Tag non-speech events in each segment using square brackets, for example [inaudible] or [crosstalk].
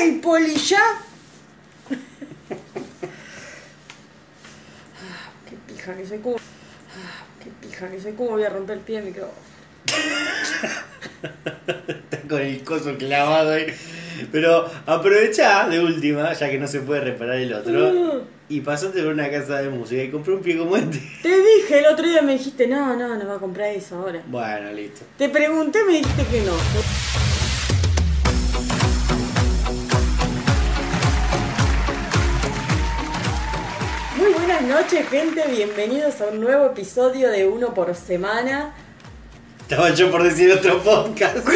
¡Ey, Poli, ya! Ah, ¡Qué pija que soy! ¡Qué pija que soy! ¿Cómo voy a romper el pie del micrófono? Está con el coso clavado ahí. Pero aprovecha de última, ya que no se puede reparar el otro, y pasaste por una casa de música y compré un pie como este. Te dije el otro día, me dijiste, no, no, no va a comprar eso ahora. Bueno, listo. Te pregunté, me dijiste que no. Noches, gente. Bienvenidos a un nuevo episodio de Uno por Semana. Estaba yo por decir otro podcast. [laughs]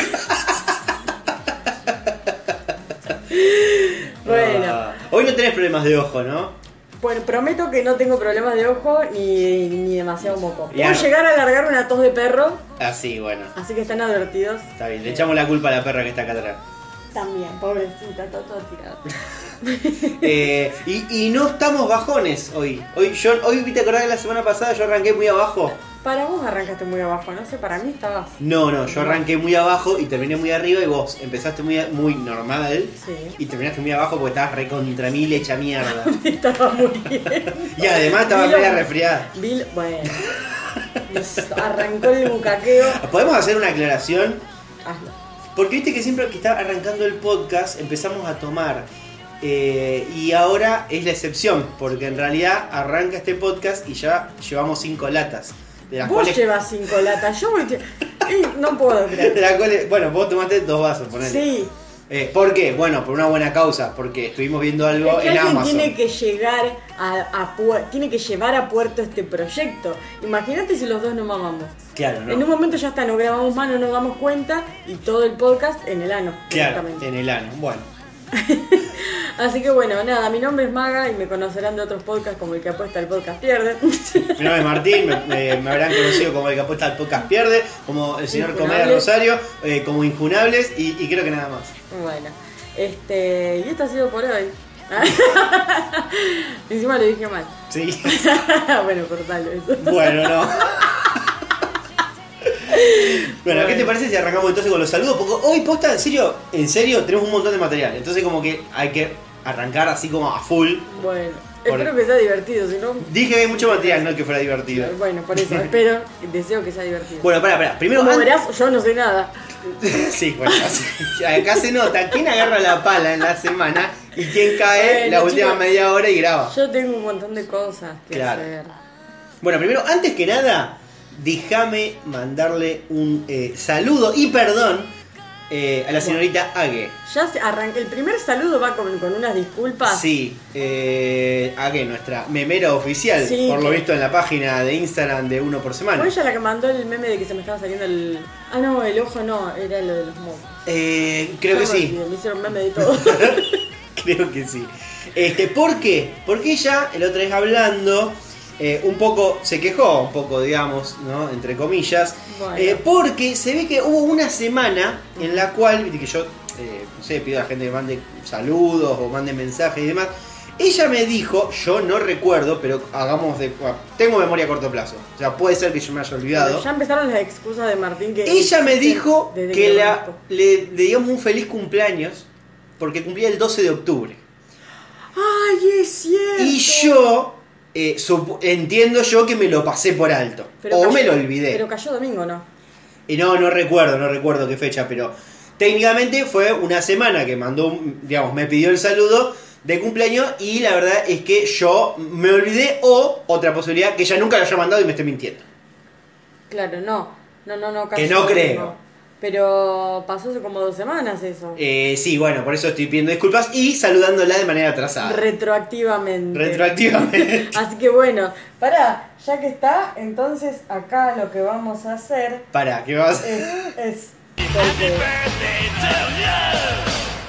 Bueno, Ah, Hoy no tenés problemas de ojo, ¿no? bueno, prometo que no tengo problemas de ojo ni, ni demasiado moco. Puedo Ya. llegar a alargar una tos de perro, Así, bueno. así que están advertidos. Está bien. Le echamos la culpa a la perra que está acá atrás. También, pobrecita, todo, todo tirado. [laughs] Eh, y, y no estamos bajones hoy. Hoy, yo, hoy ¿te acordás que la semana pasada yo arranqué muy abajo? Para vos arrancaste muy abajo, no sé, para mí estabas. No, no, yo arranqué muy abajo y terminé muy arriba y vos empezaste muy, muy normal Sí. y terminaste muy abajo porque estabas re contra mil hecha mierda. [laughs] Estaba muy bien. [laughs] Y además estaba media resfriada. Bill, bueno. Nos arrancó el bucaqueo. ¿Podemos hacer una aclaración? Hazlo. Porque viste que siempre que está arrancando el podcast empezamos a tomar. eh, y ahora es la excepción, porque en realidad arranca este podcast y ya llevamos cinco latas. De las Vos cuales, llevas cinco latas, yo voy. [laughs] No puedo de creer. las cuales- bueno, vos tomaste dos vasos, ponele. Sí, Eh, ¿Por qué? Bueno, por una buena causa, porque estuvimos viendo algo es que en Amazon. tiene que llegar a, tiene que llevar a puerto este proyecto. Imagínate si los dos no mamamos. Claro, ¿no? En un momento ya está, no grabamos más, no nos damos cuenta y todo el podcast en el ano. Claro, en el ano. Bueno, [laughs] Así que bueno, nada, mi nombre es Maga y me conocerán de otros podcasts como el que apuesta el podcast pierde. [laughs] mi nombre es Martín, me, me- me habrán conocido como el que apuesta al podcast pierde, como el señor Comedia. Rosario, eh, como Injunables y, y creo que nada más. bueno, este, y esto ha sido por hoy. [laughs] Encima lo dije mal. Sí, bueno, cortalo eso. bueno, no. Bueno, ¿qué te parece si arrancamos entonces con los saludos? Porque hoy posta, en serio, en serio, tenemos un montón de material. Entonces como que hay que arrancar así como a full. Bueno, Por- espero que sea divertido, si no. Dije que hay mucho material, no que fuera divertido. Bueno, por eso, [laughs] espero deseo que sea divertido. Bueno, pará, pará. Primero Como verás, yo no sé nada. [laughs] Sí, bueno, acá se nota quién agarra la pala en la semana y quién cae Bueno, la última media hora y graba. Yo tengo un montón de cosas que Claro. hacer. Bueno, primero, antes que nada, déjame mandarle un eh, saludo y perdón eh, a la señorita Ague. Ya se arranca. El primer saludo va con, con unas disculpas. Sí, eh, Ague, nuestra memera oficial, Sí, por lo que- visto en la página de Instagram de Uno por Semana. Fue ella la que mandó el meme de que se me estaba saliendo el. Ah, no, el ojo no, era lo de los mocos. Eh, creo que me sí. Me hicieron meme de todo. [laughs] Creo que sí. Este, ¿Por qué? Porque ella, el otro vez hablando, eh, un poco se quejó, un poco, digamos, ¿no? Entre comillas, Bueno. eh, porque se ve que hubo una semana en la cual, que yo, eh, no sé, pido a la gente que mande saludos o mande mensajes y demás. Ella me dijo, yo no recuerdo, pero hagamos de. bueno, tengo memoria a corto plazo. O sea, puede ser que yo me haya olvidado. ya empezaron las excusas de Martín que. Ella me dijo que la, le, le digamos un feliz cumpleaños porque cumplía el 12 de octubre. ¡Ay, es cierto! Y yo eh, entiendo yo que me lo pasé por alto. Pero o cayó- me lo olvidé. Pero cayó domingo, ¿no? Y no, no recuerdo, no recuerdo qué fecha, pero técnicamente fue una semana que mandó, digamos, me pidió el saludo de cumpleaños y la verdad es que yo me olvidé o otra posibilidad que ella nunca lo haya mandado y me esté mintiendo. Claro, no. No, no, no. Que cayó no domingo. Pero pasó hace como dos semanas eso. Eh, sí, bueno, por eso estoy pidiendo disculpas y saludándola de manera atrasada. Retroactivamente. Retroactivamente. [laughs] Así que bueno, para, ya que está, entonces acá lo que vamos a hacer Para, ¿qué vas? es. es porque-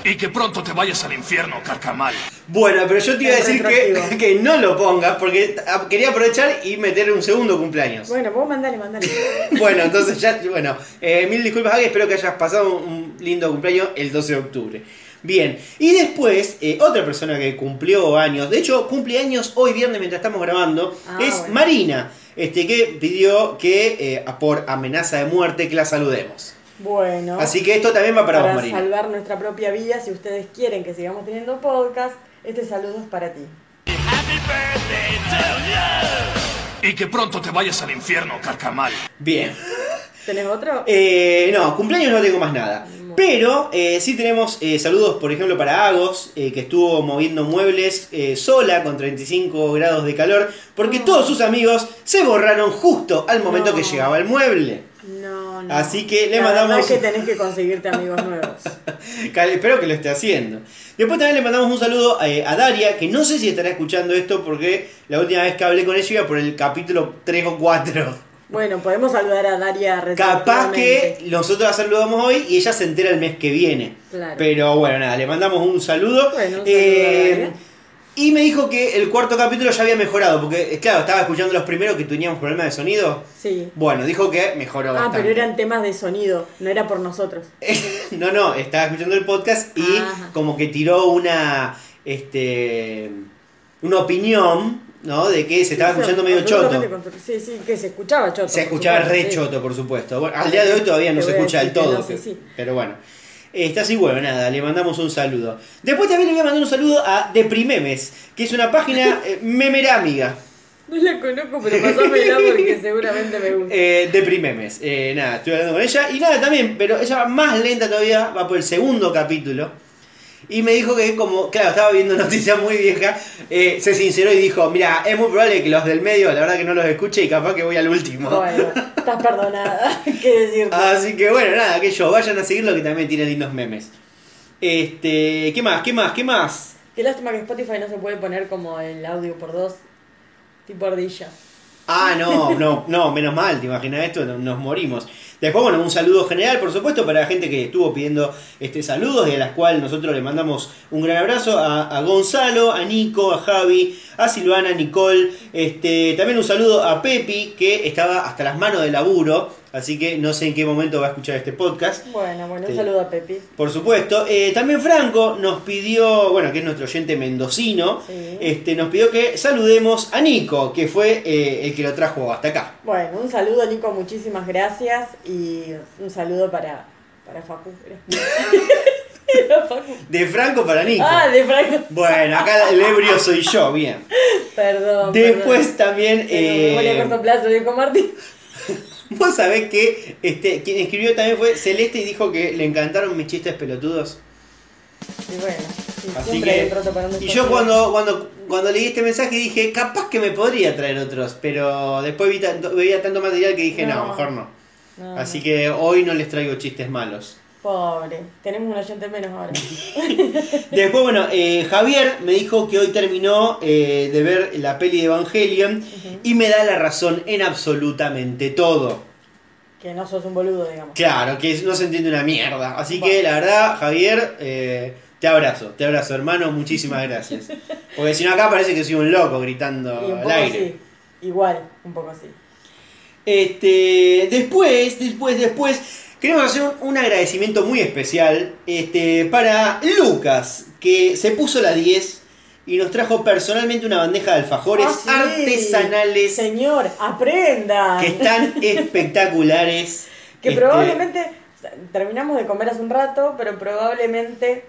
Y que pronto te vayas al infierno, carcamal. Bueno, pero yo te iba a decir que, que no lo pongas porque quería aprovechar y meter un segundo cumpleaños. Bueno, vos mandale, mandale. [laughs] Bueno, entonces ya, bueno, eh, mil disculpas, Agui, espero que hayas pasado un lindo cumpleaños el 12 de octubre. Bien, y después, eh, otra persona que cumplió años, de hecho, cumple años hoy viernes mientras estamos grabando, Ah, es bueno. Marina, este, que pidió que, eh, por amenaza de muerte, que la saludemos. Bueno. Así que esto también va para, para vos, Marina. salvar nuestra propia vida, si ustedes quieren que sigamos teniendo podcast, este saludo es para ti. Y que pronto te vayas al infierno, Carcamal. Bien. ¿Tenés otro? Eh, no, cumpleaños no tengo más nada. Pero eh, sí tenemos eh, saludos, por ejemplo, para Agos, eh, que estuvo moviendo muebles eh, sola con 35 grados de calor, porque todos sus amigos se borraron justo al momento No. que llegaba el mueble. No, no. Así que le La mandamos- es que tenés que conseguirte amigos nuevos. [laughs] Espero que lo esté haciendo. Después también le mandamos un saludo eh, a Daria, que no sé si estará escuchando esto porque la última vez que hablé con ella iba por el capítulo 3 o 4. Bueno, podemos saludar a Daria Capaz que nosotros la saludamos hoy y ella se entera el mes que viene. Claro. Pero bueno, nada, le mandamos un saludo. Bueno, un saludo Eh, a Daria. Y me dijo que el cuarto capítulo ya había mejorado, porque eh, claro, estaba escuchando los primeros que teníamos problemas de sonido. Sí. Bueno, dijo que mejoró Ah, bastante. pero eran temas de sonido, no era por nosotros. [laughs] no, no, estaba escuchando el podcast y Ajá. como que tiró una este una opinión, ¿no? De que se estaba Sí, escuchando medio choto. Sí, sí, que se escuchaba choto. Se escuchaba supuesto, re sí. choto, por supuesto. Bueno, al día de hoy todavía no se escucha del todo. no, sí. pero bueno. Está así, bueno, nada, le mandamos un saludo. Después también le voy a mandar un saludo a Deprimemes, que es una página [laughs] eh, memerámiga. No la conozco, pero pasámela porque [laughs] seguramente me gusta. Eh, Deprimemes. Eh, nada, estoy hablando con ella. Y nada, también, pero ella va más lenta todavía, va por el segundo capítulo. Y me dijo que como, claro, estaba viendo noticias muy viejas, eh, se sinceró y dijo, mira, es muy probable que los del medio, la verdad que no los escuche y capaz que voy al último. Bueno, estás perdonada, [laughs] qué decirte. Así que bueno, nada, que yo, vayan a seguirlo que también tiene lindos memes. Este, ¿qué más? ¿Qué más? ¿Qué más? Qué lástima que Spotify no se puede poner como el audio por dos, tipo ardilla. Ah, no, no, no, menos mal, te imaginas esto, No- nos morimos. Después, bueno, un saludo general, por supuesto, para la gente que estuvo pidiendo este saludos, de las cuales nosotros le mandamos un gran abrazo a, a Gonzalo, a Nico, a Javi, a Silvana, a Nicole, este, también un saludo a Pepi, que estaba hasta las manos de laburo, así que no sé en qué momento va a escuchar este podcast. Bueno, bueno, un Sí. saludo a Pepi. Por supuesto. Eh, también Franco nos pidió, bueno, que es nuestro oyente mendocino, Sí. este, nos pidió que saludemos a Nico, que fue eh, el que lo trajo hasta acá. Bueno, un saludo Nico, muchísimas gracias y un saludo para, para Facu. [laughs] De Franco para Nico. Ah, de Franco. Bueno, acá el ebrio soy yo, bien. [laughs] Perdón. Después perdón. también, memoria a eh, corto plazo, dijo Martín. [laughs] [laughs] vos sabés que este, quien escribió también fue Celeste y dijo que le encantaron mis chistes pelotudos. Y bueno, sí, Así que, y yo cuando, cuando, cuando leí este mensaje dije, capaz que me podría traer otros, pero después vi tanto, veía tanto material que dije, no, No. mejor no. No, Así no. que hoy no les traigo chistes malos. Pobre, tenemos un oyente menos ahora. [laughs] Después, bueno, eh, Javier me dijo que hoy terminó eh, de ver la peli de Evangelion y me da la razón en absolutamente todo. que no sos un boludo, digamos. Claro, que no se entiende una mierda. Así que la verdad, Javier, eh, te abrazo, te abrazo, hermano, muchísimas gracias. [laughs] Porque si no acá parece que soy un loco gritando Y un al aire. así. Igual, un poco así. Este, después, después, después, queremos hacer un, un agradecimiento muy especial este, para Lucas, que se puso la 10 y nos trajo personalmente una bandeja de alfajores Ah, sí. artesanales Señor, aprendan. que están espectaculares. [laughs] Que Este, probablemente terminamos de comer hace un rato, pero probablemente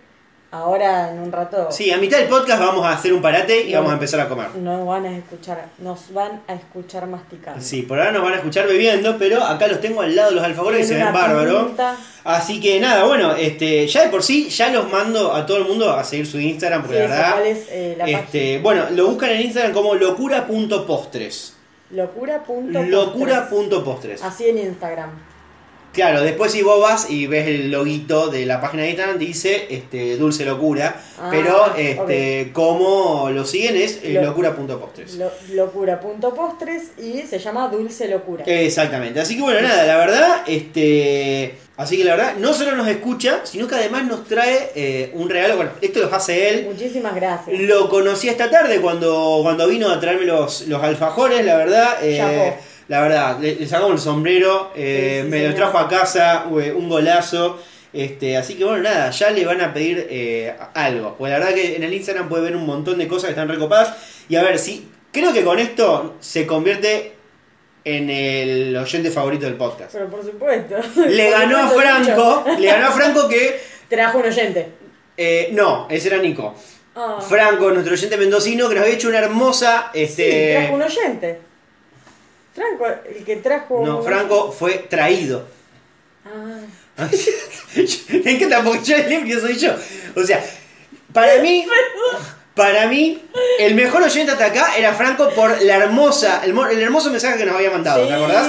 ahora en un rato Sí, a mitad del podcast vamos a hacer un parate y No. vamos a empezar a comer. nos van a escuchar, nos van a escuchar masticando. Sí, por ahora nos van a escuchar bebiendo, pero acá los tengo al lado de los alfajores que se ven pinta. Así que nada, bueno, este, ya de por sí, ya los mando a todo el mundo a seguir su Instagram, porque Sí, la verdad. ¿cuál es, eh, la este, bueno, lo buscan en Instagram como locura.postres. Locura.postres. Locura.postres. Así en Instagram. Claro, después si vos vas y ves el loguito de la página de Instagram, dice este, Dulce Locura, Ah, pero este, como lo siguen es eh, Lo- locura.postres. Lo- Locura.postres y se llama Dulce Locura. Exactamente, así que bueno, nada, la verdad, este, así que la verdad, no solo nos escucha, sino que además nos trae eh, un regalo, bueno, esto lo hace él, Muchísimas gracias. lo conocí esta tarde cuando, cuando vino a traerme los, los alfajores, la verdad, eh. La verdad, le, le sacamos el sombrero, eh, Sí, sí, me lo trajo a casa, eh, un golazo. Este, así que bueno, nada, ya le van a pedir eh, algo. Pues la verdad que en el Instagram puede ver un montón de cosas que están recopadas. Y a ver, si creo que con esto se convierte en el oyente favorito del podcast. Pero por supuesto. [laughs] Le Por ganó a Franco, le ganó a Franco que... Trajo un oyente. eh, no, ese era Nico. Ah. Franco, nuestro oyente mendocino, que nos había hecho una hermosa... Sí, Este, trajo un oyente. Franco, el que trajo. no, Franco fue traído. Ah. [laughs] es que tampoco yo el limpio soy yo. O sea, para mí, [laughs] para mí, el mejor oyente hasta acá era Franco por la hermosa, el, mo- el hermoso mensaje que nos había mandado, sí, ¿te acordás?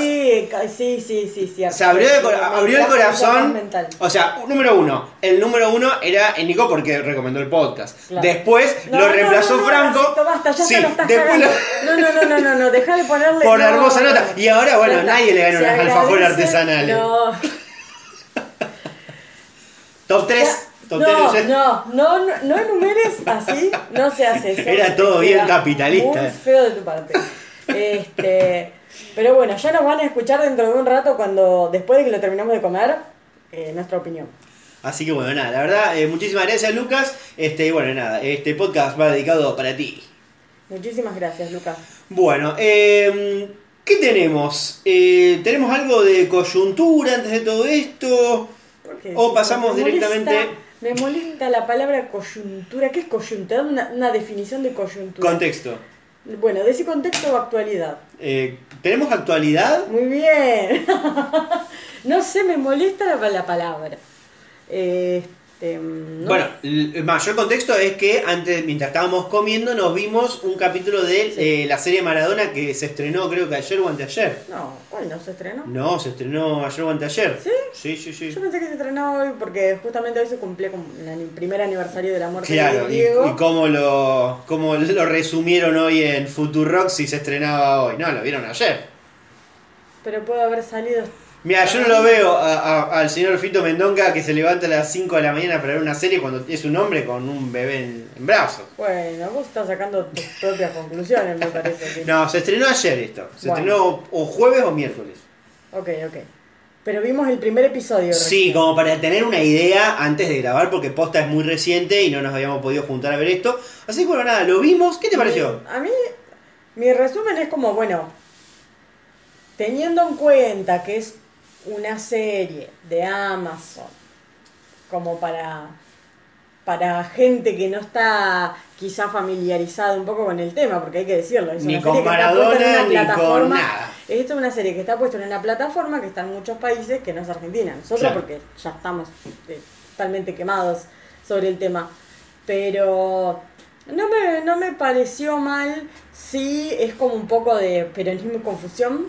ca- sí, sí, sí, cierto. Se abrió, el, abrió el corazón. O sea, número uno. El número uno era Nico porque recomendó el podcast. Claro. Después No, lo no, reemplazó no, Franco. Racito, basta, ya Sí, lo estás después cagando. lo- No, no, no, no, no, no, deja de ponerle. Por la hermosa no, nota. no. Y ahora, bueno, nadie le gana Se unos alfajores artesanales. No, Top 3. No, 3 no, no, no, enumeres así, no se hace eso. [laughs] Era todo bien capitalista. Muy feo de tu parte. Este, pero bueno, ya nos van a escuchar dentro de un rato cuando, después de que lo terminamos de comer, eh, nuestra opinión. Así que bueno, nada, la verdad, eh, muchísimas gracias Lucas. Este, bueno, nada, este podcast va dedicado para ti. Muchísimas gracias, Lucas. Bueno, eh, ¿qué tenemos? Eh, ¿Tenemos algo de coyuntura antes de todo esto? Porque O pasamos me directamente- me molesta la palabra coyuntura. ¿Qué es coyuntura? Una, una definición de coyuntura. Contexto. bueno, de ese contexto o actualidad. Eh, ¿Tenemos actualidad? Muy bien. [laughs] no sé, me molesta la, la palabra. Este, no Bueno, el mayor contexto es que antes, mientras estábamos comiendo, nos vimos un capítulo de Sí. eh, la serie Maradona que se estrenó creo que ayer o anteayer. No, hoy no se estrenó. No, se estrenó ayer o anteayer. ¿Sí? Sí, sí, sí. Yo pensé que se estrenaba hoy porque justamente hoy se cumplía como el primer aniversario de la muerte Claro, de y, Diego. y cómo lo, cómo lo resumieron hoy en Futurock si se estrenaba hoy. No, lo vieron ayer. Pero puede haber salido. Mira, yo no lo veo a- a- al señor Fito Mendonca que se levanta a las 5 de la mañana para ver una serie cuando es un hombre con un bebé en, en brazos. Bueno, vos estás sacando tus propias conclusiones, me parece. que- No, se estrenó ayer esto. Se Bueno. estrenó o jueves o miércoles. Ok, ok. Pero vimos el primer episodio. Sí, recién. como para tener una idea antes de grabar, porque posta es muy reciente y no nos habíamos podido juntar a ver esto. Así que bueno, nada, lo vimos. ¿Qué te pareció? A mí, mi resumen es como, bueno, teniendo en cuenta que es una serie de Amazon, como para, para gente que no está quizá familiarizada un poco con el tema, porque hay que decirlo, es Ni una con serie que está puesta en una ni con plataforma. nada. Esta es una serie que está puesta en una plataforma que está en muchos países, que no es Argentina. Nosotros Claro. porque ya estamos eh, totalmente quemados sobre el tema. Pero no me, no me pareció mal. Sí, es como un poco de peronismo y confusión.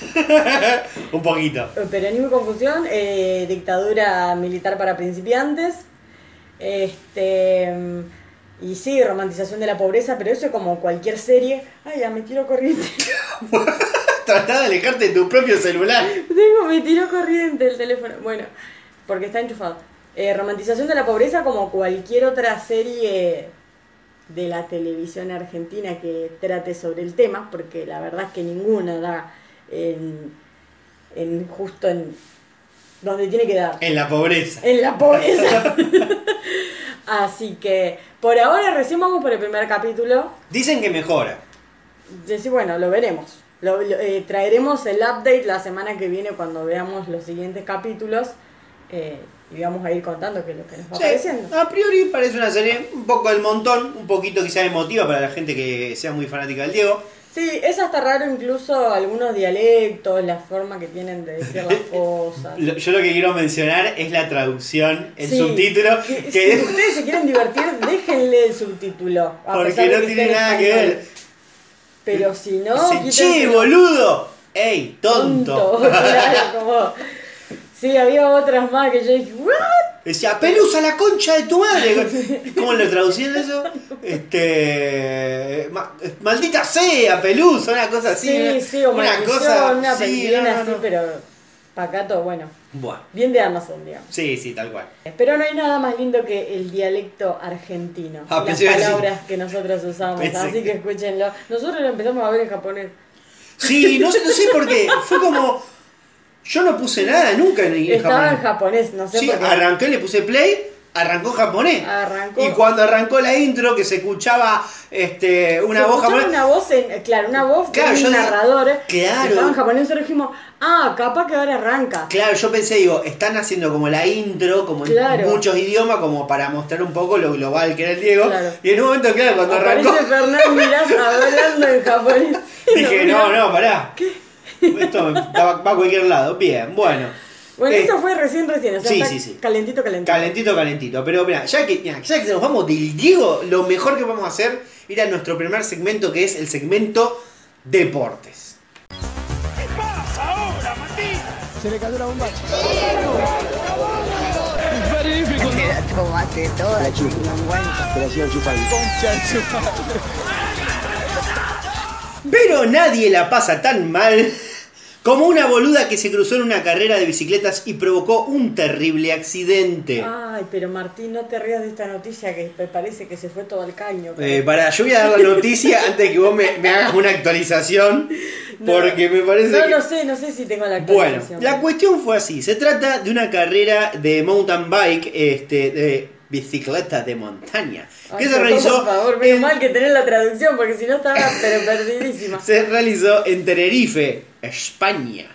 [laughs] Un poquito. Eh, Peronismo y confusión, eh, dictadura militar para principiantes. Este. mm, Y sí, romantización de la pobreza, pero eso es como cualquier serie. Ay, ya me tiro corriente. [laughs] Tratá de alejarte de tu propio celular. Tengo, me tiró corriente el teléfono. Bueno, porque está enchufado. Eh, romantización de la pobreza como cualquier otra serie de la televisión argentina que trate sobre el tema, porque la verdad es que ninguna da en, en justo en donde tiene que dar, En la pobreza. en la pobreza. [laughs] Así que por ahora recién vamos por el primer capítulo. Dicen que mejora. Decir, bueno, lo veremos. Lo, lo- eh, traeremos el update la semana que viene cuando veamos los siguientes capítulos eh, y vamos a ir contando qué es lo que nos va Sí, apareciendo. a priori parece una serie un poco del montón, un poquito quizás emotiva para la gente que sea muy fanática del Diego. Sí, es hasta raro incluso algunos dialectos, la forma que tienen de decir las [laughs] cosas. Yo lo que quiero mencionar es la traducción, el Sí, subtítulo, que- que Si ustedes se quieren divertir, déjenle el subtítulo. porque no tiene nada que ver. Pero si no, che, boludo. Ey, tonto. [laughs] claro, como... Sí, había otras más que yo dije, ¿what? Decía, pelusa la concha de tu madre. [laughs] ¿Cómo lo traducían eso? Este. ma- maldita sea, pelusa, una cosa así. Sí, sí, o una cosa. una sí, no, no, así, no. pero pacato, bueno, Bueno, bien de Amazon, digamos. sí, sí, tal cual. Pero no hay nada más lindo que el dialecto argentino, Ah, las palabras que nosotros usamos, Pensé así que- escúchenlo. Nosotros lo empezamos a ver en japonés. Sí, no sé, no sé por qué. Fue como. Yo no puse nada nunca en, en Estaba en japonés. japonés, no sé Sí, por qué. arranqué, le puse play arrancó japonés. Arrancó. Y cuando arrancó la intro, que se escuchaba este, una Se voz japonesa. una voz, en, claro, una voz Claro, de un narrador. Claro. Estaba en japonés, nosotros dijimos, ah, capaz que ahora arranca. Claro, yo pensé, digo, están haciendo como la intro, como en muchos idiomas, como para mostrar un poco lo global que era el Diego. Claro. Y en un momento, claro, cuando Aparece arrancó, Fernán Mirás hablando en japonés. [laughs] dije, no, no, pará. Esto va, va a cualquier lado. Bien, bueno. Bueno, Eh, eso fue recién, recién. O sea, sí, está sí, sí. calentito, calentito. Calentito, calentito. Pero mira, ya que, ya que nos vamos del Diego, lo mejor que vamos a hacer ir a nuestro primer segmento, que es el segmento deportes. Se le cayó la bomba. Tomate toda, La chupa. Te la hacían chupar. Concha de su madre. Pero nadie la pasa tan mal como una boluda que se cruzó en una carrera de bicicletas y provocó un terrible accidente. Ay, pero Martín, no te rías de esta noticia que parece que se fue todo al caño. Eh, para, yo voy a dar la [laughs] noticia antes de que vos me, me hagas una actualización, No. porque me parece no, que... no sé, no sé si tengo la Bueno, actualización. la cuestión fue así. Se trata de una carrera de mountain bike, este, de bicicleta de montaña, Ay, que se por realizó, favor, menos en- mal que tenés la traducción, porque si no estaba pero perdidísima. [laughs] se realizó en Tenerife, España.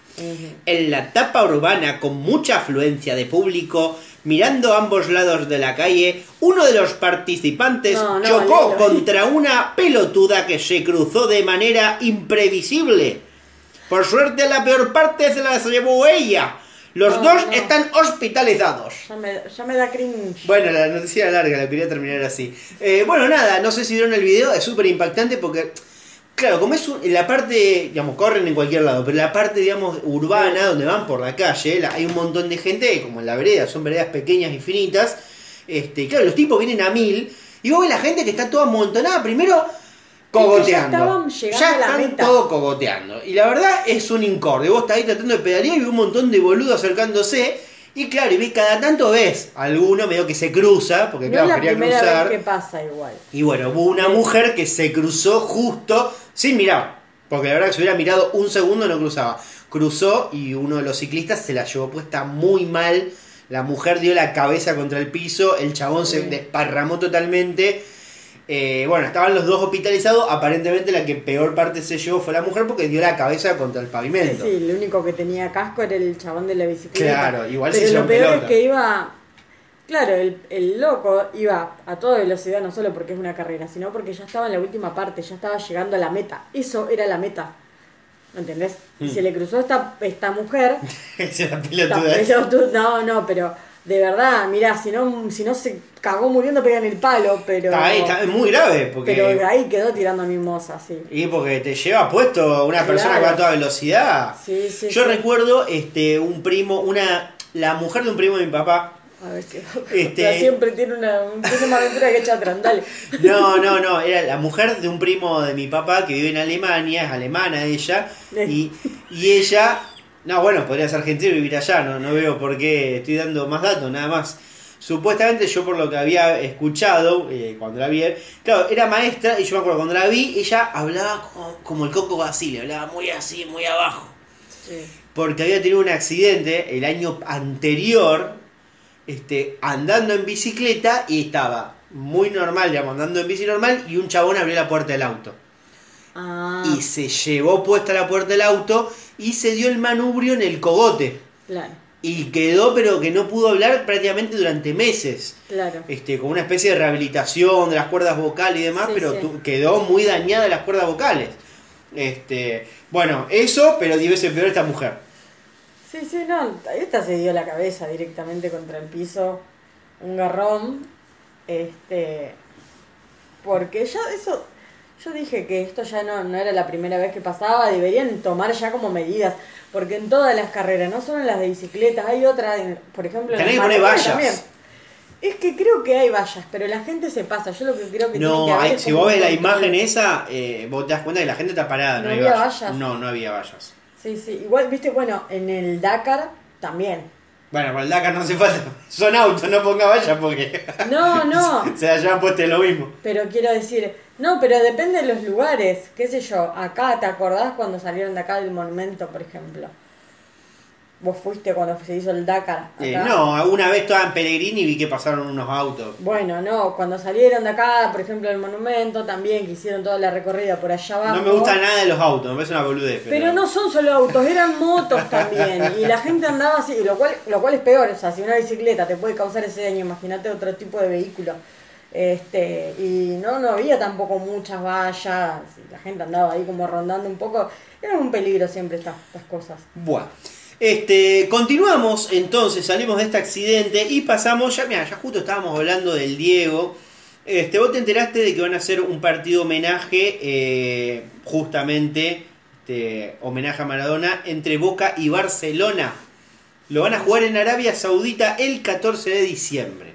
En la etapa urbana, con mucha afluencia de público, mirando a ambos lados de la calle, uno de los participantes No, no, chocó contra una pelotuda que se cruzó de manera imprevisible. Por suerte, la peor parte se la llevó ella. Los dos están hospitalizados. Ya me, ya me da cringe. Bueno, la noticia era larga, la quería terminar así. Eh, bueno, nada, no sé si vieron el video, es súper impactante porque, claro, como es un- la parte, digamos, corren en cualquier lado, pero la parte, digamos, urbana, donde van por la calle, la- hay un montón de gente, como en la vereda, son veredas pequeñas y finitas, este, claro, los tipos vienen a mil, y vos ves la gente que está toda amontonada, primero cogoteando. ya están todos cogoteando. Y la verdad es un incorde. Vos estás ahí tratando de pedalear y ves un montón de boludos acercándose. Y claro, y ves, cada tanto ves alguno medio que se cruza, porque no claro, es la quería primera cruzar. vez que pasa igual. Y bueno, hubo una mujer que se cruzó justo sin mirar. Porque la verdad que si hubiera mirado un segundo no cruzaba. Cruzó y uno de los ciclistas se la llevó puesta muy mal. La mujer dio la cabeza contra el piso, el chabón se Sí. desparramó totalmente. Eh, bueno, estaban los dos hospitalizados. Aparentemente la que peor parte se llevó fue la mujer porque dio la cabeza contra el Sí, pavimento. sí, el único que tenía casco era el chabón de la bicicleta. Claro, igual Pero se hizo lo peor pelota. es que iba. Claro, el, el loco iba a toda velocidad, no solo porque es una carrera, sino porque ya estaba en la última parte, ya estaba llegando a la meta. Eso era la meta. ¿Me entendés? Y se le cruzó esta, esta mujer. [laughs] Es la esta pelotuda. no, no, pero de verdad, mirá, si no, si no se cagó muriendo, pega en el palo, pero. Está ahí, está- es muy grave. Porque... Pero ahí quedó tirando a mimosa, sí. Y porque te lleva puesto una persona que va a toda velocidad. Sí, sí, Yo sí. recuerdo este un primo, una la mujer de un primo de mi papá. A ver qué. Este- Siempre tiene una, tiene más aventura que Chatran, dale. [laughs] No, no, no, era la mujer de un primo de mi papá que vive en Alemania, es alemana ella, y, y ella, no, bueno, podría ser argentina y vivir allá, no, no veo por qué estoy dando más datos, nada más. Supuestamente yo por lo que había escuchado eh, cuando la vi, claro, era maestra y yo me acuerdo cuando la vi, ella hablaba como, como el Coco Basile, hablaba muy así, muy abajo. Sí. porque había tenido un accidente el año anterior, este, andando en bicicleta y estaba muy normal, digamos, andando en bici normal y un chabón abrió la puerta del auto. Ah, Y se llevó puesta la puerta del auto y se dio el manubrio en el cogote. claro, Y quedó, pero que no pudo hablar prácticamente durante meses. claro. Este, con una especie de rehabilitación de las cuerdas vocales y demás, Sí, pero sí. quedó muy dañada las cuerdas vocales. Este, bueno, eso, pero 10 veces peor esta mujer. Sí, sí, no, esta se dio la cabeza directamente contra el piso, un garrón, este, porque ya eso, yo dije que esto ya no, no era la primera vez que pasaba, deberían tomar ya como medidas, porque en todas las carreras, no solo en las de bicicletas, hay otra, en- por ejemplo, en Tenés que poner vallas. también. Es que creo que hay vallas, pero la gente se pasa. Yo lo que creo que tiene que No, haber hay- es si vos ves la imagen esa, eh, vos te das cuenta que la gente está parada, no, ¿No había vallas. vallas? No, no había vallas. Sí, sí. Igual, viste, bueno, en el Dakar también. Bueno, para el Dakar no hace falta. [laughs] Son autos, no ponga vallas porque [laughs] No, no. [laughs] se la llevan puesta lo mismo. Pero quiero decir, no, pero depende de los lugares. ¿Qué sé yo? Acá, ¿te acordás cuando salieron de acá del monumento, por ejemplo? Vos fuiste cuando se hizo el Dakar. Eh, no, una vez estaba en Pellegrini y vi que pasaron unos autos. Bueno, no, cuando salieron de acá, por ejemplo, el monumento, también que hicieron toda la recorrida por allá abajo. No me gusta nada de los autos, me parece una boludez. Pero, Pero no son solo autos, eran motos [laughs] también. Y la gente andaba así, lo cual, lo cual es peor. O sea, si una bicicleta te puede causar ese daño, imagínate otro tipo de vehículo. Este, y no, no había tampoco muchas vallas. La gente andaba ahí como rondando un poco. Era un peligro siempre estas, estas cosas. Bueno. Este, continuamos entonces, salimos de este accidente y pasamos, ya mira, ya justo estábamos hablando del Diego. Este, vos te enteraste de que van a hacer un partido homenaje, eh, justamente, este, homenaje a Maradona, entre Boca y Barcelona. Lo van a jugar en Arabia Saudita el 14 de diciembre.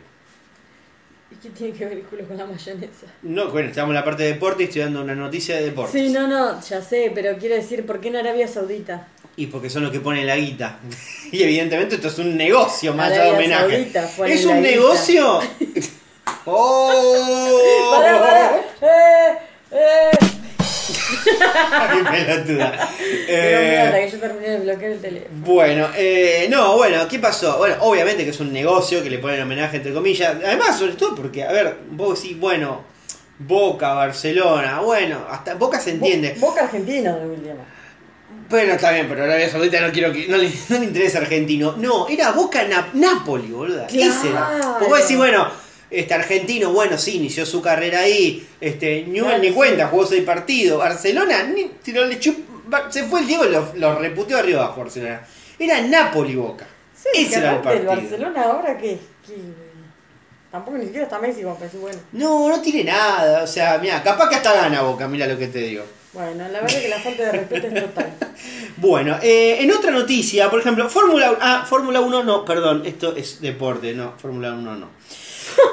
¿Y qué tiene que ver el culo con la mayonesa? No, bueno, estamos en la parte de deporte y estoy dando una noticia de deporte. Sí, no, no, ya sé, pero quiero decir, ¿por qué en Arabia Saudita? Y porque son los que ponen la guita. [laughs] Y evidentemente esto es un negocio más allá de homenaje. ¿Es un negocio? [laughs] ¡Oh! ¡Pará, pará! ¡Eh! ¡Eh! [laughs] ¡Qué pelotuda! Pero Eh, mira, que yo terminé de bloquear el teléfono. bueno, eh, no, bueno, ¿qué pasó? Bueno, obviamente que es un negocio que le ponen homenaje entre comillas. Además, sobre todo porque, a ver, vos decís, bueno, Boca, Barcelona, bueno, hasta Boca se entiende. Bo- Boca Argentina, de William. Bueno, está bien, pero Arabia Saudita no quiero que. No le, no le interesa argentino. No, era Boca Nap- Napoli, boludo. Claro. Porque vos decís, bueno, este argentino, bueno, sí, inició su carrera ahí. Este, Newell Claro, ni sí. cuenta, jugó seis partidos. Barcelona, ni, tiró- le chup- va- se fue el Diego y lo, lo reputeó arriba abajo Barcelona. Era Napoli Boca. Sí, Ese era el partido. Barcelona ahora que, tampoco ni siquiera está Messi decir, bueno. No, no tiene nada. O sea, mira, capaz que hasta gana Boca, mira lo que te digo. Bueno, la verdad que la falta de respeto es total. [laughs] Bueno, eh, en otra noticia, por ejemplo, Fórmula Ah, Fórmula 1 no, perdón, esto es deporte, no, Fórmula 1 no.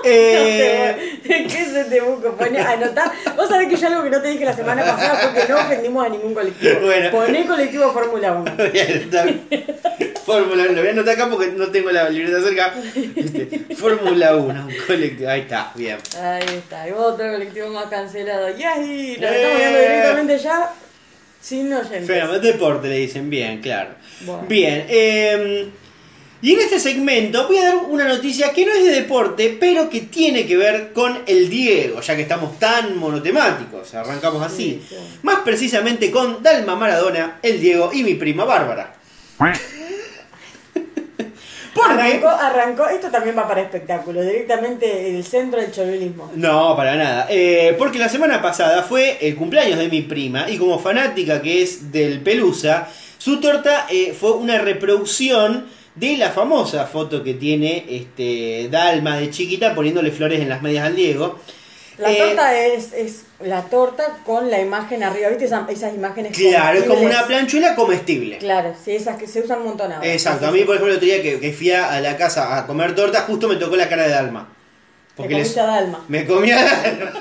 Eh, [laughs] [laughs] ¿Qué se te busco? Poné, anotá. Vos sabés que yo algo que no te dije la semana pasada fue que no ofendimos a ningún colectivo. Bueno. Poné colectivo Fórmula 1. voy a anotar- Fórmula 1, lo voy a anotar acá porque no tengo la libreta cerca. Este, Fórmula 1, un colectivo, ahí está, bien. Ahí está. Y otro colectivo más cancelado. ¡Yay! Lo Eh. estamos viendo directamente ya sin oyentes. Fenómeno, deporte le dicen, bien, claro. Bueno. Bien, eh, y en este segmento voy a dar una noticia que no es de deporte, pero que tiene que ver con el Diego, ya que estamos tan monotemáticos. Arrancamos así. Sí, sí. Más precisamente con Dalma Maradona, el Diego y mi prima Bárbara. [laughs] Porque... Arrancó, arrancó. Esto también va para espectáculo. Directamente el centro del chauvinismo. No, para nada. Eh, porque la semana pasada fue el cumpleaños de mi prima y como fanática que es del Pelusa, su torta eh, fue una reproducción de la famosa foto que tiene este Dalma de chiquita poniéndole flores en las medias al Diego. La Eh, torta es, es la torta con la imagen arriba. ¿Viste esas, esas imágenes? Claro, es como una planchuela comestible. Claro, sí, esas que se usan un montón ahora. Exacto, a mí por ejemplo el otro día que, que fui a la casa a comer torta, justo me tocó la cara de Dalma. Te les- a Dalma. Me comía Dalma.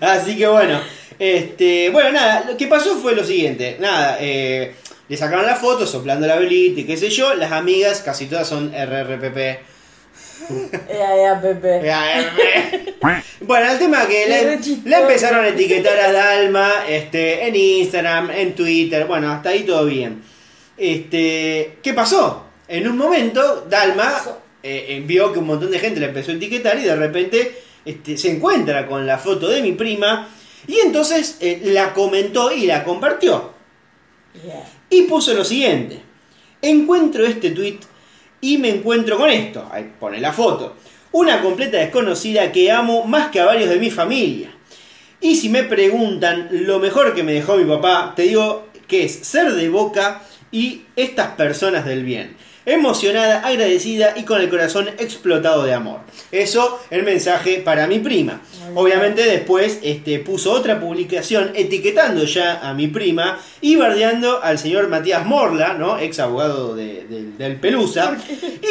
[laughs] Así que bueno, este, bueno, nada, lo que pasó fue lo siguiente, nada, eh, le sacaron la foto soplando la velita y qué sé yo, las amigas casi todas son RRPP. [laughs] Ea, ea, Pepe. [laughs] Bueno, el tema que la empezaron a etiquetar a Dalma este, en Instagram, en Twitter, bueno, hasta ahí todo bien. Este, ¿Qué pasó? En un momento, Dalma eh, eh, vio que un montón de gente la empezó a etiquetar y de repente este, se encuentra con la foto de mi prima y entonces eh, la comentó y la compartió. Yeah. Y puso lo siguiente. Encuentro este tweet y me encuentro con esto. Ahí pone la foto. Una completa desconocida que amo más que a varios de mi familia. Y si me preguntan lo mejor que me dejó mi papá, te digo que es ser de boca y estas personas del bien. Emocionada, agradecida y con el corazón explotado de amor. Eso el mensaje para mi prima. Obviamente después este, puso otra publicación etiquetando ya a mi prima y bardeando al señor Matías Morla, ¿no? ex abogado de- del- del Pelusa,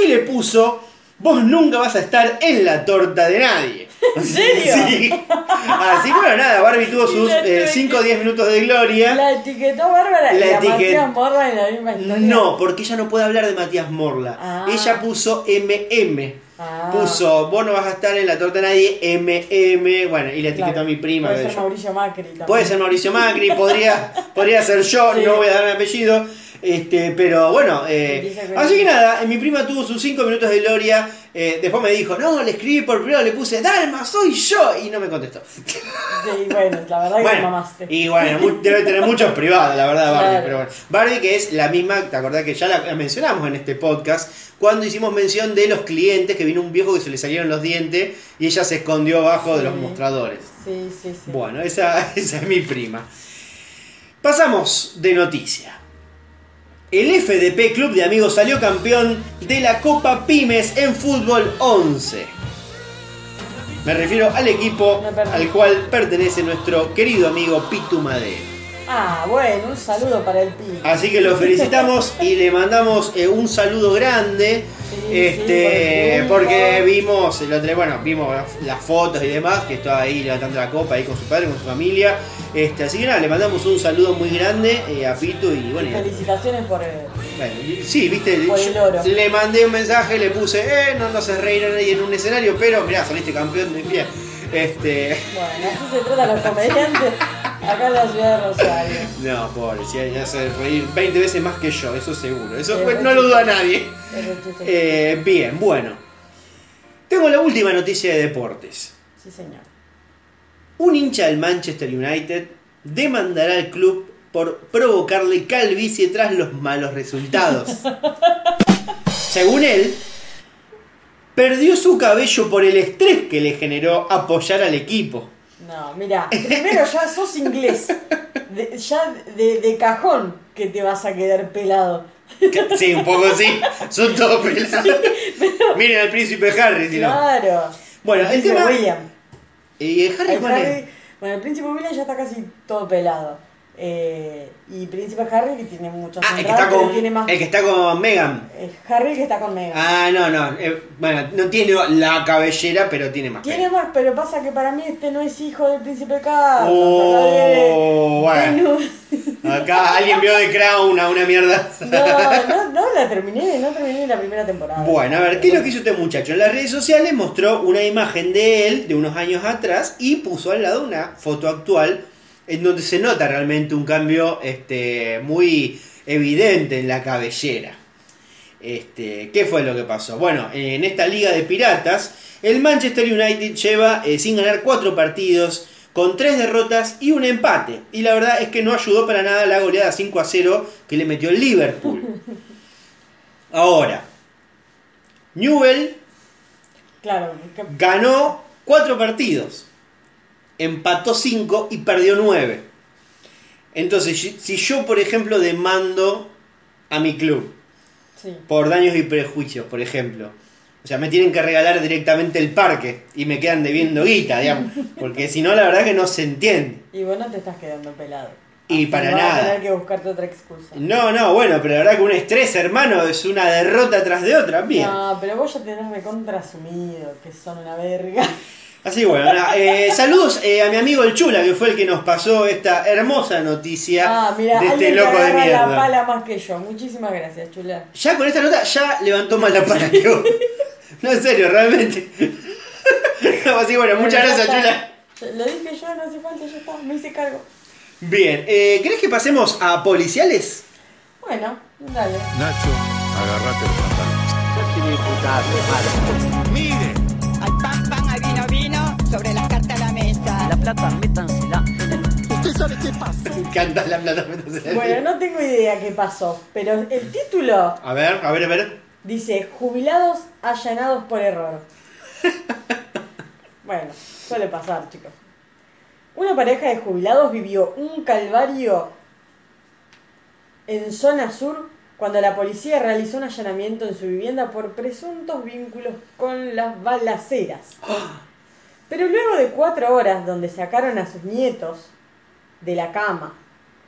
y le puso, vos nunca vas a estar en la torta de nadie. ¿En serio? [laughs] Sí. Así bueno, nada, Barbie tuvo sus La tuve 5 o que- 10 minutos de gloria. La etiquetó Bárbara y La la etiquet- Matías Morla en la misma historia. No, porque ella no puede hablar de Matías Morla. Ah. Ella puso MM. Ah. Puso, vos no vas a estar en la torta de nadie, MM. Bueno, y le etiquetó Claro. a mi prima. Puede ser yo. Mauricio Macri también. Puede ser Mauricio Macri, podría, [laughs] podría ser yo, Sí. no voy a dar mi apellido. Este, pero bueno, eh, así que nada, mi prima tuvo sus 5 minutos de gloria. eh, después me dijo, no, le escribí por primero, le puse, Dalma, soy yo. Y no me contestó. Sí, bueno, la verdad que Bueno, mamaste. y bueno, debe tener muchos privados, la verdad, Barbie. Claro. Pero bueno, Barbie, que es la misma, te acordás que ya la mencionamos en este podcast, cuando hicimos mención de los clientes, que vino un viejo que se le salieron los dientes y ella se escondió abajo de los mostradores. Sí, sí, sí. Bueno, esa, [laughs] esa es mi prima. Pasamos de noticia. El FDP Club de Amigos salió campeón de la Copa Pymes en Fútbol 11. Me refiero al equipo al cual pertenece nuestro querido amigo Pitu Madero. Ah, bueno, un saludo para el pi. Así que lo felicitamos y le mandamos eh, un saludo grande. Sí, este, sí, porque vimos el otro, bueno, vimos las fotos y demás, que estaba ahí levantando la copa ahí con su padre, con su familia. Este, así que nada, le mandamos un saludo muy grande eh, a Pitu y bueno, y Felicitaciones por el... bueno, sí, viste, Por el yo oro. le mandé un mensaje, le puse, eh, no nos hace reír a nadie en un escenario, pero mirá, saliste campeón de pie. Este, Bueno, así se trata los comediantes [laughs] acá en la ciudad de Rosario. no, pobre, si hace reír 20 veces más que yo, eso seguro. Eso pues, no lo duda nadie. Eh, bien, bueno. Tengo la última noticia de deportes. Sí, señor. Un hincha del Manchester United demandará al club por provocarle calvicie tras los malos resultados. [laughs] Según él, perdió su cabello por el estrés que le generó apoyar al equipo. No, mira, primero ya sos inglés. De- ya de, de cajón que te vas a quedar pelado. Sí, un poco sí. Son todos pelados. Miren al príncipe Harry, si no. Claro. Bueno, el príncipe tema- William. ¿Y el Harry El cuál es? Bueno, el príncipe William ya está casi todo pelado. Eh, y príncipe Harry que tiene muchos Ah, el que está con, tiene más. el que está con Megan. Harry que está con Meghan. Ah, no, no. eh, bueno, no tiene la cabellera, pero tiene más. Tiene pelo. más, pero pasa que para mí este no es hijo del príncipe Carlos. Oh, bueno. Acá alguien vio de Crown a una mierda. No, no, no la terminé, no terminé la primera temporada. Bueno, a ver, ¿qué es lo que hizo este muchacho? En las redes sociales mostró una imagen de él de unos años atrás y puso al lado una foto actual en donde se nota realmente un cambio este, muy evidente en la cabellera. Este, ¿Qué fue lo que pasó? Bueno, en esta liga de piratas, el Manchester United lleva eh, sin ganar cuatro partidos, con tres derrotas y un empate. Y la verdad es que no ayudó para nada la goleada 5 a 0 que le metió el Liverpool. [laughs] Ahora, Newell Claro, que- ganó cuatro partidos, empató cinco y perdió nueve. Entonces, si- yo, por ejemplo, demando a mi club sí. por daños y prejuicios, por ejemplo, o sea, me tienen que regalar directamente el parque y me quedan debiendo guita, digamos, [laughs] porque si no, la verdad que no se entiende. Y vos no te estás quedando pelado. Y Así para vas a nada. tener que buscarte otra excusa. No, no, bueno, pero la verdad que un estrés, hermano, es una derrota tras de otra, bien. No, pero vos ya tenés recontra asumido que son una verga. [laughs] Así que bueno, eh, saludos eh, a mi amigo el Chula, que fue el que nos pasó esta hermosa noticia Ah, mira, de este loco de agarra la mierda. pala más que yo. Muchísimas gracias, chula. Ya con esta nota ya levantó más la pala que vos. No, en serio, realmente. No, [laughs] Así bueno, muchas gracias, está. Chula. Lo dije yo, no hace falta, ya está, me hice cargo. Bien, eh, ¿querés que pasemos a policiales? Bueno, dale. Nacho, agarrate el pantalón. Mire, Al pan, pan, al vino, vino, sobre las cartas a la mesa. La plata, métansela ¿Usted sabe qué pasa? Me encanta la plata. métase. Bueno, no tengo idea qué pasó, pero el título A ver, a ver, a ver. dice jubilados allanados por error. [laughs] Bueno, suele pasar, chicos. Una pareja de jubilados vivió un calvario en zona sur cuando la policía realizó un allanamiento en su vivienda por presuntos vínculos con las balaceras. Pero luego de cuatro horas donde sacaron a sus nietos de la cama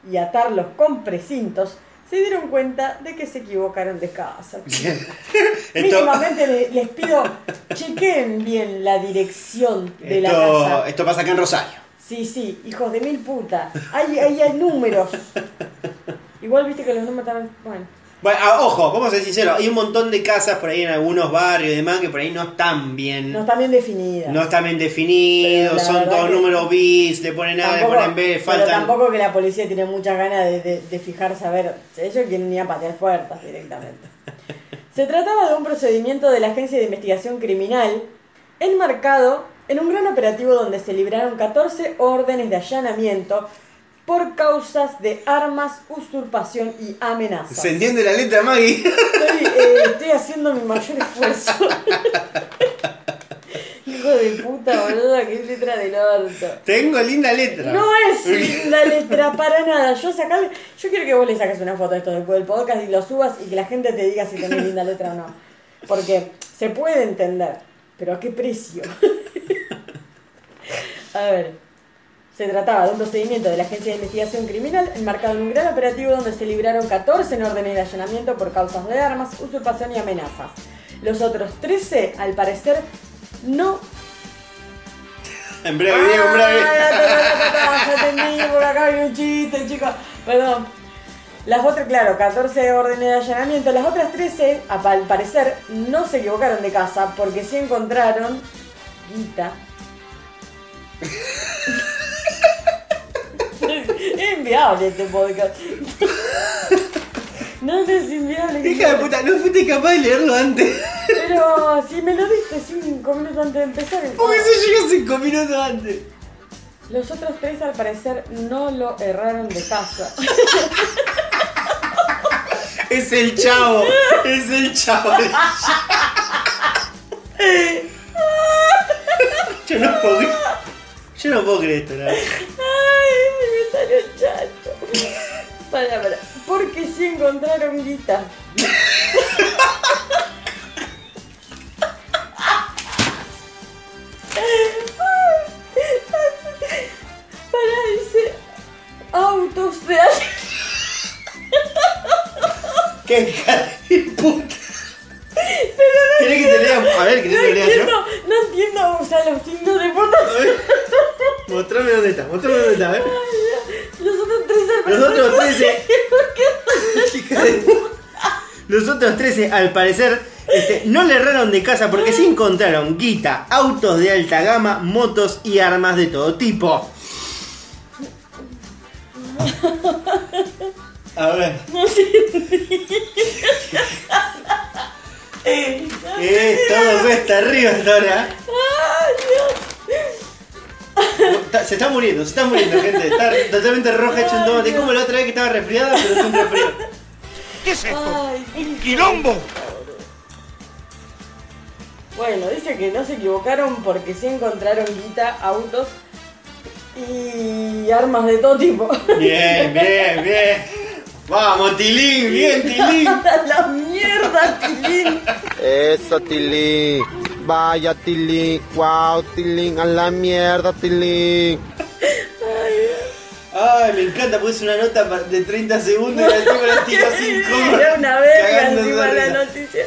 y atarlos con precintos, se dieron cuenta de que se equivocaron de casa. [laughs] Mínimamente le- les pido, chequen bien la dirección de la casa. esto pasa acá en Rosario. Sí, sí, hijos de mil puta. Ahí, ahí hay números. [laughs] Igual viste que los números están. Bueno. Bueno, ah, ojo, vamos a ser sinceros, hay un montón de casas por ahí en algunos barrios y demás que por ahí no están bien. No está bien definida. No están bien definidos, Pero son todos números bis, le ponen A, le ponen B, pero faltan. tampoco que la policía tiene muchas ganas de, de- de fijarse a ver. Ellos quieren ir a patear puertas directamente. [laughs] Se trataba de un procedimiento de la Agencia de Investigación Criminal enmarcado en un gran operativo donde se libraron 14 órdenes de allanamiento por causas de armas, usurpación y amenazas. ¿Se entiende la letra, Maggie? Estoy, eh, estoy haciendo mi mayor esfuerzo. [laughs] Hijo de puta, boluda, que letra del orto. Tengo linda letra. No es linda letra para nada. Yo sacarle, yo quiero que vos le saques una foto de esto después del podcast y lo subas y que la gente te diga si tenés linda letra o no. Porque se puede entender, pero ¿a qué precio? [laughs] a ver. Se trataba de un procedimiento de la Agencia de Investigación Criminal enmarcado en un gran operativo donde se libraron 14 en órdenes de allanamiento por causas de armas, usurpación y amenazas. Los otros 13, al parecer, no En breve, Diego, en breve. Ah, ya, entendí, por acá hay un chiste, chicos. Perdón. Las otras, claro, 14 órdenes de allanamiento. Las otras 13, a- al parecer, no se equivocaron de casa porque sí encontraron guita. [laughs] es inviable este podcast. No es inviable. Hija de puta, no fuiste capaz de leerlo antes. Pero si me lo diste 5 minutos antes de empezar. ¿Por qué se llegó cinco minutos antes? Los otros tres al parecer no lo erraron de casa. Es el chavo, es el chavo. Yo no creer. Yo no puedo creer esto, verdad. Ay, me salió chato. Para, para. Porque si encontraron guita. Para, dice. Autos de. ¡Qué hija de puta! ¿Querés que te lea? A ver, ¿querés No que te lea yo? entiendo, no entiendo, o sea, los signos de votación. Mostrame dónde está, mostrame dónde está, a ver. Los otros tres al Los parecer otros no 13. sé [laughs] Hija de puta. Los otros 13, al parecer, este, no le erraron de casa porque se encontraron guita, autos de alta gama, motos y armas de todo tipo. A ver. [laughs] [laughs] Eh, todo cuesta arriba ahora. Está- Se está muriendo, se está muriendo, gente. Está totalmente roja, hecha un tomate. Como la otra vez que estaba resfriada, pero es un resfriado. ¿Qué es esto? Ay, ¡Un quilombo! Bueno, dice que no se equivocaron porque sí encontraron guita, autos y armas de todo tipo. Bien, bien, bien. Vamos, Tilín, bien, [laughs] Tilín. ¡A la mierda, Tilín! Eso, Tilín. Vaya, Tilín. Wow, Tilín. A la mierda, Tilín. Ay, me encanta, es una nota de 30 segundos y la tipo la tiro [laughs] así como. Era una verga encima la noticia.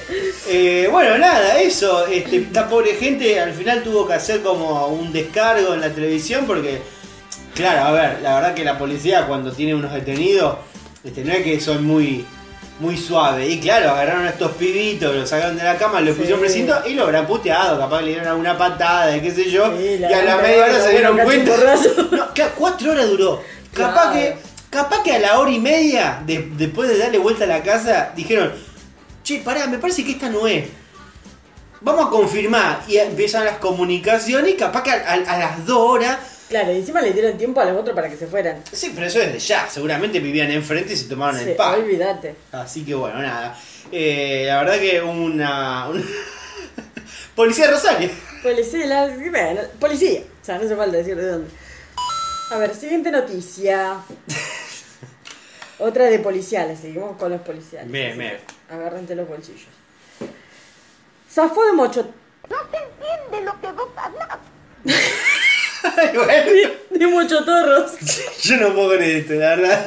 Eh, bueno, nada, eso. Este, esta pobre gente al final tuvo que hacer como un descargo en la televisión porque, claro, a ver, la verdad que la policía cuando tiene unos detenidos, este, no es que son muy muy suaves. Y claro, agarraron a estos pibitos, los sacaron de la cama, los Sí. pusieron precinto y lo habrán puteado. Capaz le dieron alguna patada, qué sé yo. Sí, y a la media hora se dieron cuenta. [laughs] No, cuatro horas duró. Capaz que, capaz que a la hora y media, de- después de darle vuelta a la casa, dijeron, che, pará, me parece que esta no es. Vamos a confirmar. Y empiezan las comunicaciones y capaz que a, a- a las dos horas. Claro, y encima le dieron tiempo a los otros para que se fueran. Sí, pero eso desde ya. Seguramente vivían enfrente y se tomaron Sí, el pan. olvídate. Así que bueno, nada. Eh, la verdad que una. una- [laughs] Policía de Rosario. Policía, la- bueno, policía. O sea, no hace falta decir de dónde. A ver, siguiente noticia. [laughs] Otra de policiales, seguimos con los policiales. Bien, bien. que Agárrense los bolsillos. Zafó de mocho. Ay, [laughs] bueno, De mochotorros. yo no puedo creer esto, la verdad.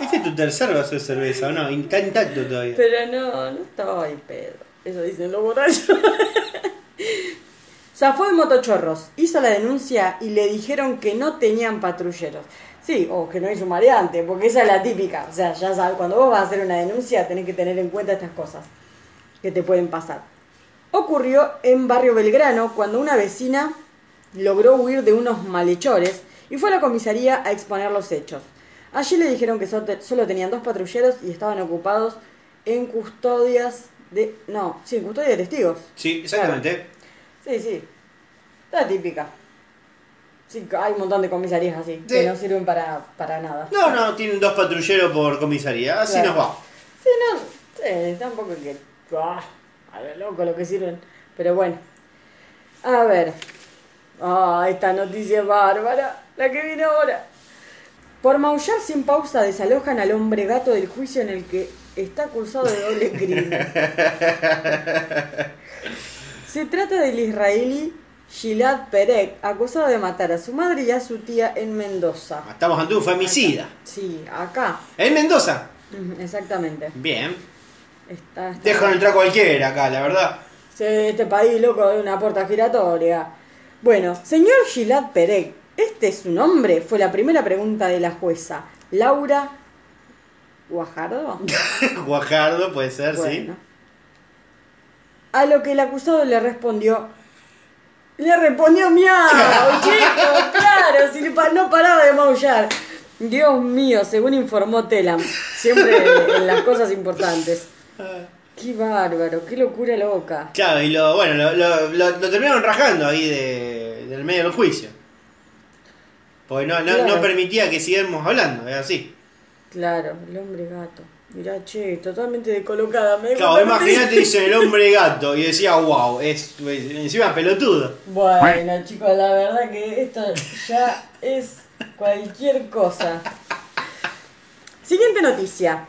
Este es tu tercer vaso de cerveza, ¿o no? Está intacto todavía. Pero no, no estaba ahí pedo. Eso dicen los borrachos. [laughs] Zafó de motochorros, hizo la denuncia y le dijeron que no tenían patrulleros. Sí, o que no es un variante, porque esa es la típica. O sea, ya sabes, cuando vos vas a hacer una denuncia tenés que tener en cuenta estas cosas que te pueden pasar. Ocurrió en Barrio Belgrano cuando una vecina logró huir de unos malhechores y fue a la comisaría a exponer los hechos. Allí le dijeron que so- solo tenían dos patrulleros y estaban ocupados en custodias de... No, sí, en custodia de testigos. Sí, exactamente. Sí, sí. La típica. Sí, hay un montón de comisarías así, Sí. que no sirven para, para nada. No, no, tienen dos patrulleros por comisaría. Así Claro. nos va. Sí, no, sí, tampoco que... Ah, a lo loco lo que sirven. Pero bueno. A ver. Ah, esta noticia es bárbara. La que viene ahora. Por maullar sin pausa desalojan al hombre gato del juicio en el que está acusado de doble crimen. [laughs] Se trata del israelí Gilad Perek, acusado de matar a su madre y a su tía en Mendoza. Estamos ante un femicida. Sí, acá. ¿En Mendoza? Exactamente. Bien. Está, está- Dejan entrar cualquiera acá, la verdad. Sí, este país, loco, es una puerta giratoria. Bueno, señor Gilad Perek, ¿este es su nombre? Fue la primera pregunta de la jueza. Laura Guajardo. [laughs] Guajardo puede ser, Bueno. A lo que el acusado le respondió. Le respondió miau, chicos, [laughs] claro, si no paraba de maullar. Dios mío, según informó Telam, siempre en las cosas importantes. Qué bárbaro, qué locura loca. Claro, y lo, bueno, lo, lo- lo- lo terminaron rajando ahí de, del medio del juicio. Porque no, no, Claro. no permitía que sigamos hablando, es así. Claro, el hombre gato. Mirá, che, totalmente descolocada. Me Claro, imagínate, dice el [laughs] hombre gato y decía, wow, es pues, encima pelotudo. Bueno, chicos, la verdad que esto ya es cualquier cosa. Siguiente noticia.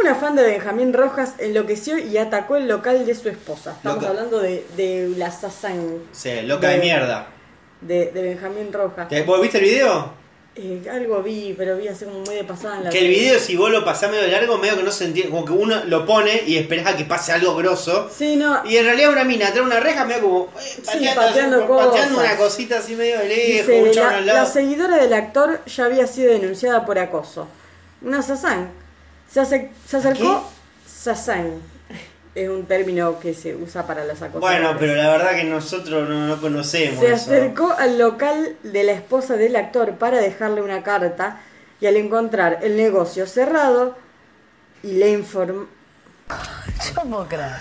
Una fan de Benjamín Rojas enloqueció y atacó el local de su esposa. Estamos Loca. hablando de, de la Sazán. Sí, loca de, De- mierda. De, de Benjamín Rojas. ¿Que- ¿Vos viste el video? Eh, algo vi, pero vi hace como muy de pasada en la Que el video, si vos lo pasás medio largo, medio que no se entiende. Como que uno lo pone y esperás a que pase algo grosso. Sí, no. Y en realidad una mina de una reja, medio como. eh, Sí, pateando, pateando así, pateando una cosita así medio de lejos, Dice, un la, al la lado. seguidora del actor ya había sido denunciada por acoso. Una Sazán. Se, ace- se acercó. Sazán. Es un término que se usa para los acosadores. Bueno, pero la verdad que nosotros no, no conocemos. Se eso. acercó al local de la esposa del actor para dejarle una carta y al encontrar el negocio cerrado y le informó... ¿Cómo crees?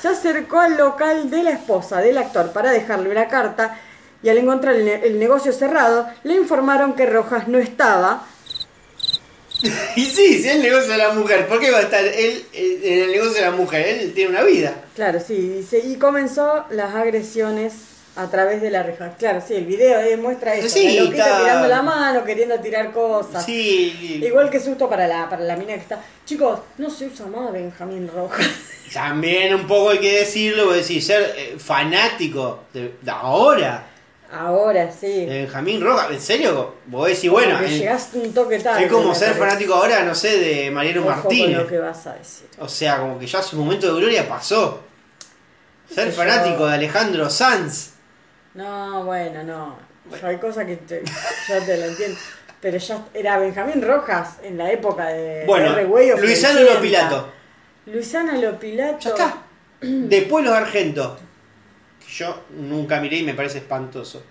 Se acercó al local de la esposa del actor para dejarle una carta y al encontrar el, ne- el negocio cerrado le informaron que Rojas no estaba [laughs] Y sí, si es el negocio de la mujer, ¿por qué va a estar él eh, en el negocio de la mujer? Él tiene una vida. Claro, sí, dice, y comenzó las agresiones a través de la reja. Claro, sí, el video eh, muestra eso, Sí, está- tirando la mano, queriendo tirar cosas. Sí, Igual que susto para la, para la mina que está. Chicos, no se usa más Benjamín Rojas. también un poco hay que decirlo, voy a decir, ser eh, fanático de, de ahora, Ahora sí. de Benjamín Rojas, ¿en serio? Vos decís, bueno, Como que en- llegaste un toque tarde. es como ser parece. fanático ahora, no sé, de Mariano Ojo con Martínez. lo que vas a decir. O sea, como que ya su momento de gloria pasó. Ser yo. fanático de Alejandro Sanz. No, bueno, no. Hay cosas que te- yo te lo entiendo. Pero ya era Benjamín Rojas en la época de Bueno, R. Luisano. Lopilato. Luisana Lopilato. Ya está. [clears throat] Después los Argentos. Yo nunca miré y me parece espantoso.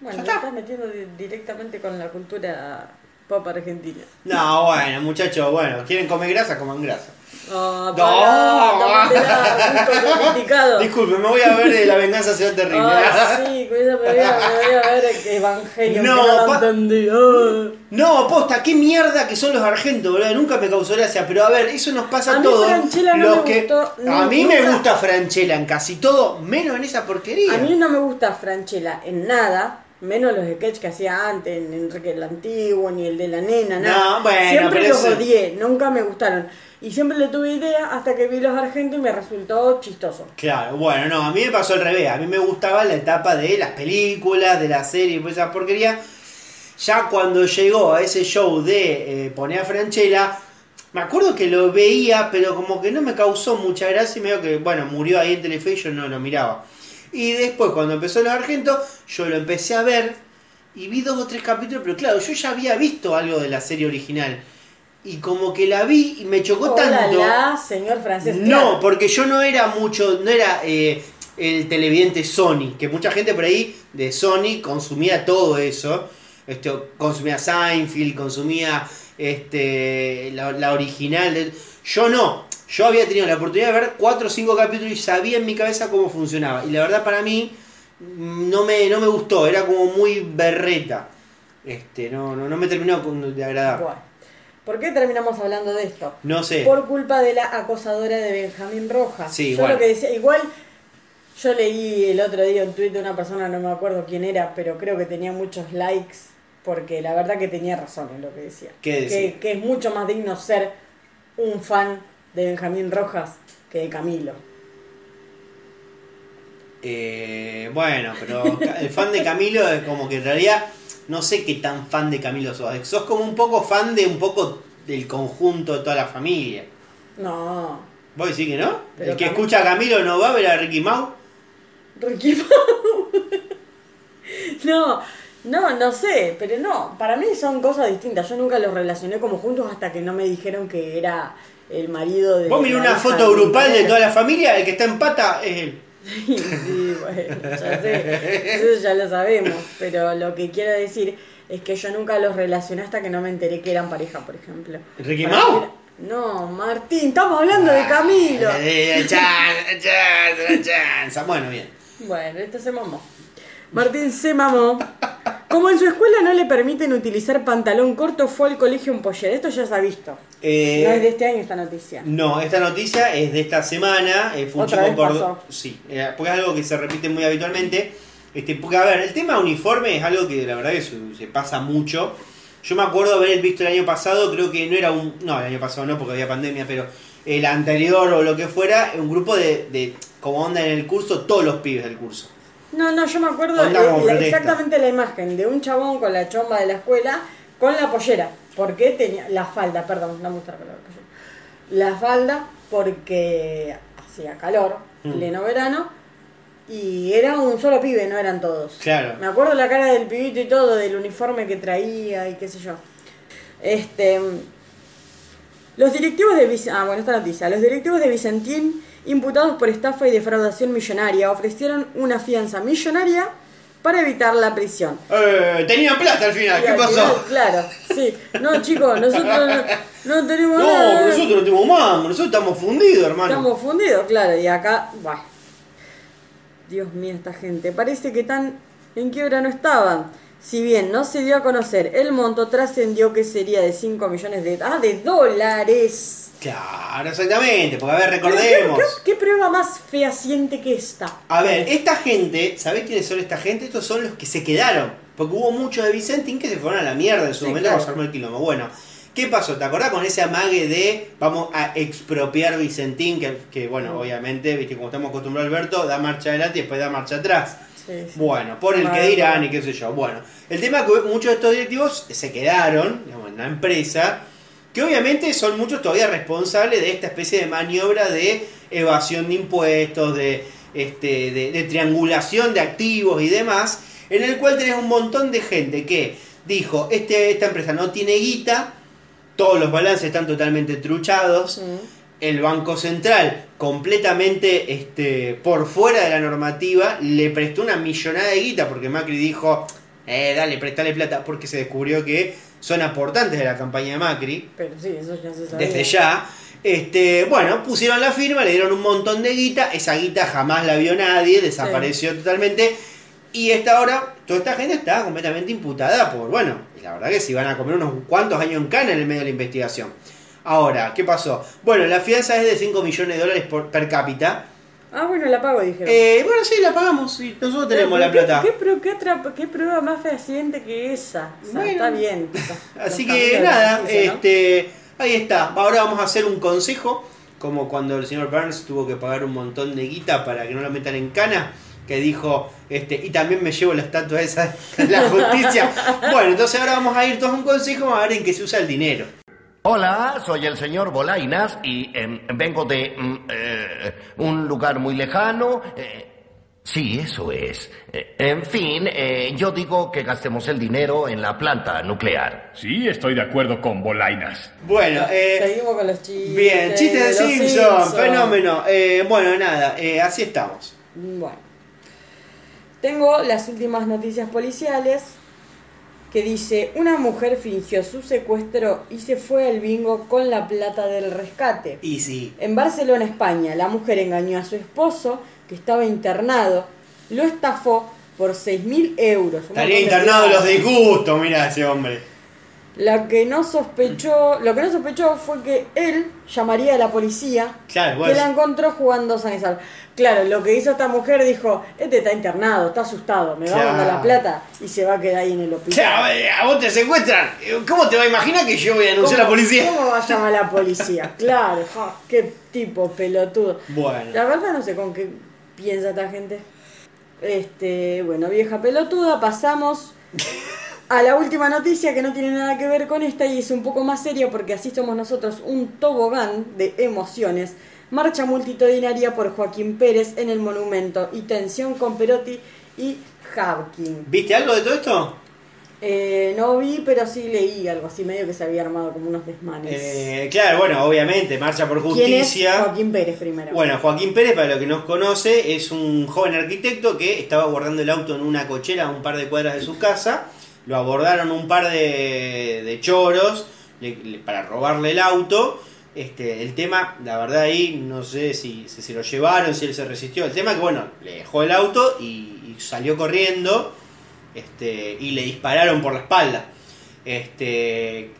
Bueno, te está. estás metiendo di- directamente con la cultura pop argentina. No, bueno, muchachos, bueno, quieren comer grasa, coman grasa. Ah, No. sofisticado. Disculpe, me voy a ver de la venganza será terrible. Ah, sí, con esa me voy a, me voy a ver Evangelio No, no entendí. Ah. No, posta, qué mierda que son los argentos, boludo. Nunca me causó gracia. Pero a ver, eso nos pasa A a mí todos. Franchella no los me que... gustó, a no, mí me gusta Franchella en casi todo, menos en esa porquería. A mí no me gusta Franchella en nada, menos los sketches que hacía antes, en Enrique el Antiguo, ni el de la nena, nada. No, bueno, siempre los odié, nunca me gustaron. Y siempre le tuve idea hasta que vi los argentos y me resultó chistoso. Claro, bueno, no, a mí me pasó al revés. A mí me gustaba la etapa de las películas, de las series, pues esa porquería. Ya cuando llegó a ese show de eh, a Franchella, me acuerdo que lo veía, pero como que no me causó mucha gracia y medio que, bueno, murió ahí en Telefe y yo no lo miraba. Y después, cuando empezó Los Argentos, yo lo empecé a ver y vi dos o tres capítulos, pero claro, yo ya había visto algo de la serie original. Y como que la vi y me chocó Hola, tanto. la, señor francés. No, porque yo no era mucho, no era eh, el televidente Sony, que mucha gente por ahí de Sony consumía todo eso. Esto, consumía Seinfeld, consumía este, la, la original. Yo no, yo había tenido la oportunidad de ver cuatro o cinco capítulos y sabía en mi cabeza cómo funcionaba. Y la verdad para mí no me, no me gustó, era como muy berreta. Este, no, no, no me terminó de agradar. Bueno, ¿Por qué terminamos hablando de esto? No sé. Por culpa de la acosadora de Benjamín Rojas. Sí, yo lo que decía, igual yo leí el otro día un tuit de una persona, no me acuerdo quién era, pero creo que tenía muchos likes, porque la verdad que tenía razón en lo que decía. ¿Qué decía? Que, que es mucho más digno ser un fan de Benjamín Rojas que de Camilo. Eh, bueno, pero el fan de Camilo es como que en realidad no sé qué tan fan de Camilo sos. Sos como un poco fan de un poco del conjunto de toda la familia. No, ¿Vos decís que no? Pero el que escucha a Camilo no va a ver a Ricky Mau. Ricky Mau. [laughs] No, no, no sé, pero no, para mí son cosas distintas. Yo nunca los relacioné como juntos hasta que no me dijeron que era el marido de. Vos mirá la una foto grupal de toda la familia, el que está en pata es él. [laughs] Sí, sí, bueno, ya sé, eso ya lo sabemos, pero lo que quiero decir es que yo nunca los relacioné hasta que no me enteré que eran pareja, por ejemplo. ¿Ricky Mau? era- No, Martín, estamos hablando de Camilo. Eh, chan, chan, chan, chan. Bueno, bien. Bueno, esto se mamó. Martín se mamó. Como en su escuela no le permiten utilizar pantalón corto, fue al colegio en pollera. Esto ya se ha visto. Eh, No es de este año esta noticia. No, esta noticia es de esta semana. eh, fue un Otra vez por. pasó. Sí, eh, porque es algo que se repite muy habitualmente. Este, porque, a ver, el tema uniforme es algo que la verdad que se, se pasa mucho. Yo me acuerdo haber visto el año pasado, creo que no era un. No, el año pasado no, porque había pandemia, pero el anterior o lo que fuera, un grupo de, de como onda en el curso, todos los pibes del curso. No, no, yo me acuerdo de- la- exactamente la imagen de un chabón con la chomba de la escuela con la pollera. Porque tenía. La falda, perdón, no me gusta la palabra pollera. La falda porque hacía calor, Mm. pleno verano. Y era un solo pibe, no eran todos. Claro. Me acuerdo la cara del pibito y todo, del uniforme que traía y qué sé yo. Este. Los directivos de ah, bueno, esta noticia. Los directivos de Vicentín, imputados por estafa y defraudación millonaria, ofrecieron una fianza millonaria para evitar la prisión. Eh, tenían plata al final, ¿qué pasó? final, claro, sí. No, chicos, nosotros no, no tenemos No, nada. pero nosotros no tenemos mango, nosotros estamos fundidos, hermano. Estamos fundidos, claro, y acá, bah. Dios mío, esta gente. Parece que tan en quiebra no estaban. Si bien no se dio a conocer el monto, trascendió que sería de 5 millones de, ah, de dólares. Claro, exactamente, porque a ver, Pero, ¿qué- recordemos. ¿Qué, qué prueba más fehaciente que esta? A ver, esta gente, ¿sabés quiénes son esta gente? Estos son los que se quedaron. Porque hubo muchos de Vicentín que se fueron a la mierda en su Sí, momento cuando se armó el quilombo. Bueno, ¿qué pasó? ¿Te acordás con ese amague de vamos a expropiar Vicentín? Que, que, bueno, obviamente, viste, como estamos acostumbrados Alberto, da marcha adelante y después da marcha atrás. Sí, sí. Bueno, por el que dirán y qué sé yo. Bueno, el tema es que muchos de estos directivos se quedaron digamos, en la empresa, que obviamente son muchos todavía responsables de esta especie de maniobra de evasión de impuestos, de, este, de, de triangulación de activos y demás, en el cual tenés un montón de gente que dijo, este, esta empresa no tiene guita, todos los balances están totalmente truchados, Mm. El Banco Central, completamente este, por fuera de la normativa, le prestó una millonada de guita porque Macri dijo, eh, dale, prestale plata, porque se descubrió que son aportantes de la campaña de Macri, Pero sí, eso ya se sabía. desde ya. Este, bueno, pusieron la firma, le dieron un montón de guita, esa guita jamás la vio nadie, desapareció totalmente. Y esta ahora, toda esta gente está completamente imputada por, bueno, la verdad que si van a comer unos cuantos años en cana en el medio de la investigación. Ahora, ¿qué pasó? Bueno, la fianza es de 5 millones de dólares por, per cápita. Ah, bueno, la pago, dijeron. Eh, bueno, sí, la pagamos, sí, nosotros tenemos Pero, la ¿qué- plata. ¿Qué, pero qué, otra, qué prueba más fehaciente que esa? O sea, Bueno. está bien. [laughs] Así Los que nada, justicia, ¿no? este, ahí está. Ahora vamos a hacer un consejo, como cuando el señor Burns tuvo que pagar un montón de guita para que no lo metan en cana, que dijo, este, y también me llevo la estatua esa de la justicia. [laughs] bueno, entonces ahora vamos a ir todos a un consejo, a ver en qué se usa el dinero. Hola, soy el señor Bolainas y em, vengo de mm, eh, un lugar muy lejano. eh, Sí, eso es. Eh, En fin, eh, yo digo que gastemos el dinero en la planta nuclear. Sí, estoy de acuerdo con Bolainas. Bueno, eh, Seguimos con los chistes. bien, chiste de Simpson, Simpson. fenómeno. Eh, bueno, nada, eh, así estamos. Bueno. Tengo las últimas noticias policiales que dice, una mujer fingió su secuestro y se fue al bingo con la plata del rescate. Y sí. En Barcelona, España, la mujer engañó a su esposo, que estaba internado, lo estafó por 6.000 euros. Estaría de internado los disgustos, mira ese hombre. La que no sospechó, lo que no sospechó fue que él llamaría a la policía Claro, que la encontró jugando San y Salvo. Claro, lo que hizo esta mujer dijo, este está internado, está asustado, me va a mandar la Claro. plata y se va a quedar ahí en el hospital. sea, eh, a vos te secuestran. ¿Cómo te va a imaginar que yo voy a anunciar a la ¿Cómo- policía? ¿Cómo va a llamar a la policía? [laughs] Claro, ja, qué tipo pelotudo. Bueno. La verdad no sé con qué piensa esta gente. Este, bueno, vieja pelotuda, pasamos [laughs] a la última noticia que no tiene nada que ver con esta y es un poco más seria porque así somos nosotros, un tobogán de emociones. Marcha multitudinaria por Joaquín Pérez en el monumento y tensión con Perotti y Javkin. ¿Viste algo de todo esto? Eh, no vi, pero sí leí algo así, medio que se había armado como unos desmanes. Eh, claro, bueno, obviamente, Marcha por ¿Quién es Justicia. Joaquín Pérez primero? Bueno, Joaquín Pérez, para lo que nos conoce, es un joven arquitecto que estaba guardando el auto en una cochera a un par de cuadras de su casa. Lo abordaron un par de, de choros para robarle el auto. Este, el tema, la verdad ahí, no sé si, se lo llevaron, si él se resistió. El tema que, bueno, le dejó el auto y, salió corriendo este, y le dispararon por la espalda. Este,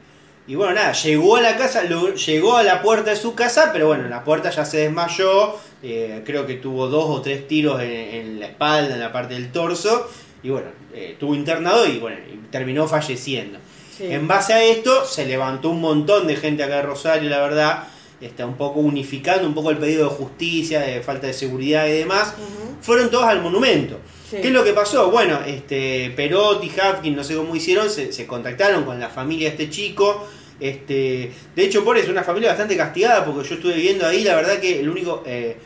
y bueno, nada, llegó a la casa, llegó a la puerta de su casa, pero bueno, en la puerta ya se desmayó, eh, creo que tuvo dos o tres tiros en la espalda, en la parte del torso, y bueno, eh, estuvo internado y bueno, terminó falleciendo. Sí. En base a esto, se levantó un montón de gente acá de Rosario, la verdad, está un poco unificando un poco el pedido de justicia, de falta de seguridad y demás. Fueron todos al monumento. Sí. ¿Qué es lo que pasó? Bueno, este Perotti, Hapkin, no sé cómo hicieron, se, se contactaron con la familia de este chico. Este, de hecho, por eso es una familia bastante castigada, porque yo estuve viendo ahí, la verdad que el único eh,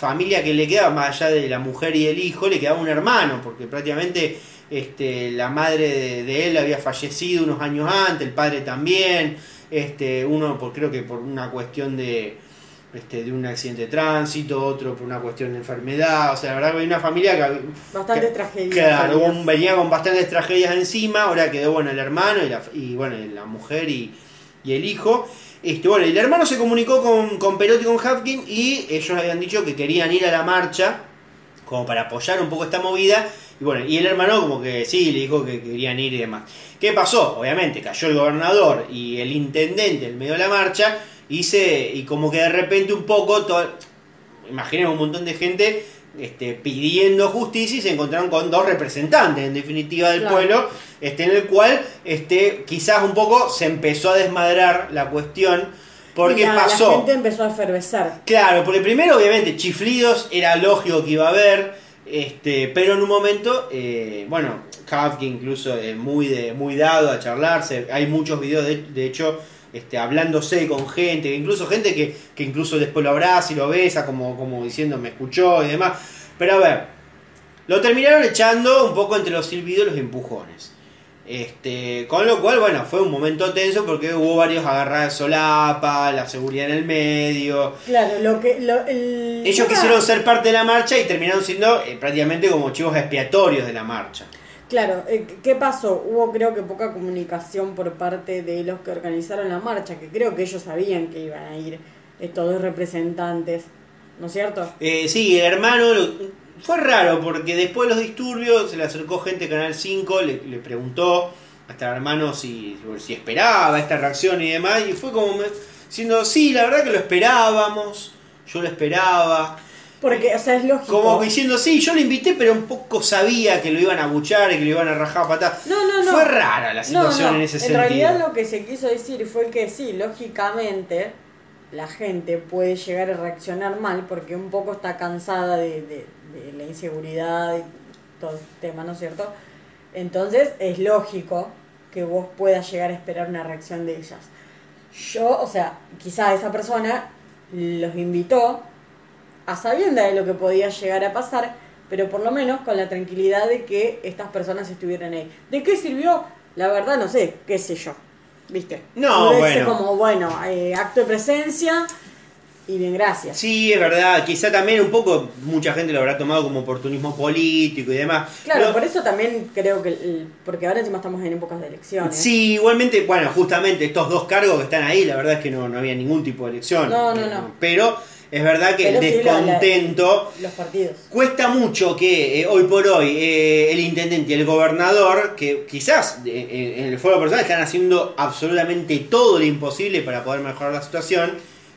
familia que le quedaba, más allá de la mujer y el hijo, le quedaba un hermano, porque prácticamente este, la madre de, de él había fallecido unos años antes, el padre también, este, uno por, creo que por una cuestión de, este, de un accidente de tránsito, otro por una cuestión de enfermedad, o sea, la verdad que hay una familia que... Bastantes tragedias. Claro, un- venía con bastantes tragedias encima, ahora quedó bueno el hermano y, la, y bueno, la mujer y, y el hijo. Este, bueno, el hermano se comunicó con, con Perotti y con Hapkin y ellos habían dicho que querían ir a la marcha como para apoyar un poco esta movida. Y bueno, y el hermano como que sí, le dijo que querían ir y demás. ¿Qué pasó? Obviamente cayó el gobernador y el intendente en medio de la marcha y, se, y como que de repente un poco, imaginemos un montón de gente este, pidiendo justicia y se encontraron con dos representantes en definitiva del Claro. pueblo, este, en el cual este, quizás un poco se empezó a desmadrar la cuestión. Porque la, pasó. La gente empezó a efervecer. Claro, porque primero obviamente chiflidos era lógico que iba a haber, este, pero en un momento, eh, bueno, Kafka incluso es muy, de, muy dado a charlarse, hay muchos videos de, de hecho este, hablándose con gente, incluso gente que, que incluso después lo abraza y lo besa como, como diciendo me escuchó y demás. Pero a ver, lo terminaron echando un poco entre los silbidos y los empujones. Este, con lo cual, bueno, fue un momento tenso porque hubo varios agarradas solapa, la seguridad en el medio. Claro, lo que. Lo, el Ellos quisieron ser parte de la marcha y terminaron siendo eh, prácticamente como chivos expiatorios de la marcha. Claro, eh, ¿qué pasó? Hubo creo que poca comunicación por parte de los que organizaron la marcha, que creo que ellos sabían que iban a ir estos dos representantes, ¿no es cierto? Eh, sí, el hermano fue raro porque después de los disturbios se le acercó gente de Canal 5, le, le preguntó hasta el hermano si, si esperaba esta reacción y demás, y fue como diciendo, sí, la verdad que lo esperábamos, yo lo esperaba. Porque, o sea, es lógico. Como diciendo, sí, yo lo invité, pero un poco sabía que lo iban a buchar y que lo iban a rajar a patadas. No, no, no. Fue rara la situación No, no, en ese en sentido. realidad lo que se quiso decir fue que sí, lógicamente la gente puede llegar a reaccionar mal porque un poco está cansada de, de- de la inseguridad y todo el tema, ¿no es cierto? Entonces es lógico que vos puedas llegar a esperar una reacción de ellas. Yo, o sea, quizá esa persona los invitó a sabienda de lo que podía llegar a pasar, pero por lo menos con la tranquilidad de que estas personas estuvieran ahí. ¿De qué sirvió? La verdad no sé, qué sé yo. ¿Viste? No, bueno. como, bueno, eh, acto de presencia y bien, gracias. Sí, es verdad, quizá también un poco mucha gente lo habrá tomado como oportunismo político y demás. Claro, Pero- por eso también creo que, porque ahora encima estamos en épocas de elecciones. Sí, igualmente, bueno, justamente estos dos cargos que están ahí, la verdad es que no, no había ningún tipo de elección. No, no, no. Pero es verdad que Pero el sí, la- la- descontento... los partidos. Cuesta mucho que eh, hoy por hoy eh, el intendente y el gobernador, que quizás eh, en el foro personal están haciendo absolutamente todo lo imposible para poder mejorar la situación,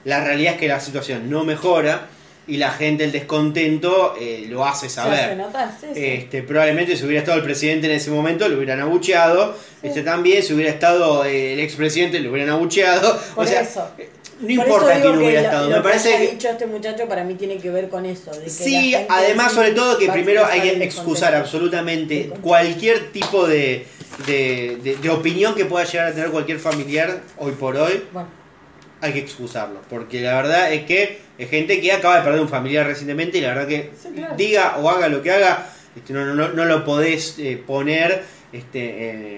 la realidad es que la situación no mejora y la gente, el descontento, eh, lo hace Se hace saber. notar, sí, sí. Este, probablemente si hubiera estado el presidente en ese momento lo hubieran abucheado. Este también, si hubiera estado el expresidente lo hubieran abucheado. Por o sea, eso. No Por importa quién hubiera lo- estado. lo Me parece que haya que dicho este muchacho para mí tiene que ver con eso. De que Sí, además sobre todo que primero hay que excusar absolutamente cualquier tipo de, de, de- de opinión que pueda llegar a tener cualquier familiar hoy por hoy, Bueno, hay que excusarlo, porque la verdad es que es gente que acaba de perder un familiar recientemente y la verdad que Sí, claro. diga o haga lo que haga, este, no, no, no, no lo podés eh, poner este,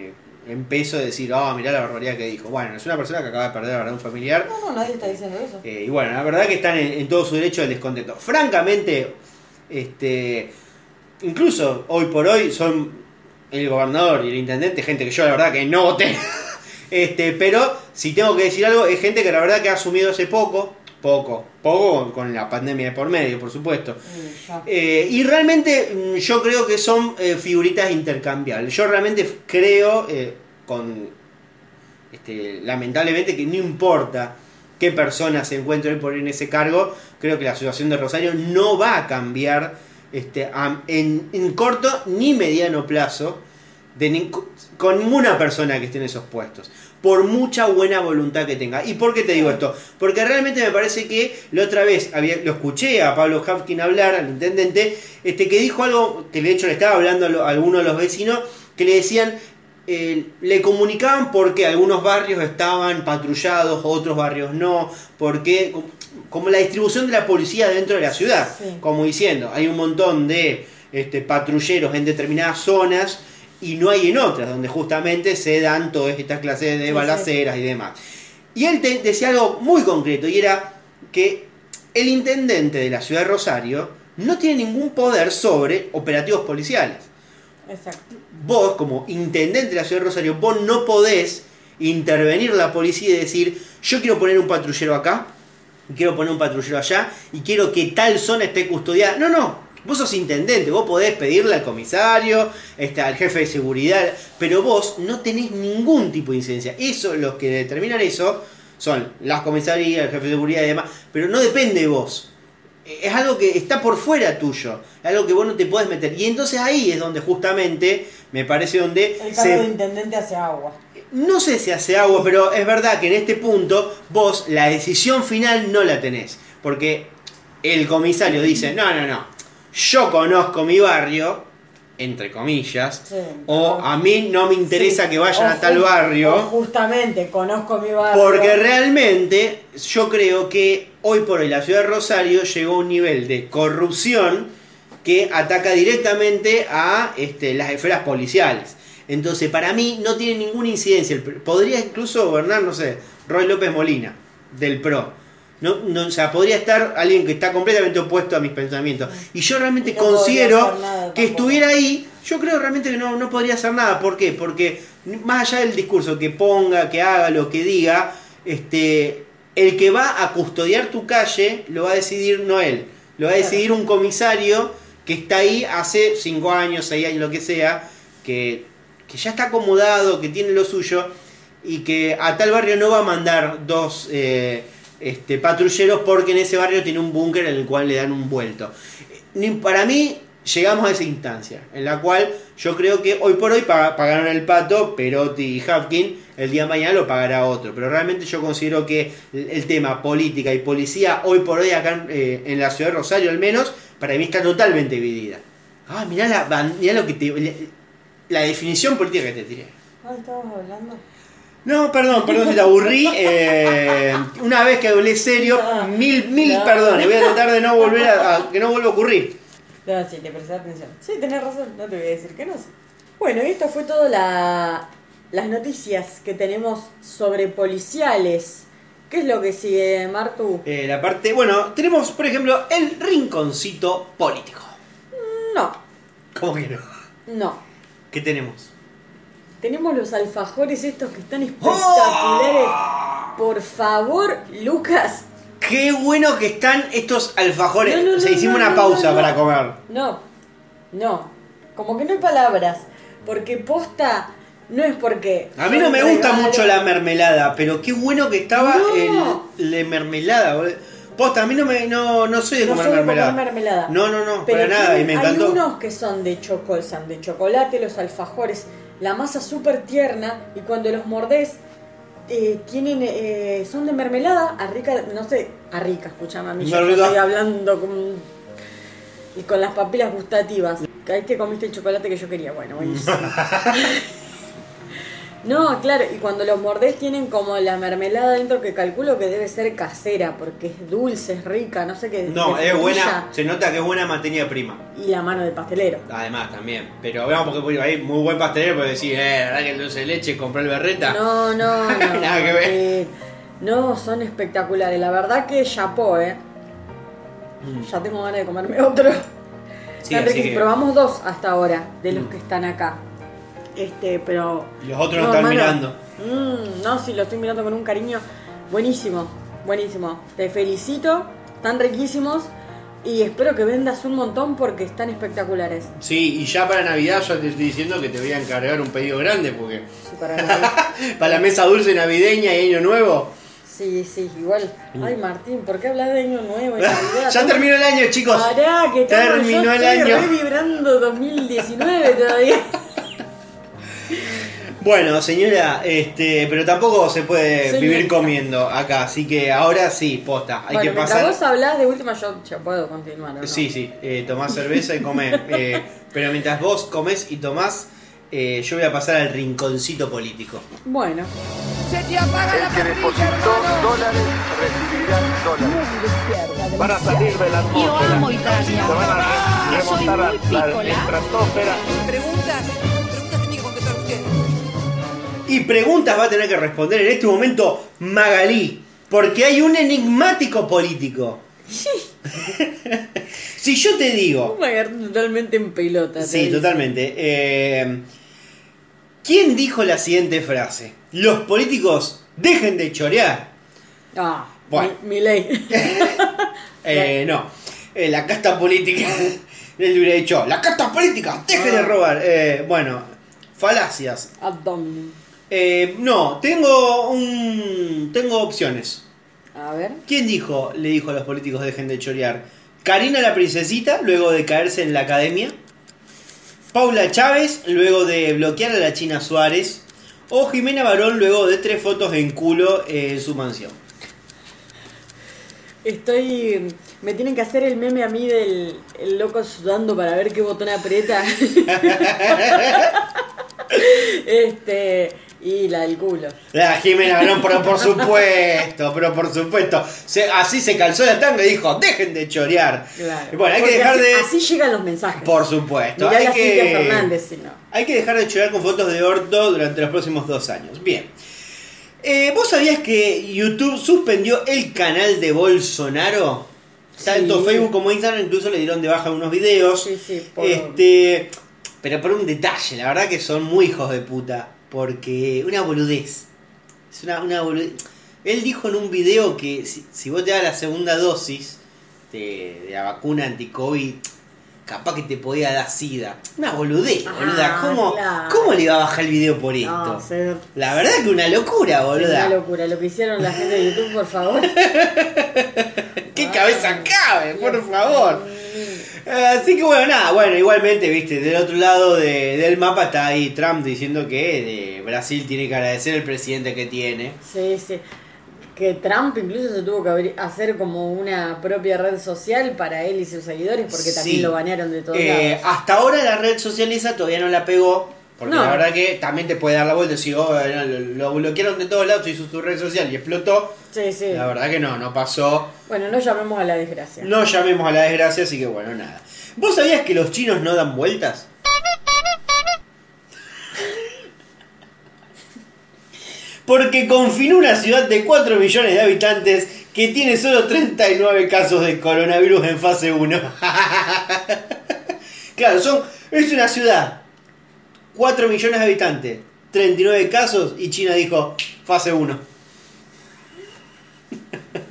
eh, en peso de decir, ah, mirá la barbaridad que dijo. Bueno, es una persona que acaba de perder verdad un familiar no, no, nadie está diciendo eso. eh, y bueno, la verdad que están en, en todo su derecho del descontento. Francamente, este, incluso hoy por hoy son el gobernador y el intendente, gente que yo la verdad que no voté. [laughs] Este, pero si tengo que decir algo, es gente que la verdad que ha asumido hace poco, poco, poco con- la pandemia de por medio, por supuesto. Mm. Eh, y realmente mm, yo creo que son eh, figuritas intercambiables. Yo realmente creo, eh, con este, lamentablemente, que no importa qué persona se encuentre hoy por hoy en ese cargo, creo que la situación de Rosario no va a cambiar este, a- en, en corto ni mediano plazo de con ninguna persona que esté en esos puestos. Por mucha buena voluntad que tenga. ¿Y por qué te digo esto? Porque realmente me parece que la otra vez había, lo escuché a Pablo Hafkin hablar, al intendente, este, que dijo algo que de hecho le estaba hablando a, lo- a algunos de los vecinos, que le decían, eh, le comunicaban porque algunos barrios estaban patrullados, otros barrios no, porque como la distribución de la policía dentro de la ciudad, Sí. como diciendo, hay un montón de este, patrulleros en determinadas zonas y no hay en otras, donde justamente se dan todas estas clases de balaceras y demás. Y él te- decía algo muy concreto, y era que el intendente de la ciudad de Rosario no tiene ningún poder sobre operativos policiales. Exacto. Vos, como intendente de la ciudad de Rosario, vos no podés intervenir la policía y decir, yo quiero poner un patrullero acá, quiero poner un patrullero allá, y quiero que tal zona esté custodiada. No, no. Vos sos intendente, vos podés pedirle al comisario, este, al jefe de seguridad, pero vos no tenés ningún tipo de incidencia. Eso, los que determinan eso, son las comisarías, el jefe de seguridad y demás, pero no depende de vos es algo que está por fuera tuyo, es algo que vos no te puedes meter. Y entonces ahí es donde justamente me parece donde El cargo de intendente hace agua. no sé si hace agua, pero es verdad que en este punto vos la decisión final no la tenés, porque el comisario dice, no, no, no, yo conozco mi barrio, entre comillas, Sí. o a mí no me interesa Sí. que vayan a tal barrio. justamente, conozco mi barrio. Porque realmente yo creo que hoy por hoy la ciudad de Rosario llegó a un nivel de corrupción que ataca directamente a este, las esferas policiales. Entonces, para mí no tiene ninguna incidencia. Podría incluso gobernar, no sé, Roy López Molina, del PRO. No, no, o sea, podría estar alguien que está completamente opuesto a mis pensamientos. Y yo realmente Y no podría considero nada que estuviera ahí, yo creo realmente que no, no podría hacer nada. ¿Por qué? Porque más allá del discurso que ponga, que haga, lo que diga, este, el que va a custodiar tu calle lo va a decidir no él, lo va a decidir un comisario que está ahí hace 5 años, 6 años, lo que sea, que, que ya está acomodado, que tiene lo suyo y que a tal barrio no va a mandar dos eh, este, patrulleros porque en ese barrio tiene un búnker en el cual le dan un vuelto. Para mí llegamos a esa instancia en la cual yo creo que hoy por hoy pa- pagaron el pato Perotti y Hapkin, el día de mañana lo pagará otro, pero realmente yo considero que el, tema política y policía hoy por hoy acá en, eh, en la ciudad de Rosario al menos, para mí está totalmente dividida. Ah, mirá, la, mirá lo que la, la definición política que te tiré. Ay, estábamos hablando. No, perdón, perdón si te aburrí. eh, una vez que hablé serio, No, mil, mil no. perdones. Voy a tratar de no volver a, a- que no vuelva a ocurrir. No, sí, te prestas atención. Sí, tenés razón, no te voy a decir que no. Bueno, y esto fue todo la, las noticias que tenemos sobre policiales. ¿Qué es lo que sigue, Martu? Eh, la parte, bueno, tenemos por ejemplo el rinconcito político. No, ¿Cómo que no? no. ¿Qué tenemos? Tenemos los alfajores estos que están espectaculares. Por favor, Lucas. Qué bueno que están estos alfajores. No, no, o sea, no, hicimos una pausa para comer. No, no. Como que no hay palabras. Porque posta no es porque. A mí no me gusta mucho la mermelada, pero qué bueno que estaba el la mermelada. Posta, a mí no me no, no soy de No comer soy de mermelada. comer mermelada. No, no, no, Pero para nada, y me encantó. Hay unos que son de chocolate, son de chocolate, los alfajores, la masa súper tierna y cuando los mordés eh, tienen eh, son de mermelada, a rica, no sé, a rica, escuchame a mí, yo estoy hablando con, y con las papilas gustativas. Ahí te comiste el chocolate que yo quería, bueno, buenísimo. [laughs] No, claro, y cuando los mordés tienen como la mermelada dentro que calculo que debe ser casera, porque es dulce, es rica, no sé qué. No, es buena, se nota que es buena materia prima. Y la mano del pastelero. Además también. Pero veamos porque por ahí muy buen pastelero puede decir, eh, la verdad que el dulce de leche compró el berreta. No, [laughs] no, no. Nada que ver. eh, no, son espectaculares. La verdad que chapó, ¿eh? Ya tengo ganas de comerme otro. Mm. Sí, así que- Probamos dos hasta ahora de los Mm. que están acá. Este, pero. Los otros no están mirando. Mm, no, sí, lo estoy mirando con un cariño. Buenísimo, buenísimo. Te felicito, están riquísimos. Y espero que vendas un montón porque están espectaculares. Sí, y ya para Navidad ya te estoy diciendo que te voy a encargar un pedido grande porque Sí, para Navidad. [laughs] para la mesa dulce navideña y año nuevo. Sí, sí, igual. Ay, Martín, ¿por qué hablas de año nuevo y Navidad? Mm. ya terminó el año, chicos. Pará, que Terminó yo el estoy año. vibrando 2019 todavía. [laughs] Bueno, señora, este, pero tampoco se puede Señorita. vivir comiendo acá, así que ahora sí, posta, hay bueno, que mientras pasar. vos hablás de última, yo ya puedo continuar. ¿o no? Sí, sí, eh, tomás cerveza y comés. [laughs] eh, pero mientras vos comés y tomás, eh, yo voy a pasar al rinconcito político. Bueno, El que depositó dólares recibirá dólares. Van a salir de la atmósfera. Yo amo Italia. Se van a Yo remontar la estratosfera. Preguntas, preguntas tiene que contestar usted. Y preguntas va a tener que responder en este momento Magalí, porque hay un enigmático político. [laughs] si yo te digo, totalmente en pelota. Sí, totalmente. Eh, ¿Quién dijo la siguiente frase? Los políticos dejen de chorear. Ah, Bueno. mi, mi ley. [laughs] Eh, no, Eh, la casta política. Él hubiera dicho, la casta política, dejen de robar. Eh, bueno, falacias. Abdomen. Eh, no, tengo un. Tengo opciones. A ver. ¿Quién dijo, le dijo a los políticos dejen de chorear? Karina la princesita, luego de caerse en la academia. Paula Chávez, luego de bloquear a la China Suárez. O Jimena Barón, luego de tres fotos en culo en su mansión. Estoy. Me tienen que hacer el meme a mí del el loco sudando para ver qué botón aprieta. [laughs] [laughs] este. Y la del culo. La Jimena Barón, pero por supuesto, pero por supuesto. Se- así se calzó la tanga y dijo, dejen de chorear. Claro. Bueno, hay que dejar así, de... Así llegan los mensajes. Por supuesto. Mirá hay que... Cintia Fernández, si no. Hay que dejar de chorar con fotos de orto durante los próximos dos años. Bien. Eh, ¿Vos sabías que YouTube suspendió el canal de Bolsonaro? Tanto. Facebook como Instagram incluso le dieron de baja unos videos. Sí, sí, por- Este, pero por un detalle, la verdad que son muy hijos de puta. Porque una boludez. Es una, una boludez. Él dijo en un video que si, si vos te das la segunda dosis de, de la vacuna anti-COVID, capaz que te podía dar sida. Una boludez, Ah, boluda. ¿Cómo, claro. ¿Cómo le iba a bajar el video por esto? No, La verdad que una locura, Una boluda. locura. Lo que hicieron la gente de YouTube, por favor. [laughs] ¿Qué cabeza cabe, por favor? Así que bueno, nada, bueno, igualmente, viste, del otro lado de- del mapa está ahí Trump diciendo que eh, Brasil tiene que agradecer al presidente que tiene. Sí, sí. Que Trump incluso se tuvo que hacer como una propia red social para él y sus seguidores porque también lo banearon de todos Eh, hasta ahora la red social esa todavía no la pegó, Porque No. la verdad que también te puede dar la vuelta si oh, no, lo, lo bloquearon de todos lados, hizo su red social y explotó. Sí, sí. La verdad que no, no pasó. Bueno, no llamemos a la desgracia. No llamemos a la desgracia, así que bueno, nada. ¿Vos sabías que los chinos no dan vueltas? [laughs] Porque confinó una ciudad de 4 millones de habitantes que tiene solo 39 casos de coronavirus en fase 1. [laughs] claro, son, es una ciudad, 4 millones de habitantes, 39 casos y China dijo fase 1.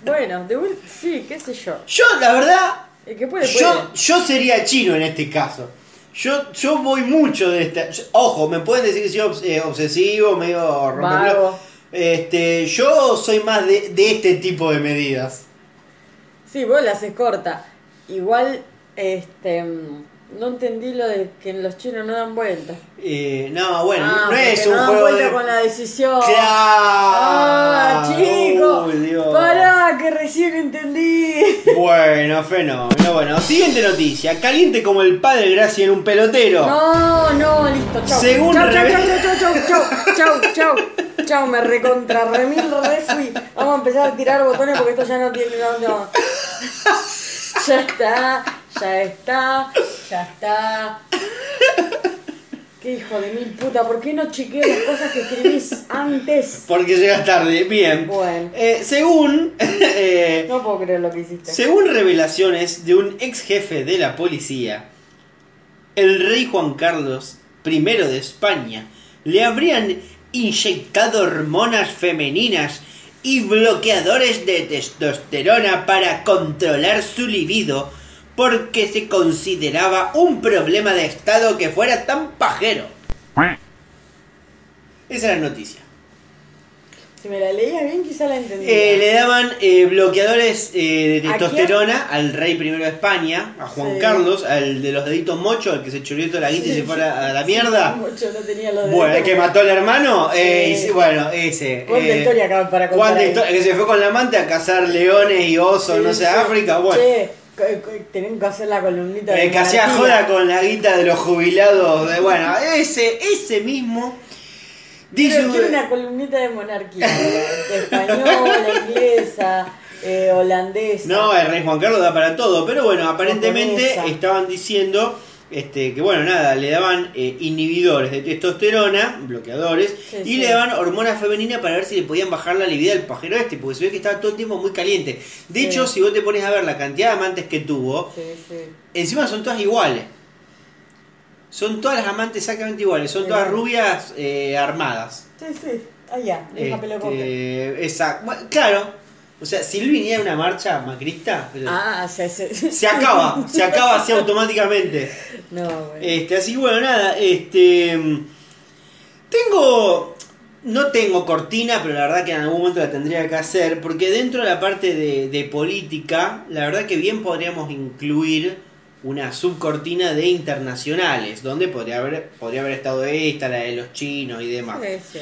Bueno, de vuelta, sí, qué sé yo. Yo, la verdad, El que puede, Yo, puede. yo sería chino en este caso. Yo, yo voy mucho de esta. yo- ojo, me pueden decir que soy obs- eh, obsesivo, medio. Vago. Este, yo soy más de, de este tipo de medidas. Sí, vos la haces corta. Igual, este. mm, No entendí lo de que los chinos no dan vuelta. Eh, no, bueno, Ah, no es un no dan juego vuelta de. con la decisión. ¡Claro! ¡Ah, chico! Uy, Dios. ¡Pará, que recién entendí! Bueno, fenómeno. Bueno, siguiente noticia. Caliente como el padre Gracia en un pelotero. No, no, listo, chau. Según chau, chau, chau, chau, chau, chau, chau, chau, chau, me recontra remil re fui. Vamos a empezar a tirar botones porque esto ya no tiene no, no. Ya está, ya está, ya está. Qué hijo de mil puta, ¿por qué no chequeo las cosas que escribís antes? Porque llegas tarde. Bien. Bueno. Eh, según. [laughs] eh, No puedo creer lo que hiciste. Según revelaciones de un ex jefe de la policía, el rey Juan Carlos I de España le habrían inyectado hormonas femeninas y bloqueadores de testosterona para controlar su libido porque se consideraba un problema de estado que fuera tan pajero. Esa es la noticia. Si me la leías bien, quizá la entendí. Eh, le daban eh, bloqueadores eh, de ¿A testosterona al rey primero de España, a Juan Sí. Carlos, al de los deditos mocho, al que se choreó toda la guita y se fue a la, mierda. Mucho no tenía los Bueno, el que mató al hermano, eh, y bueno, ese. ¿Cuánta historia acá para contar ahí? que se fue con la amante a cazar leones y osos, no sé, a África, bueno. Che, tienen que hacer la columnita Eh, que hacía joda con la guita de los jubilados. De, bueno, ese, ese mismo. Dice, quiero una columnita de monarquía. española, inglesa, eh, holandesa. No, el rey Juan Carlos da para todo, pero bueno, aparentemente estaban diciendo este, que bueno, nada, le daban eh, inhibidores de testosterona, bloqueadores, Sí, y sí. le daban hormonas femeninas para ver si le podían bajar la libido al pajero este, porque se ve que estaba todo el tiempo muy caliente. De Sí. hecho, si vos te pones a ver la cantidad de amantes que tuvo, encima son todas iguales. Son todas las amantes exactamente iguales, son todas rubias eh, armadas. Sí, sí. Allá, coque. Este, exacto. Bueno, Claro. O sea, si él viniera a una marcha macrista, pero- Ah, se, se, se acaba, se acaba así automáticamente. No, bueno. Este, así que bueno, nada, este tengo no tengo cortina, pero la verdad que en algún momento la tendría que hacer, porque dentro de la parte de, de política, la verdad que bien podríamos incluir una subcortina de internacionales, donde podría haber, podría haber estado esta, la de los chinos y demás. Sí, sí.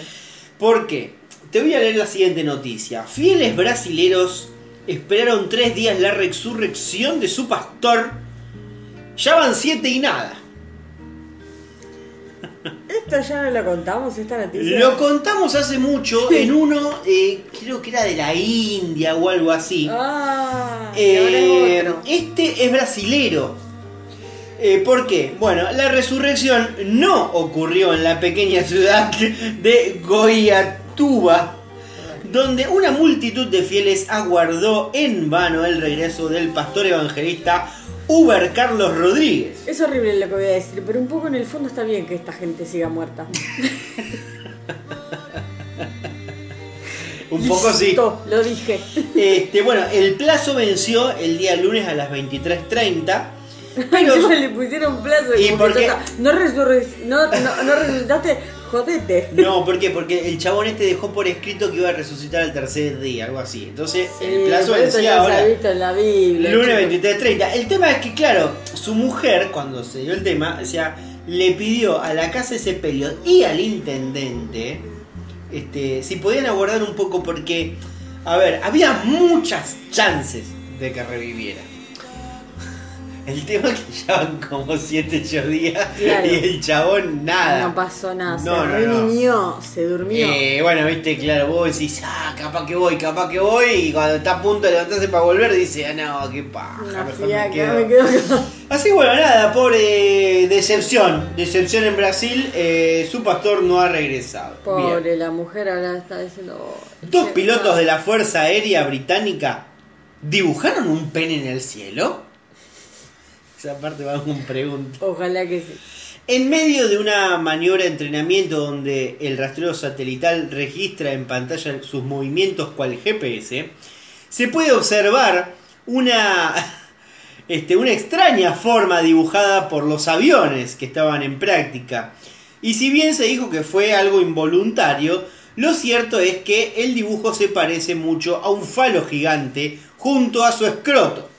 ¿Por qué? Te voy a leer la siguiente noticia. Fieles brasileros esperaron tres días la resurrección de su pastor. Ya van siete y nada. Esto ya no lo contamos, esta noticia. Lo contamos hace mucho en uno, eh, creo que era de la India o algo así. Ah, Eh, ahora este es brasilero. Eh, ¿Por qué? Bueno, la resurrección no ocurrió en la pequeña ciudad de Goiatuba, donde una multitud de fieles aguardó en vano el regreso del pastor evangelista Uber Carlos Rodríguez. Es horrible lo que voy a decir, pero un poco en el fondo está bien que esta gente siga muerta. [laughs] Un poco sí. Lo dije. Este, bueno, el plazo venció el día lunes a las 23.30. [laughs] Pero le pusieron plazo ¿Y como por que qué? ya está. No, no, no, resucitaste, jodete. No, ¿por qué? Porque el chabón este dejó por escrito que iba a resucitar al tercer día, algo así. Entonces, el plazo ya ahora. se ha visto en la Biblia. Lunes chicos. 23.30. El tema es que, claro, su mujer, cuando se dio el tema, o sea, le pidió a la casa de sepelio y al intendente este, si podían aguardar un poco porque, a ver, había muchas chances de que reviviera. El tema es que [laughs] ya van como 7, 8 días Claro. y el chabón nada. No pasó nada, No, se no, no. reinió, se durmió. Eh, bueno, viste, claro, vos decís, ah, capaz que voy, capaz que voy, y cuando está a punto de levantarse para volver, dice, ah, no, qué paja, mejor me quedo. me quedo. Así bueno, nada, pobre decepción, decepción en Brasil, eh, su pastor no ha regresado. Bien. Pobre, la mujer ahora está diciendo. oh, Dos pilotos no. de la Fuerza Aérea Británica dibujaron un pene en el cielo. Esa parte va con pregunta. Ojalá que sí. En medio de una maniobra de entrenamiento donde el rastreo satelital registra en pantalla sus movimientos cual GPS, se puede observar una, [laughs] este, una extraña forma dibujada por los aviones que estaban en práctica. Y si bien se dijo que fue algo involuntario, lo cierto es que el dibujo se parece mucho a un falo gigante junto a su escroto.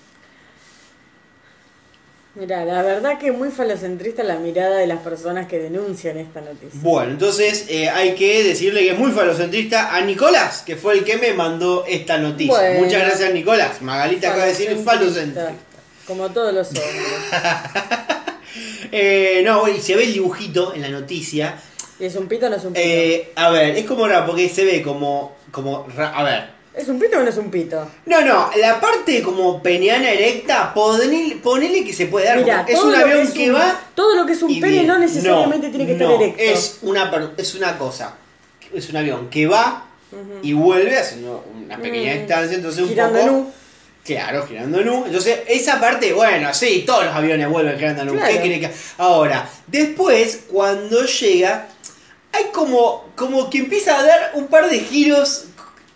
Mira, la verdad que es muy falocentrista la mirada de las personas que denuncian esta noticia. Bueno, entonces eh, hay que decirle que es muy falocentrista a Nicolás, que fue el que me mandó esta noticia. Bueno. Muchas gracias, Nicolás. Magalita acaba de decir falocentrista. Como todos los hombres. [laughs] Eh, no, y se ve el dibujito en la noticia. ¿Y es un pito o no es un pito? Eh, a ver, es como raro, porque se ve como. como a ver. ¿Es un pito o no es un pito? No, no, la parte como peneana erecta, ponele, ponele que se puede dar. Como- es un avión es que un- va. Todo lo que es un pene viene. no necesariamente No, tiene que no, estar erecto. Es una, es una cosa. Es un avión que va y vuelve haciendo una pequeña Mm. distancia, entonces un poco. nu. Claro, girando nu. Entonces, esa parte, bueno, sí, todos los aviones vuelven girando nu. Claro. ¿Qué quiere que.? Ahora, después, cuando llega, hay como, como que empieza a dar un par de giros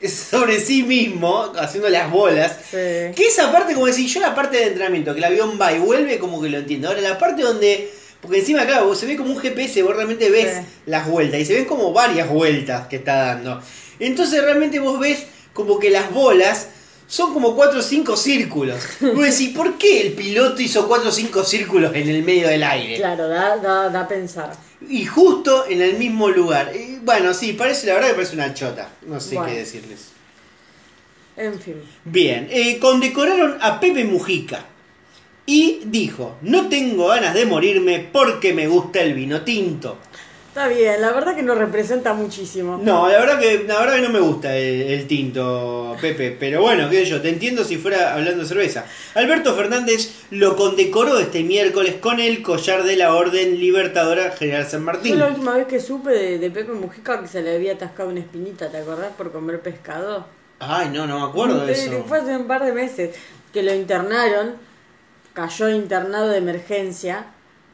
sobre sí mismo, haciendo las bolas. Sí. Que esa parte, como decir, yo la parte de entrenamiento, que el avión va y vuelve, como que lo entiendo. Ahora, la parte donde. Porque encima, claro, se ve como un GPS, vos realmente ves Sí. las vueltas. Y se ven como varias vueltas que está dando. Entonces, realmente vos ves como que las bolas son como 4 o 5 círculos. Vos decís, ¿por qué el piloto hizo 4 o 5 círculos en el medio del aire? Claro, da, da, da a pensar. Y justo en el mismo lugar. Y bueno, sí, parece, la verdad que parece una chota. No sé Bueno. qué decirles. En fin. Bien, eh, condecoraron a Pepe Mujica. Y dijo, no tengo ganas de morirme porque me gusta el vino tinto. Está bien, la verdad que nos representa muchísimo. No, la verdad que, la verdad que no me gusta el, el tinto, Pepe. Pero bueno, qué sé yo, te entiendo si fuera hablando de cerveza. Alberto Fernández lo condecoró este miércoles con el collar de la Orden Libertadora General San Fue Martín. la última vez que supe de, de Pepe Mujica que se le había atascado una espinita, ¿te acordás? Por comer pescado. Ay, no, no me acuerdo de eso. Fue hace un par de meses que lo internaron, cayó internado de emergencia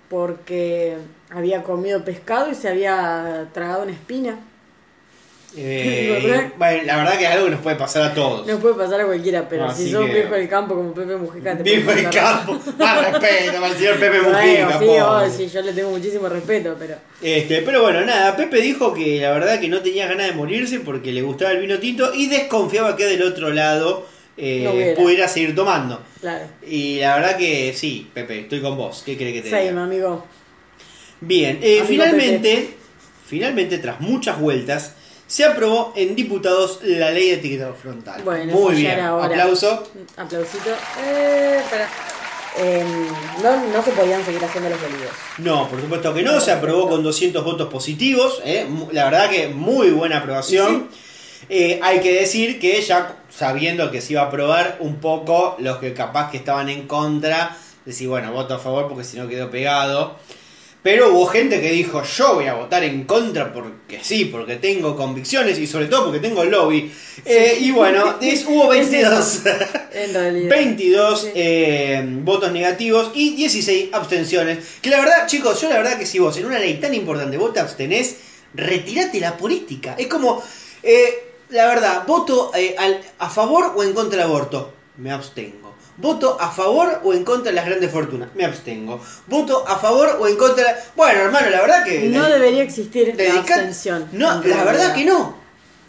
porque había comido pescado y se había tragado una espina. Eh, [laughs] la verdad que es algo que nos puede pasar a todos. No puede pasar a cualquiera, pero Así si sos que- viejo del campo como Pepe Mujica, te Viejo puede el pasar. campo. Más respeto para el señor Pepe Mujica, sí, oh, sí, yo le tengo muchísimo respeto, pero Este, pero bueno, nada, Pepe dijo que la verdad que no tenía ganas de morirse porque le gustaba el vino tinto y desconfiaba que del otro lado eh, No pudiera seguir tomando. claro. Y la verdad que sí, Pepe, estoy con vos. ¿Qué crees que te Same, diga? amigo. Bien, eh, finalmente, finalmente, tras muchas vueltas, se aprobó en diputados la ley de etiquetado frontal. Bueno, Muy bien, era hora. aplauso. Aplausito. Eh. Em, no, no se podían seguir haciendo los boludos. No, por supuesto que no, se aprobó con 200 votos positivos, ¿eh? La verdad que muy buena aprobación. Eh, hay que decir que ya sabiendo que se iba a aprobar un poco, los que capaz que estaban en contra, decir, bueno, voto a favor porque si no quedó pegado. Pero hubo gente que dijo, yo voy a votar en contra porque sí, porque tengo convicciones y sobre todo porque tengo lobby. Eh, y bueno, [laughs] es- hubo Es 22. En realidad. 22 Sí. eh, votos negativos y 16 abstenciones. Que la verdad, chicos, yo la verdad que si vos en una ley tan importante vos te abstenés, retirate la política. Es como, eh, la verdad, voto eh, al- a favor o en contra del aborto. Me abstengo. Voto a favor o en contra de las grandes fortunas. Me abstengo. Voto a favor o en contra. Bueno, hermano, la verdad que. No debería existir la abstención. No, la verdad que no.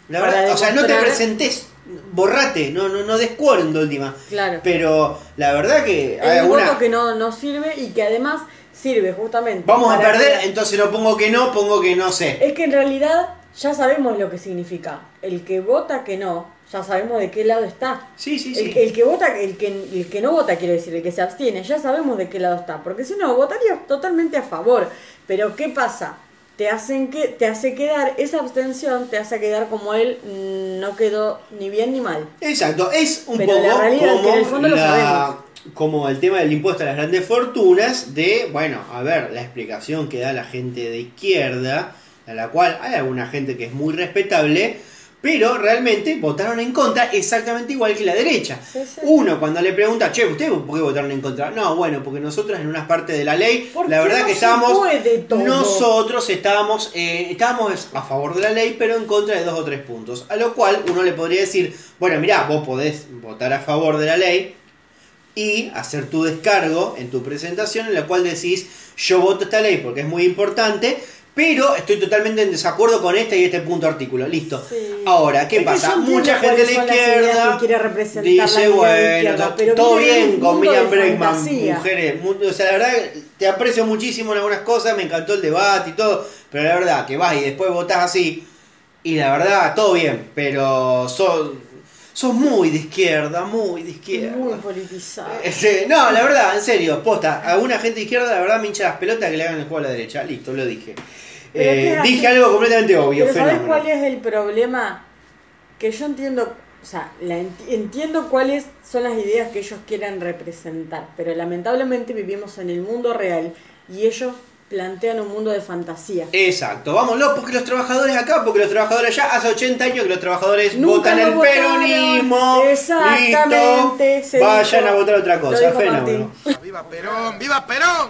La verdad, o sea, no te presentes. Borrate, no, no, no des quórum de última. Claro. Pero la verdad que hay un alguna. voto que no, no sirve y que además sirve justamente. Vamos a perder, que- entonces no pongo que no, pongo que no sé. Es que en realidad ya sabemos lo que significa. El que vota que no ya sabemos de qué lado está. Sí, sí, El, sí. el que vota, el que, el que no vota, quiero decir, el que se abstiene, ya sabemos de qué lado está. Porque si no, votaría totalmente a favor. Pero ¿qué pasa? Te hacen que, te hace quedar, esa abstención te hace quedar como él mm, no quedó ni bien ni mal. Exacto, es un Pero poco la realidad es que como, en el fondo lo la- sabemos. como el tema del impuesto a las grandes fortunas, de, bueno, a ver, la explicación que da la gente de izquierda, a la cual hay alguna gente que es muy respetable, pero realmente votaron en contra exactamente igual que la derecha. Sí, sí. Uno cuando le pregunta, che, ¿ustedes por qué votaron en contra? No, bueno, porque nosotros en unas partes de la ley, la verdad no que estábamos, nosotros estábamos, eh, estábamos a favor de la ley, pero en contra de dos o tres puntos. A lo cual uno le podría decir, bueno, mirá, vos podés votar a favor de la ley y hacer tu descargo en tu presentación en la cual decís, yo voto esta ley porque es muy importante, pero estoy totalmente en desacuerdo con este y este punto artículo. Listo. Sí. Ahora, ¿qué Es pasa? Mucha gente de la izquierda que dice, bueno, pero todo bien con Miriam Bregman, mujeres. mu- O sea, la verdad, te aprecio muchísimo en algunas cosas, me encantó el debate y todo, pero la verdad que vas y después votás así, y la verdad, todo bien, pero sos, sos muy de izquierda, muy de izquierda. Muy politizado. Este, no, la verdad, en serio, posta, a alguna gente de izquierda la verdad me hincha las pelotas que le hagan el juego a la derecha. Listo, lo dije. Eh, dije algo completamente obvio, Pero ¿sabes cuál es el problema? Que yo entiendo, o sea, la enti- entiendo cuáles son las ideas que ellos quieren representar, pero lamentablemente vivimos en el mundo real y ellos plantean un mundo de fantasía. Exacto, vámonos, porque los trabajadores acá, porque los trabajadores allá, hace 80 años que los trabajadores Nunca votan el votaron. peronismo. Exactamente, Listo, vayan dijo. a votar otra cosa, fenómeno. ¡Viva Perón! ¡Viva Perón!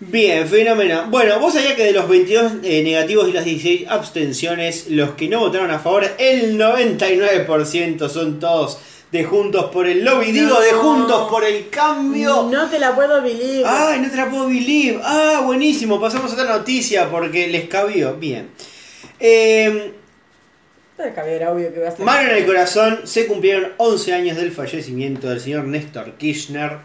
Bien, fenómeno. Bueno, vos sabías que de los 22 eh, negativos y las 16 abstenciones, los que no votaron a favor, el 99% son todos de Juntos por el Lobby. Digo, de. Juntos por el Cambio. No te la puedo believe. Ay, no te la puedo believe. Ah, buenísimo. Pasamos a otra noticia porque les cabió. Bien. Eh, que era obvio que a mano en el corazón, se cumplieron 11 años del fallecimiento del señor Néstor Kirchner.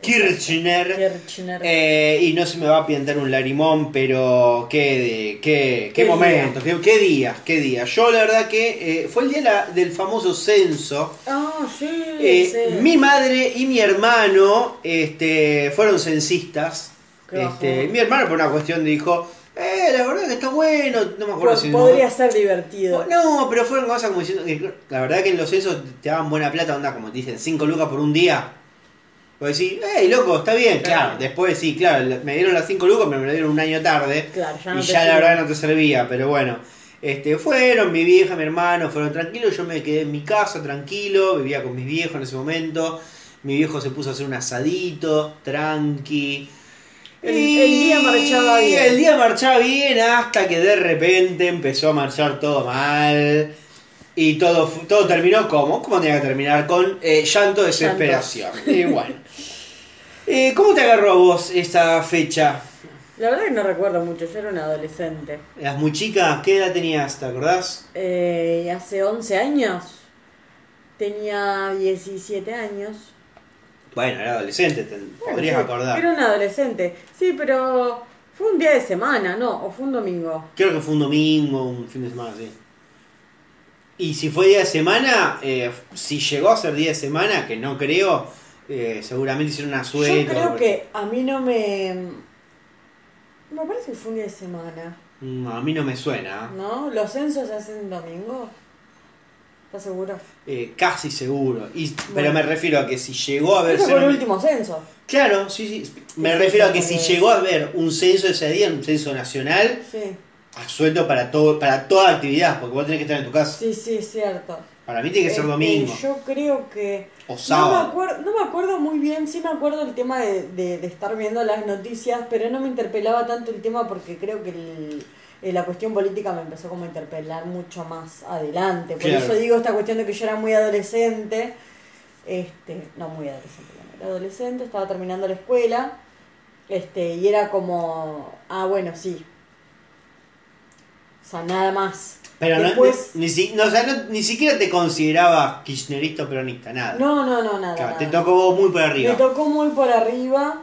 Kirchner. Kirchner. Eh, y no se me va a pintar un larimón, pero qué, de- qué, qué, Qué momento, qué, qué días, qué días. Yo la verdad que eh, fue el día la- del famoso censo. Ah, sí, Eh, sí. Mi madre y mi hermano este, fueron censistas. Este, mi hermano por una cuestión dijo, eh, la verdad que está bueno, no me acuerdo Po- si podría no. ser divertido. No, pero fueron cosas como diciendo que la verdad que en los censos te daban buena plata, onda como te dicen, 5 lucas por un día. Pues decís, hey, loco, está bien, claro. Claro. Después sí, claro, me dieron las 5 lucas, pero me lo dieron un año tarde. Claro, ya no y te ya la verdad no te servía, pero bueno. Este, fueron, mi vieja, mi hermano, fueron tranquilos, yo me quedé en mi casa tranquilo, vivía con mis viejos en ese momento. Mi viejo se puso a hacer un asadito, tranqui. El- el día marchaba bien. El día marchaba bien hasta que de repente empezó a marchar todo mal. Y todo, todo terminó como, ¿cómo tenía que terminar? Con eh, llanto, desesperación. [laughs] Y bueno. Eh, ¿Cómo te agarró a vos esta fecha? La verdad que no recuerdo mucho, yo era una adolescente. Las muy chicas, ¿qué edad tenías? ¿Te acordás? Eh, hace 11 años tenía 17 años. Bueno, era adolescente, te podrías Sí, acordar. Era una adolescente. Sí, pero fue un día de semana, ¿no? O fue un domingo. Creo que fue un domingo, un fin de semana, sí. Y si fue día de semana, eh, si llegó a ser día de semana, que no creo, eh, seguramente hicieron una suerte. Yo creo que a mí no me... Me parece que fue un día de semana, Mm, A mí no me suena. ¿no? ¿Los censos se hacen domingo? ¿Estás seguro? Eh, casi seguro. Y, Pero me refiero a que si llegó a haber... Ese fue el último censo. Claro, sí, sí. Me refiero a que si llegó a haber un censo ese día, un censo nacional, Sí, a sueldo para todo para toda actividad, porque vos tenés que estar en tu casa. sí, sí, es cierto. Para mí tiene que ser Este, domingo. Yo creo que... O No me, sábado. acuerdo, no me acuerdo muy bien, sí me acuerdo el tema de, de- de estar viendo las noticias, pero no me interpelaba tanto el tema porque creo que el- eh, la cuestión política me empezó como a interpelar mucho más adelante. Por Claro. eso digo esta cuestión de que yo era muy adolescente, este, no muy adolescente, no, era adolescente, estaba terminando la escuela, este, y era como, ah bueno, sí. Sea, nada más. Pero no- Después, ni, si- no, o sea, no- ni siquiera te considerabas kirchnerista o peronista, nada. no, no, no, nada. Claro, te tocó muy por arriba. Me tocó muy por arriba.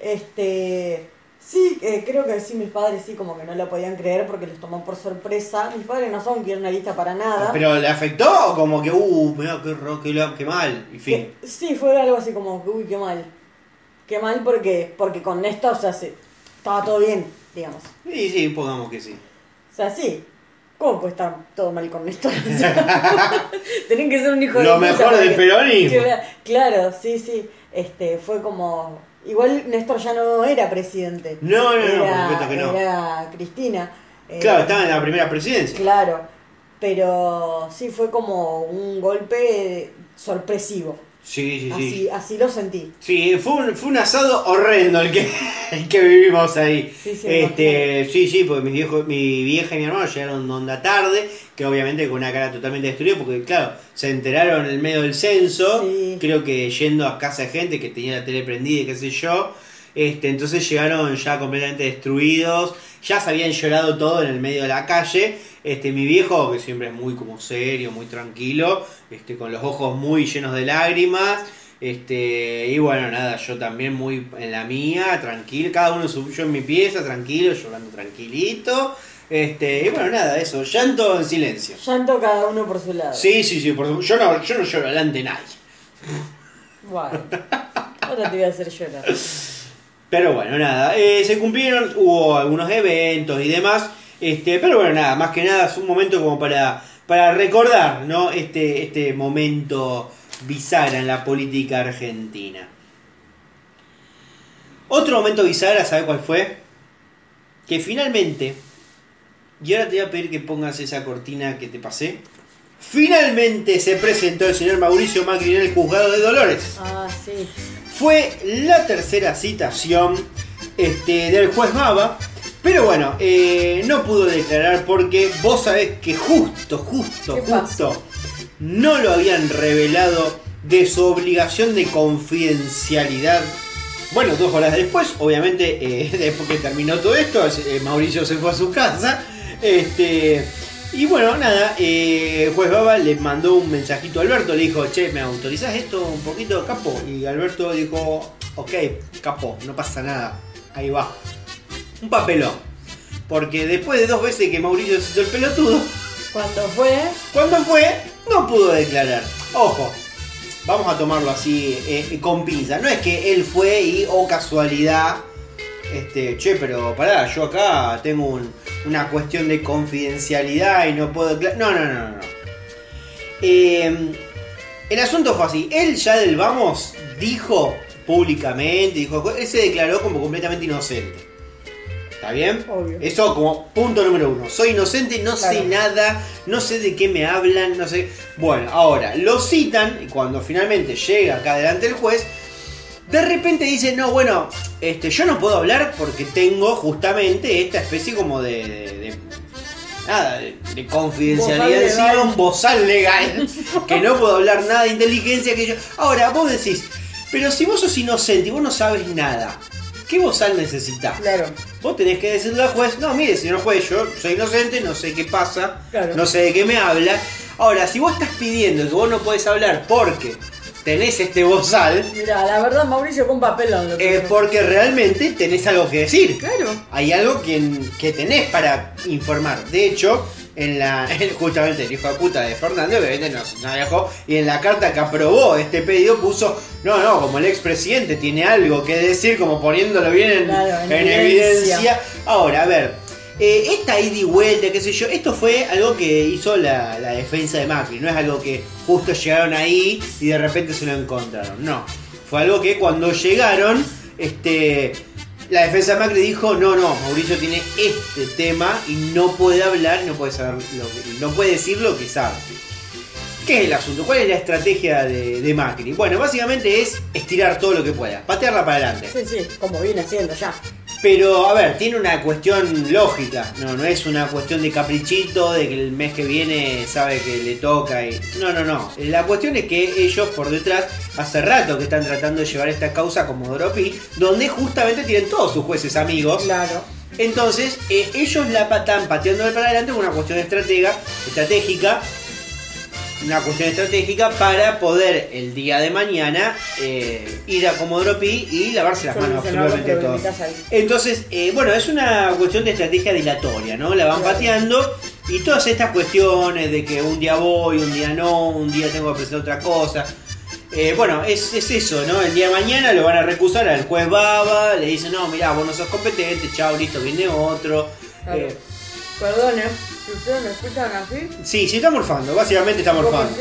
Este. Sí, eh, creo que sí, mis padres sí, como que no lo podían creer porque les tomó por sorpresa. Mis padres no son kirchneristas para nada. ¿Pero le afectó como que, uh, mira qué, qué, qué mal? En fin. Que- sí, fue algo así como, uy, qué mal. Qué mal porque, porque con Néstor, o sea, se- estaba todo bien, digamos. Sí, sí, pongamos que sí. O sea, sí. ¿Cómo puede estar todo mal con [laughs] [laughs] Néstor? Tienen que ser un hijo de Lo mejor que- Claro, sí, sí. Este, fue como... Igual Néstor ya no era presidente. No, no, no, por supuesto que no. Era Cristina. Eh, Claro, estaba en la primera presidencia. Claro, pero sí fue como un golpe sorpresivo. Sí, sí, Así, sí. así lo sentí. Sí, fue un, fue un asado horrendo el que, [laughs] el que vivimos ahí. Sí, sí, este, sí, sí, porque mis viejos, mi vieja y mi hermano llegaron onda tarde, que obviamente con una cara totalmente destruida, porque claro, se enteraron en el medio del censo, Sí. creo que yendo a casa de gente que tenía la tele prendida y qué sé yo. Este, entonces llegaron ya completamente destruidos, ya se habían llorado todo en el medio de la calle. Este, mi viejo, que siempre es muy como serio, muy tranquilo, este, con los ojos muy llenos de lágrimas. Este, y bueno, nada, yo también muy en la mía, tranquilo, cada uno su, yo en mi pieza, tranquilo, llorando tranquilito. Este, y bueno, nada, eso, llanto en silencio. Llanto cada uno por su lado. Sí, sí, sí, por supuesto, yo no, yo no lloro delante de nadie. Bueno, ahora te voy a hacer llorar. Pero bueno, nada, eh, se cumplieron, hubo algunos eventos y demás, este, pero bueno, nada, más que nada es un momento como para, para recordar, ¿no? Este, este momento bisagra en la política argentina. Otro momento bisagra, ¿sabe cuál fue? Que finalmente, y ahora te voy a pedir que pongas esa cortina que te pasé, finalmente se presentó el señor Mauricio Macri en el juzgado de Dolores Ah, sí. fue la tercera citación este, del juez Mava. Pero bueno, eh, no pudo declarar porque vos sabés que justo, justo, ¿Qué justo no lo habían revelado de su obligación de confidencialidad. Bueno, dos horas después, obviamente, eh, [laughs] después que terminó todo esto, eh, Mauricio se fue a su casa. Este, y bueno, nada, eh, juez Baba le mandó un mensajito a Alberto, le dijo, che, ¿me autorizás esto un poquito, capo? Y Alberto dijo, ok, capo, no pasa nada, ahí va. Un papelón. Porque después de dos veces que Mauricio se hizo el pelotudo, Cuando fue, cuando fue, no pudo declarar. Ojo, vamos a tomarlo así eh, con pinza. No es que él fue y, oh casualidad, este, che, pero pará, yo acá tengo un- una cuestión de confidencialidad y no puedo declarar. No, no, no, no. no. Eh, el asunto fue así. Él ya del vamos dijo públicamente, dijo, él se declaró como completamente inocente. ¿Está bien? Obvio. Eso como punto número uno. Soy inocente, no sé nada, no sé de qué me hablan, no sé. Bueno, ahora lo citan y cuando finalmente llega acá delante el juez, de repente dice, no, bueno, este, yo no puedo hablar porque tengo justamente esta especie como de... de- de- nada, de, de confidencialidad un bozal legal, [laughs] que no puedo hablar nada de inteligencia que yo... Ahora, vos decís, pero si vos sos inocente y vos no sabes nada, ¿qué bozal necesitas? claro. Vos tenés que decirle al juez, no, mire, señor juez, yo soy inocente, no sé qué pasa, Claro. no sé de qué me habla. Ahora, si vos estás pidiendo que vos no podés hablar porque tenés este bozal, Mira, la verdad, Mauricio con que es porque realmente tenés algo que decir. Claro. Hay algo que, que tenés para informar. De hecho, en la [laughs] en- justamente el hijo de puta de Fernando, que obviamente nos, nos dejó, y en la carta que aprobó este pedido puso, no, no, como el expresidente tiene algo que decir, como poniéndolo bien en, Claro, en en evidencia. evidencia. Ahora, a ver, eh, esta ida y vuelta, qué sé yo, esto fue algo que hizo la, la defensa de Macri, no es algo que justo llegaron ahí y de repente se lo encontraron, no. Fue algo que cuando llegaron, este, la defensa de Macri dijo, no, no, Mauricio tiene este tema y no puede hablar, no puede saber lo que- no puede decir lo que sabe. ¿Qué es el asunto? ¿Cuál es la estrategia de, de Macri? Bueno, básicamente es estirar todo lo que pueda, patearla para adelante. Sí, sí, como viene haciendo ya. Pero, a ver, tiene una cuestión lógica, no, no es una cuestión de caprichito, de que el mes que viene sabe que le toca y... No, no, no. La cuestión es que ellos por detrás hace rato que están tratando de llevar esta causa como Doropi, donde justamente tienen todos sus jueces amigos. Claro. Entonces, eh, ellos la están pateando para adelante con una cuestión estratega, estratégica. Una cuestión estratégica para poder el día de mañana eh, ir a Comodoro Pi y lavarse las manos absolutamente todo. Entonces, eh, bueno, es una cuestión de estrategia dilatoria, ¿no? La van Claro. pateando y todas estas cuestiones de que un día voy, un día no, un día tengo que presentar otra cosa. Eh, bueno, es, es eso, ¿no? El día de mañana lo van a recusar al juez Baba, le dicen, no, mirá, vos no sos competente, chao, listo, viene otro. Claro. Eh, Perdone, si ustedes me escuchan así, sí, sí, está morfando, básicamente está morfando.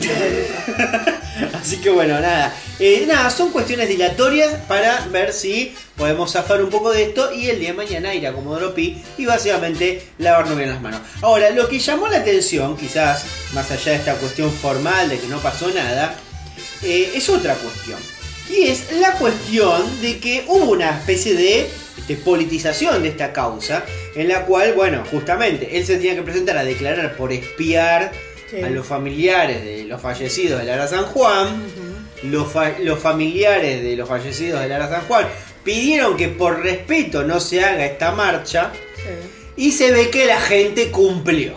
[laughs] Así que bueno, nada. Eh, nada, son cuestiones dilatorias para ver si podemos zafar un poco de esto y el día de mañana ir a Comodoro Pi y básicamente lavarnos bien las manos. Ahora, lo que llamó la atención, quizás más allá de esta cuestión formal de que no pasó nada, eh, es otra cuestión. Y es la cuestión de que hubo una especie de, de politización de esta causa, en la cual, bueno, justamente él se tenía que presentar a declarar por espiar Sí. a los familiares de los fallecidos de Lara San Juan. Los, fa- los familiares de los fallecidos de Lara San Juan pidieron que por respeto no se haga esta marcha Sí. y se ve que la gente cumplió.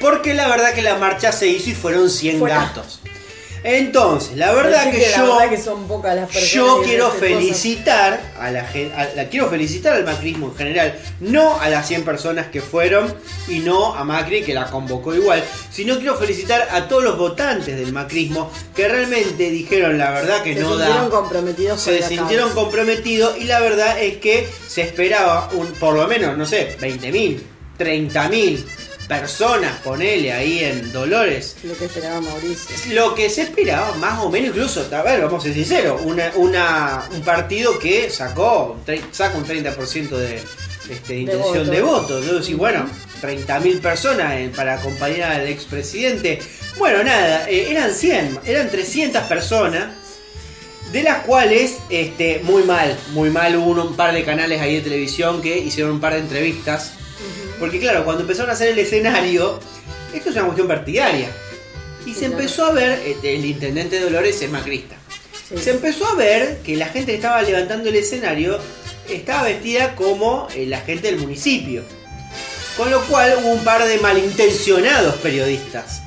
Porque la verdad que la marcha se hizo y fueron 100 Fuera. gatos. Entonces, la verdad Así que, la yo... verdad que son pocas las personas Yo que quiero felicitar a la gente, la, quiero felicitar al macrismo en general, no a las 100 personas que fueron y no a Macri que la convocó igual, sino quiero felicitar a todos los votantes del macrismo que realmente dijeron la verdad que Se no sintieron da comprometidos con se la sintieron comprometidos y la verdad es que se esperaba un, por lo menos, no sé, 20.000, 30.000 personas, ponele ahí en Dolores. Lo que esperaba Mauricio. Lo que se esperaba, más o menos, incluso, a ver, vamos a ser sinceros, una, una- un partido que sacó, saca un 30% de, este, intención voto. de voto. Yo decía, bueno, 30.000 personas eh, para acompañar al expresidente. Bueno, nada, eh, eran 100, eran 300 personas. De las cuales, este, muy mal, muy mal, hubo un par de canales ahí de televisión que hicieron un par de entrevistas. Porque claro, cuando empezaron a hacer el escenario, esto es una cuestión partidaria. Y se empezó a ver, eh, el intendente de Dolores es macrista. Sí. Se empezó a ver que la gente que estaba levantando el escenario estaba vestida como eh, la gente del municipio. Con lo cual hubo un par de malintencionados periodistas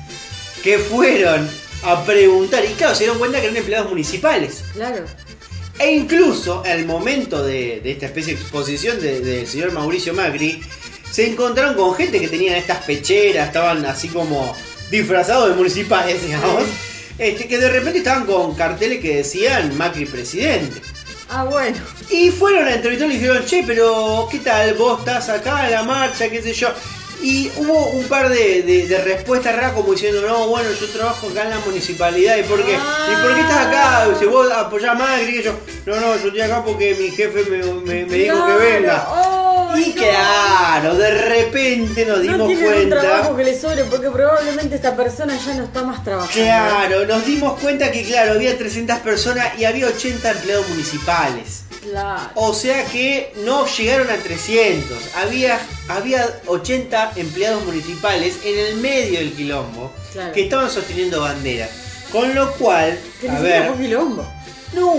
que fueron a preguntar y claro, se dieron cuenta que eran empleados municipales. Claro. E incluso al momento de, de esta especie de exposición de- del señor Mauricio Macri, se encontraron con gente que tenían estas pecheras, estaban así como disfrazados de municipales, digamos, este, que de repente estaban con carteles que decían Macri presidente. Ah, bueno. Y fueron a entrevistar y dijeron, che, pero ¿qué tal? Vos estás acá en la marcha, qué sé yo. Y hubo un par de, de- de respuestas raras como diciendo, no, bueno, yo trabajo acá en la municipalidad, ¿y por qué? ¿Y por qué estás acá? Si vos apoyás a Macri, y yo, no, no, yo estoy acá porque mi jefe me, me- me dijo que venga. ¡Ay, Y no! claro, de repente nos No dimos un cuenta. trabajo que le sobre porque probablemente esta persona ya no está más trabajando. Claro, nos dimos cuenta que claro, había 300 personas y había 80 empleados municipales. Claro. O sea que no llegaron a 300. Había, había 80 empleados municipales en el medio del quilombo Claro. que estaban sosteniendo bandera. Con lo cual, a ver, quilombo. no,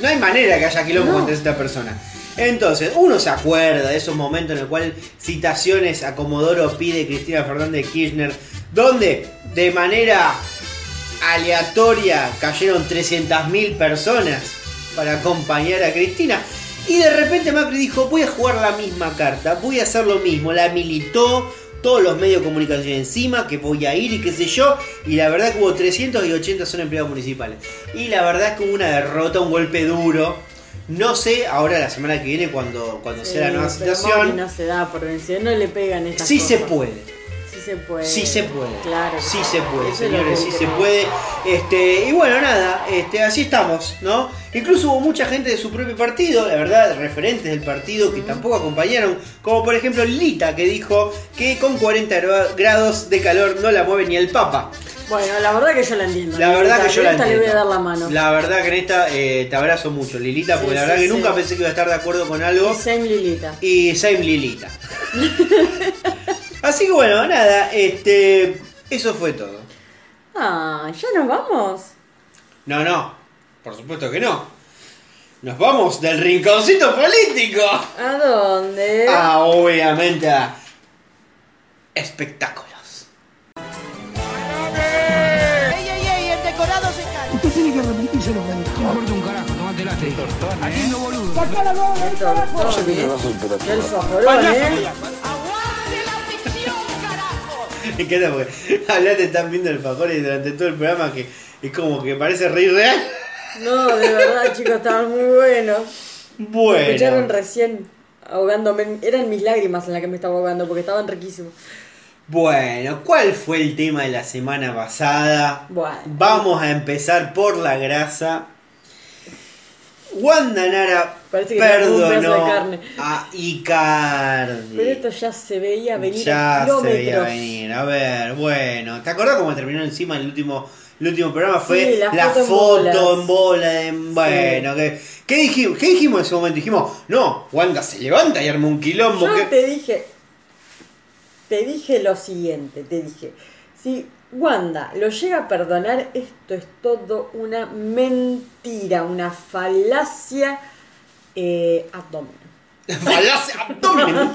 no hay manera que haya quilombo No. con 300 personas. Entonces, uno se acuerda de esos momentos en el cual citaciones a Comodoro pide Cristina Fernández de Kirchner, donde de manera aleatoria cayeron 300.000 personas para acompañar a Cristina. Y de repente Macri dijo, voy a jugar la misma carta, voy a hacer lo mismo. La militó, todos los medios de comunicación encima, que voy a ir y qué sé yo. Y la verdad que hubo 380 son empleados municipales. Y la verdad que hubo una derrota, un golpe duro. No sé, ahora la semana que viene cuando, cuando sea la nueva Sí, situación. No se da por vencido, no le pegan estas Sí cosas. se puede. Se puede. Sí se puede. Claro. Sí se puede, Eso señores, sí se puede. Este, y bueno, nada, este, así estamos, ¿no? Incluso hubo mucha gente de su propio partido, la verdad, referentes del partido que tampoco acompañaron, como por ejemplo Lita, que dijo que con 40 gra- grados de calor no la mueve ni el Papa. Bueno, la verdad que yo la entiendo. La verdad que yo la entiendo. le voy a dar la mano. La verdad que en esta eh, te abrazo mucho, Lilita, porque Sí, la verdad sí, que sí. nunca pensé que iba a estar de acuerdo con algo. Same Lilita. Y same Lilita. [laughs] Así que bueno, nada, este, eso fue todo. Ah, ¿ya nos vamos? No, no, por supuesto que no. Nos vamos del rinconcito político. ¿A dónde? Ah, obviamente a espectáculos. ¡Ey, ey, ey! El decorado se cae. Usted tiene que repetirse los No importa un carajo, tomate el lastre. Eh. Aquí no boludo. ¡Sacá la mano bomba, carajo! No sé qué trabajo, pero... ¡El soforón, eh! [laughs] Me encanta porque hablaste están viendo el fajor y durante todo el programa que es como que parece reír real. No, de verdad, [laughs] chicos, estaban muy buenos. Me escucharon Bueno, recién ahogándome. Eran mis lágrimas en las que me estaba ahogando porque estaban riquísimos. bueno, ¿cuál fue el tema de la semana pasada? Bueno. Vamos a empezar por la grasa. Wanda Nara Parece que un pedazo de perdonó carne. a Icardi. Pero esto ya se veía venir ya a se kilómetros. veía venir. A ver, bueno. ¿Te acordás cómo terminó encima el último, el último programa? Fue Sí, la foto en foto bolas. en bola. bueno, ¿qué, qué dijimos, ¿qué dijimos en ese momento? Dijimos, no, Wanda se levanta y arma un quilombo. Yo te dije, te dije lo siguiente, te dije, si Wanda lo llega a perdonar, esto es todo una mentira, una falacia eh, abdomen. [laughs] Falacia abdomen.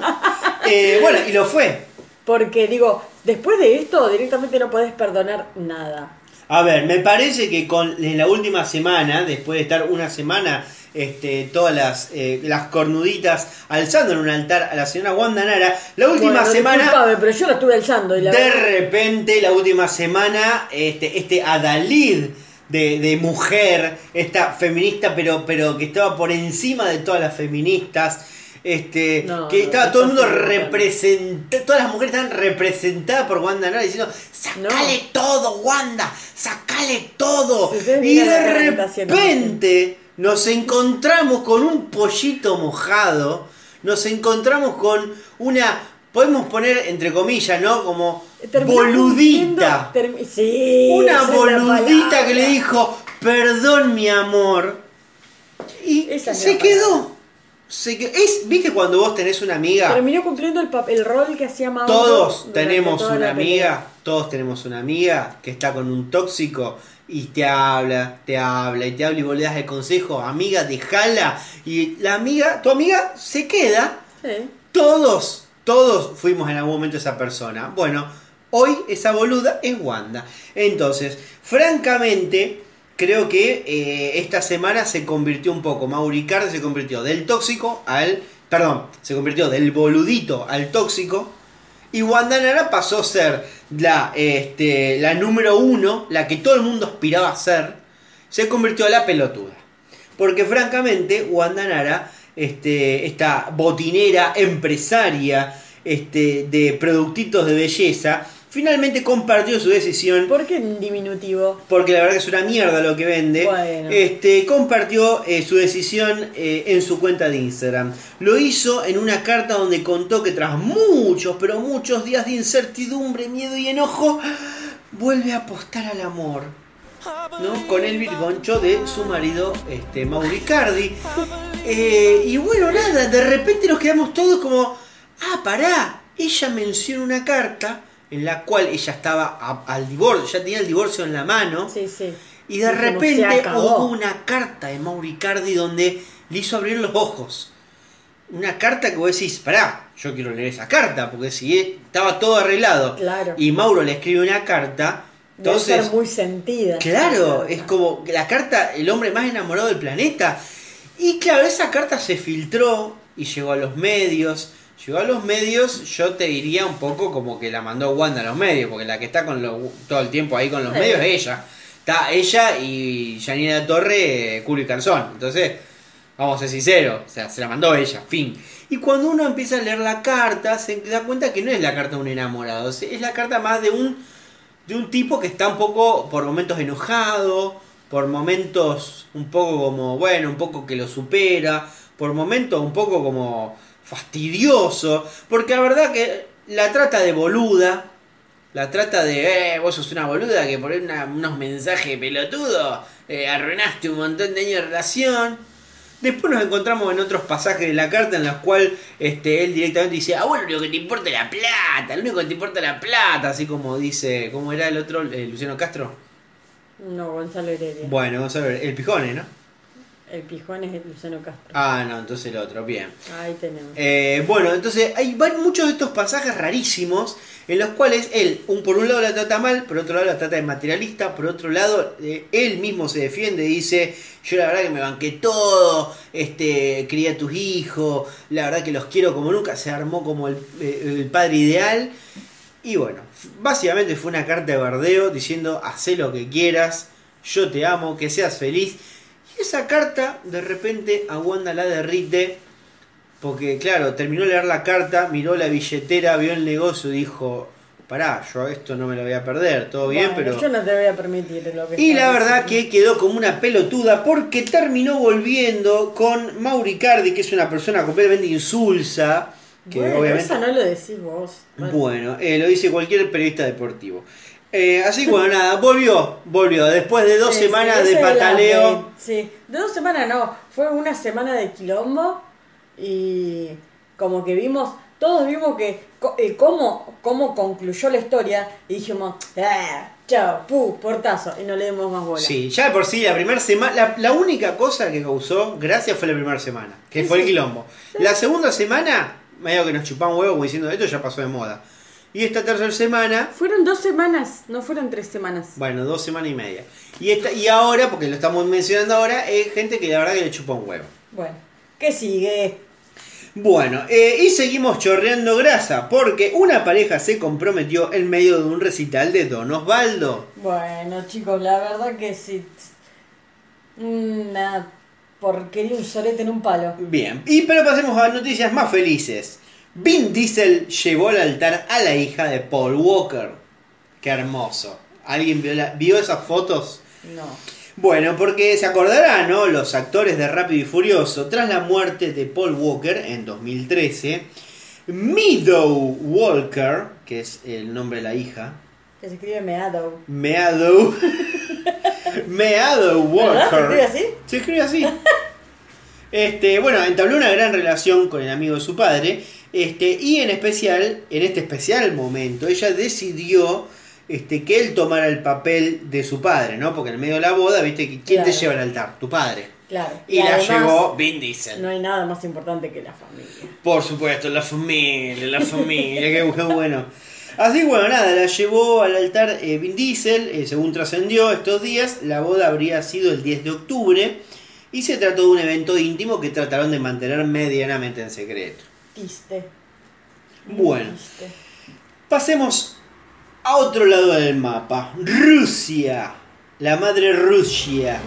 Eh, bueno, y lo fue. Porque digo, después de esto directamente no podés perdonar nada. A ver, me parece que con en la última semana, después de estar una semana, este, todas las, eh, las cornuditas alzando en un altar a la señora Wanda Nara, la última Bueno, semana, pero yo la estuve alzando y la de verdad- repente, la última semana, este, este Adalid de, de mujer, esta feminista, pero, pero que estaba por encima de todas las feministas. Este, No, que estaba todo el mundo representado, todas las mujeres estaban representadas por Wanda Nara diciendo, sacale todo, Wanda, sacale todo. Si y de repente nos encontramos con un pollito mojado, nos encontramos con una, podemos poner entre comillas, ¿no? Como boludita. sí, Una boludita que le dijo, perdón mi amor. Y Esa se quedó. Se es, ¿Viste cuando vos tenés una amiga? Terminó cumpliendo el, el rol que hacía Mauro. Todos tenemos una amiga, todos tenemos una amiga que está con un tóxico y te habla, te habla y te habla y vos le das el consejo, amiga, déjala. Y la amiga, tu amiga se queda. Sí. Todos, todos fuimos en algún momento esa persona. Bueno, hoy esa boluda es Wanda. Entonces, francamente, creo que eh, esta semana se convirtió un poco. Mauricardi se convirtió del tóxico al. Perdón, se convirtió del boludito al tóxico. Y Wanda Nara pasó a ser la, este, la número uno, la que todo el mundo aspiraba a ser. Se convirtió a la pelotuda. Porque francamente, Wanda Nara, este, esta botinera empresaria este, de productitos de belleza, finalmente compartió su decisión. ¿Por qué en diminutivo? Porque la verdad que es una mierda lo que vende. Bueno. Este, compartió eh, su decisión eh, en su cuenta de Instagram. Lo hizo en una carta donde contó que tras muchos, pero muchos días de incertidumbre, miedo y enojo, vuelve a apostar al amor. ¿no? Con el virgoncho de su marido este, Mauricardi. Eh, y bueno, nada, de repente nos quedamos todos como, ah, pará, ella menciona una carta en la cual ella estaba a- al divorcio, ya tenía el divorcio en la mano. Sí, sí. Y de repente hubo una carta de Mauricardi donde le hizo abrir los ojos. Una carta que vos decís, pará, yo quiero leer esa carta, porque si eh, estaba todo arreglado Claro. y Mauro le escribe una carta, Debe entonces... ser muy sentida. Claro, es como la carta, el hombre más enamorado del planeta. Y claro, esa carta se filtró y llegó a los medios. Llegó a los medios, yo te diría un poco como que la mandó Wanda a los medios, porque la que está con todo el tiempo ahí con los Sí. medios es ella. Está ella y Janina Torre, culo y calzón. Entonces, vamos a ser sinceros, o sea, se la mandó ella, fin. Y cuando uno empieza a leer la carta, se da cuenta que no es la carta de un enamorado, es la carta más de un de un tipo que está un poco por momentos enojado, por momentos un poco como, bueno, un poco que lo supera, por momentos un poco como fastidioso, porque la verdad que la trata de boluda, la trata de, eh, vos sos una boluda que por una- unos mensajes pelotudos eh, arruinaste un montón de años de relación. Después nos encontramos en otros pasajes de la carta en los cuales este, él directamente dice, ah, bueno, lo único que te importa es la plata, lo único que te importa es la plata, así como dice, ¿cómo era el otro? Eh, Luciano Castro. No, Gonzalo Heredia. Bueno, vamos a ver, el Pijone, ¿no? El pijón es el Luciano Castro. Ah, no, entonces el otro, bien. Ahí tenemos. Eh, bueno, entonces hay van muchos de estos pasajes rarísimos en los cuales él, un, por un lado la trata mal, por otro lado la trata de materialista, por otro lado eh, él mismo se defiende y dice, yo la verdad que me banqué todo, este, crié a tus hijos, la verdad que los quiero como nunca, se armó como el, eh, el padre ideal. Y bueno, básicamente fue una carta de bardeo diciendo, haz lo que quieras, yo te amo, que seas feliz. Esa carta de repente a Wanda la derrite. Porque claro, terminó de leer la carta, miró la billetera, vio el negocio y dijo, pará, yo esto no me lo voy a perder, todo bien, pero... Yo no te voy a permitir lo que Y la verdad diciendo. que quedó como una pelotuda porque terminó volviendo con Mauricardi, que es una persona completamente insulsa. Que Bueno, obviamente... eso no lo decís vos. Bueno, Bueno, eh, lo dice cualquier periodista deportivo. Eh, así que bueno, nada, volvió, volvió. Después de dos sí, semanas sí, de pataleo. de- sí, de dos semanas no, fue una semana de quilombo y como que vimos, todos vimos que eh, cómo, cómo concluyó la historia y dijimos, ah, chao, pu, portazo, y no le demos más bola. Sí, ya de por sí, la primera semana, la, la única cosa que causó gracia fue la primera semana, que Sí, fue el quilombo. La segunda semana, medio que nos chupaban huevo como diciendo esto ya pasó de moda. Y esta tercera semana, Fueron dos semanas, no fueron tres semanas. bueno, dos semanas y media. Y esta, y ahora, porque lo estamos mencionando ahora, es gente que la verdad que le chupa un huevo. Bueno, ¿qué sigue? Bueno, eh, y seguimos chorreando grasa, porque una pareja se comprometió en medio de un recital de Don Osvaldo. Bueno, chicos, la verdad que sí. Una porquería, un sorete en un palo. Bien, y pero pasemos a noticias más felices. Vin Diesel llevó al altar a la hija de Paul Walker. Qué hermoso. ¿Alguien vio, la- vio esas fotos? No. Bueno, porque se acordarán, ¿no? Los actores de Rápido y Furioso, tras la muerte de Paul Walker en 2013, Meadow Walker, que es el nombre de la hija, Que se escribe Meadow. Meadow. [laughs] Meadow ¿Verdad? ¿Se Walker. escribe así? Se escribe así. Este, bueno, entabló una gran relación con el amigo de su padre. Este, y en especial, en este especial momento, ella decidió este, que él tomara el papel de su padre, ¿no? Porque en medio de la boda, viste, ¿quién te lleva al altar? Tu padre. Claro. Y, la llevó Vin Diesel. No hay nada más importante que la familia. Por supuesto, la familia, la familia, qué, bueno. Así que bueno, nada, la llevó al altar eh, Vin Diesel, eh, según trascendió estos días, la boda habría sido el 10 de octubre y se trató de un evento íntimo que trataron de mantener medianamente en secreto. Triste. Bueno, pasemos a otro lado del mapa, Rusia, la madre Rusia.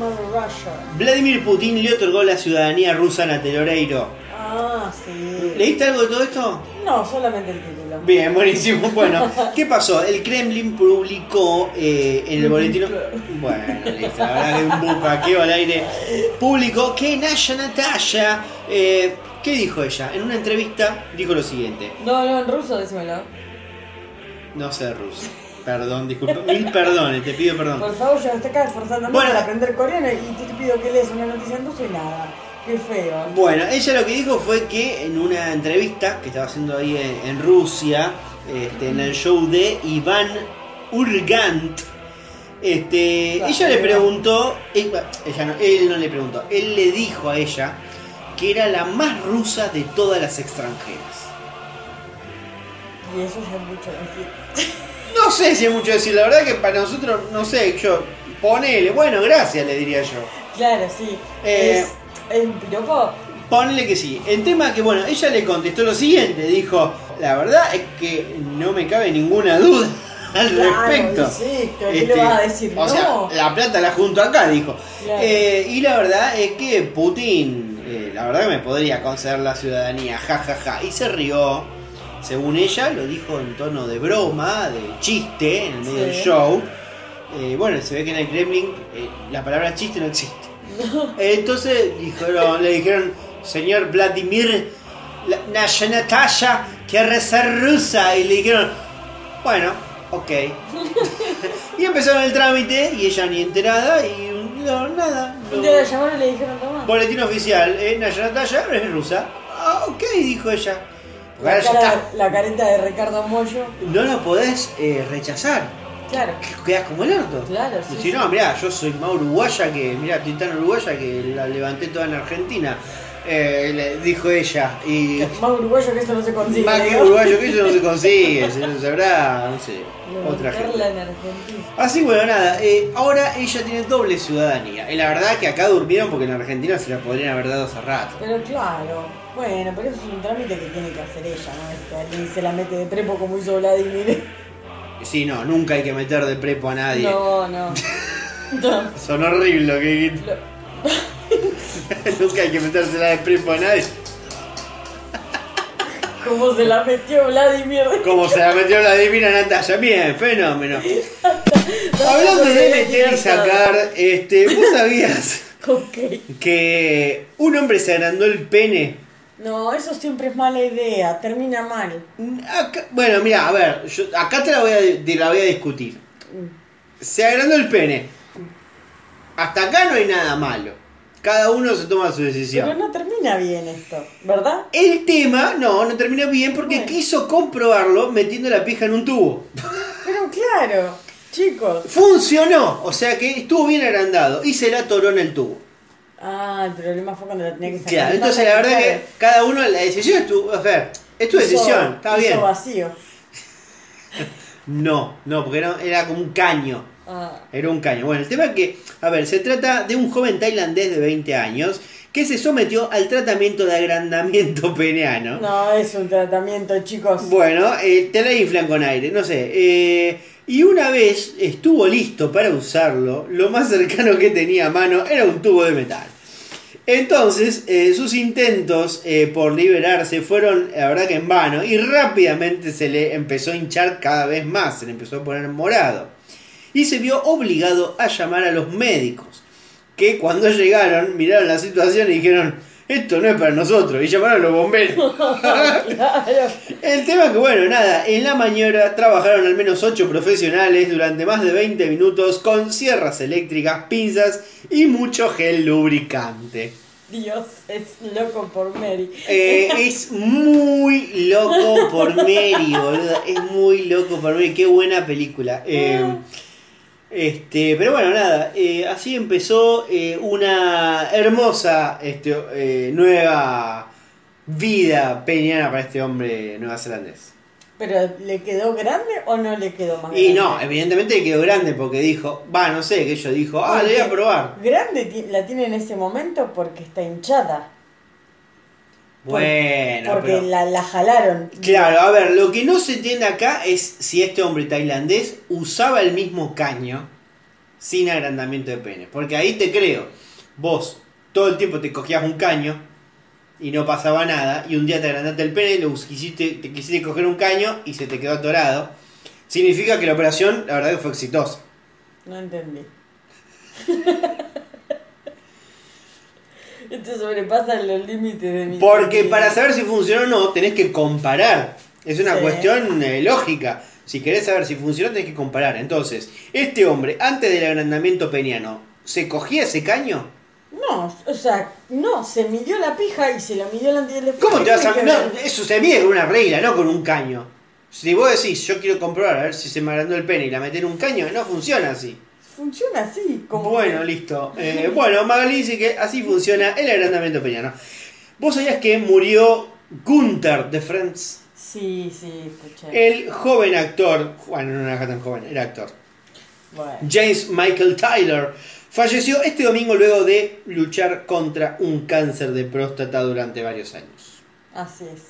Vladimir Putin le otorgó la ciudadanía rusa a Natalia Oreiro. Ah, sí. ¿Leíste algo de todo esto? No, solamente el título. Bien, buenísimo. Bueno, ¿qué pasó? El Kremlin publicó eh, en el boletín. Bueno, listo, la verdad que un bucaqueo al aire. Publicó que Naya Natasha. eh, ¿Qué dijo ella? En una entrevista dijo lo siguiente. No, no, en ruso, decímelo. No sé ruso. Perdón, disculpa. Mil perdones, te pido perdón. Por favor, yo estoy acá esforzándome Bueno. para aprender coreano y te pido que lees una noticia en ruso y nada. Qué feo. Bueno, ella lo que dijo fue que en una entrevista que estaba haciendo ahí en, en Rusia, este, en el show de Iván Urgant, este, ella le preguntó, ella no, él no le preguntó, él le dijo a ella que era la más rusa de todas las extranjeras. Y eso ya es mucho decir. No sé si es mucho decir, la verdad que para nosotros, no sé, yo, ponele, bueno, gracias le diría yo. Claro, sí. Eh, es, es un piropo. Ponle que sí. El tema que, bueno, ella le contestó lo siguiente, dijo, la verdad es que no me cabe ninguna duda [laughs] al Claro, respecto. sí, ¿qué le Este, vas a decir? O No. sea, la plata la junto acá, dijo. Claro. Eh, y la verdad es que Putin, eh, la verdad que me podría conceder la ciudadanía, jajaja. Y se rió, según ella, lo dijo en tono de broma, de chiste, en el medio Sí. del show. Eh, bueno, se ve que en el Kremlin eh, la palabra chiste no existe. [laughs] Entonces dijeron, le dijeron, señor Vladimir Natasha, quiere ser rusa. Y le dijeron, bueno, ok. [laughs] y empezaron el trámite y ella ni enterada y no, nada. Llamaron y le dijeron. Boletín oficial, eh, Natasha es rusa. Ah, ok, dijo ella. La, cara- la careta de Ricardo Mollo. No lo podés eh, rechazar. Claro. quedás como el orto. Claro, Y sí, si sí. no, mirá, yo soy más uruguaya que, mirá, tan uruguaya que la levanté toda en Argentina. Eh, le dijo ella. Y Más uruguayo que eso no se consigue. más ¿no? uruguayo que eso no se consigue, [laughs] se no sabrá, no sé, otra gente. Así bueno, nada, eh, ahora ella tiene doble ciudadanía. Y la verdad que acá durmieron porque en Argentina se la podrían haber dado hace rato. Pero claro, bueno, pero eso es un trámite que tiene que hacer ella, ¿no? Es que alguien se la mete de prepo como hizo Vladimir. Sí, no, nunca hay que meter de prepo a nadie. No, no. [laughs] No. Son horrible lo que dijiste. [laughs] [laughs] nunca hay que metérsela de prepo a nadie. ¿Cómo se la metió Vladimir? Como se la metió la divina Natalia. Bien, fenómeno. [laughs] Hablando de meter y sacar, este, ¿vos sabías [laughs] que un hombre se agrandó el pene? No, eso siempre es mala idea, termina mal. Acá- bueno, mira, a ver, yo acá te la voy a, te la voy a discutir. Se agrandó el pene. Hasta acá no hay nada malo. Cada uno se toma su Pero decisión. no termina bien esto, ¿verdad? El tema, no, no terminó bien porque Bueno. quiso comprobarlo metiendo la pija en un tubo. Pero claro, chicos. Funcionó, o sea que estuvo bien agrandado y se la atoró en el tubo. Ah, el problema fue cuando la tenía que sacar. Claro, entonces la verdad que cada uno, la decisión es tu, o sea, es tu Hizo- decisión, está hizo bien. vacío. [laughs] No, no, porque era como un caño. Ah, Era un caño. Bueno, el tema es que, a ver, se trata de un joven tailandés de 20 años que se sometió al tratamiento de agrandamiento [laughs] peneano. no, es un tratamiento, chicos. Bueno, eh, te la inflan con aire, no sé. eh, y una vez estuvo listo para usarlo, lo más cercano que tenía a mano era un tubo de metal. Entonces, eh, sus intentos eh, por liberarse fueron, la verdad que en vano, y rápidamente se le empezó a hinchar cada vez más, se le empezó a poner morado. Y se vio obligado a llamar a los médicos, que cuando llegaron miraron la situación y dijeron, esto no es para nosotros, y llamaron a los bomberos. [laughs] El tema es que, bueno, nada, en la maniobra trabajaron al menos 8 profesionales durante más de 20 minutos con sierras eléctricas, pinzas y mucho gel lubricante. Dios es loco por Mary. Eh, es muy loco por Mary, boludo. Es muy loco por Mary. Qué buena película. Eh, este, pero bueno, nada. eh, así empezó eh, una hermosa este, eh, nueva vida peñana para este hombre neozelandés. ¿Pero le quedó grande o no le quedó más Y grande? no, evidentemente quedó grande porque dijo, va, no sé, que ella dijo, ah, le voy a Porque probar. Grande la tiene en ese momento porque está hinchada. Bueno, Porque pero- la, la jalaron. Claro, a ver, lo que no se entiende acá es si este hombre tailandés usaba el mismo caño sin agrandamiento de pene. Porque ahí te creo, vos todo el tiempo te cogías un caño y no pasaba nada, y un día te agrandaste el pene, lo quisiste, te quisiste coger un caño y se te quedó atorado. Significa que la operación, la verdad que fue exitosa. No entendí. [laughs] Esto sobrepasa los límites de mi. Porque para saber si funcionó o no, tenés que comparar. Es una Sí. cuestión eh, lógica. Si querés saber si funcionó, tenés que comparar. Entonces, este hombre, antes del agrandamiento peniano, ¿se cogía ese caño? No, o sea, no, se midió la pija y se la midió el después. ¿Cómo te vas a.? No, eso se mide con una regla, no con un caño. Si vos decís, yo quiero comprobar a ver si se me agrandó el pene y la meter en un caño, no funciona así. Funciona así, como. Bueno, listo. Eh, bueno, Magali dice que así funciona el agrandamiento peniano. ¿Vos sabías que murió Gunther de Friends? Sí, sí, escuché. El joven actor, bueno, no era tan joven, era actor, Bueno. James Michael Tyler, falleció este domingo luego de luchar contra un cáncer de próstata durante varios años. Así es.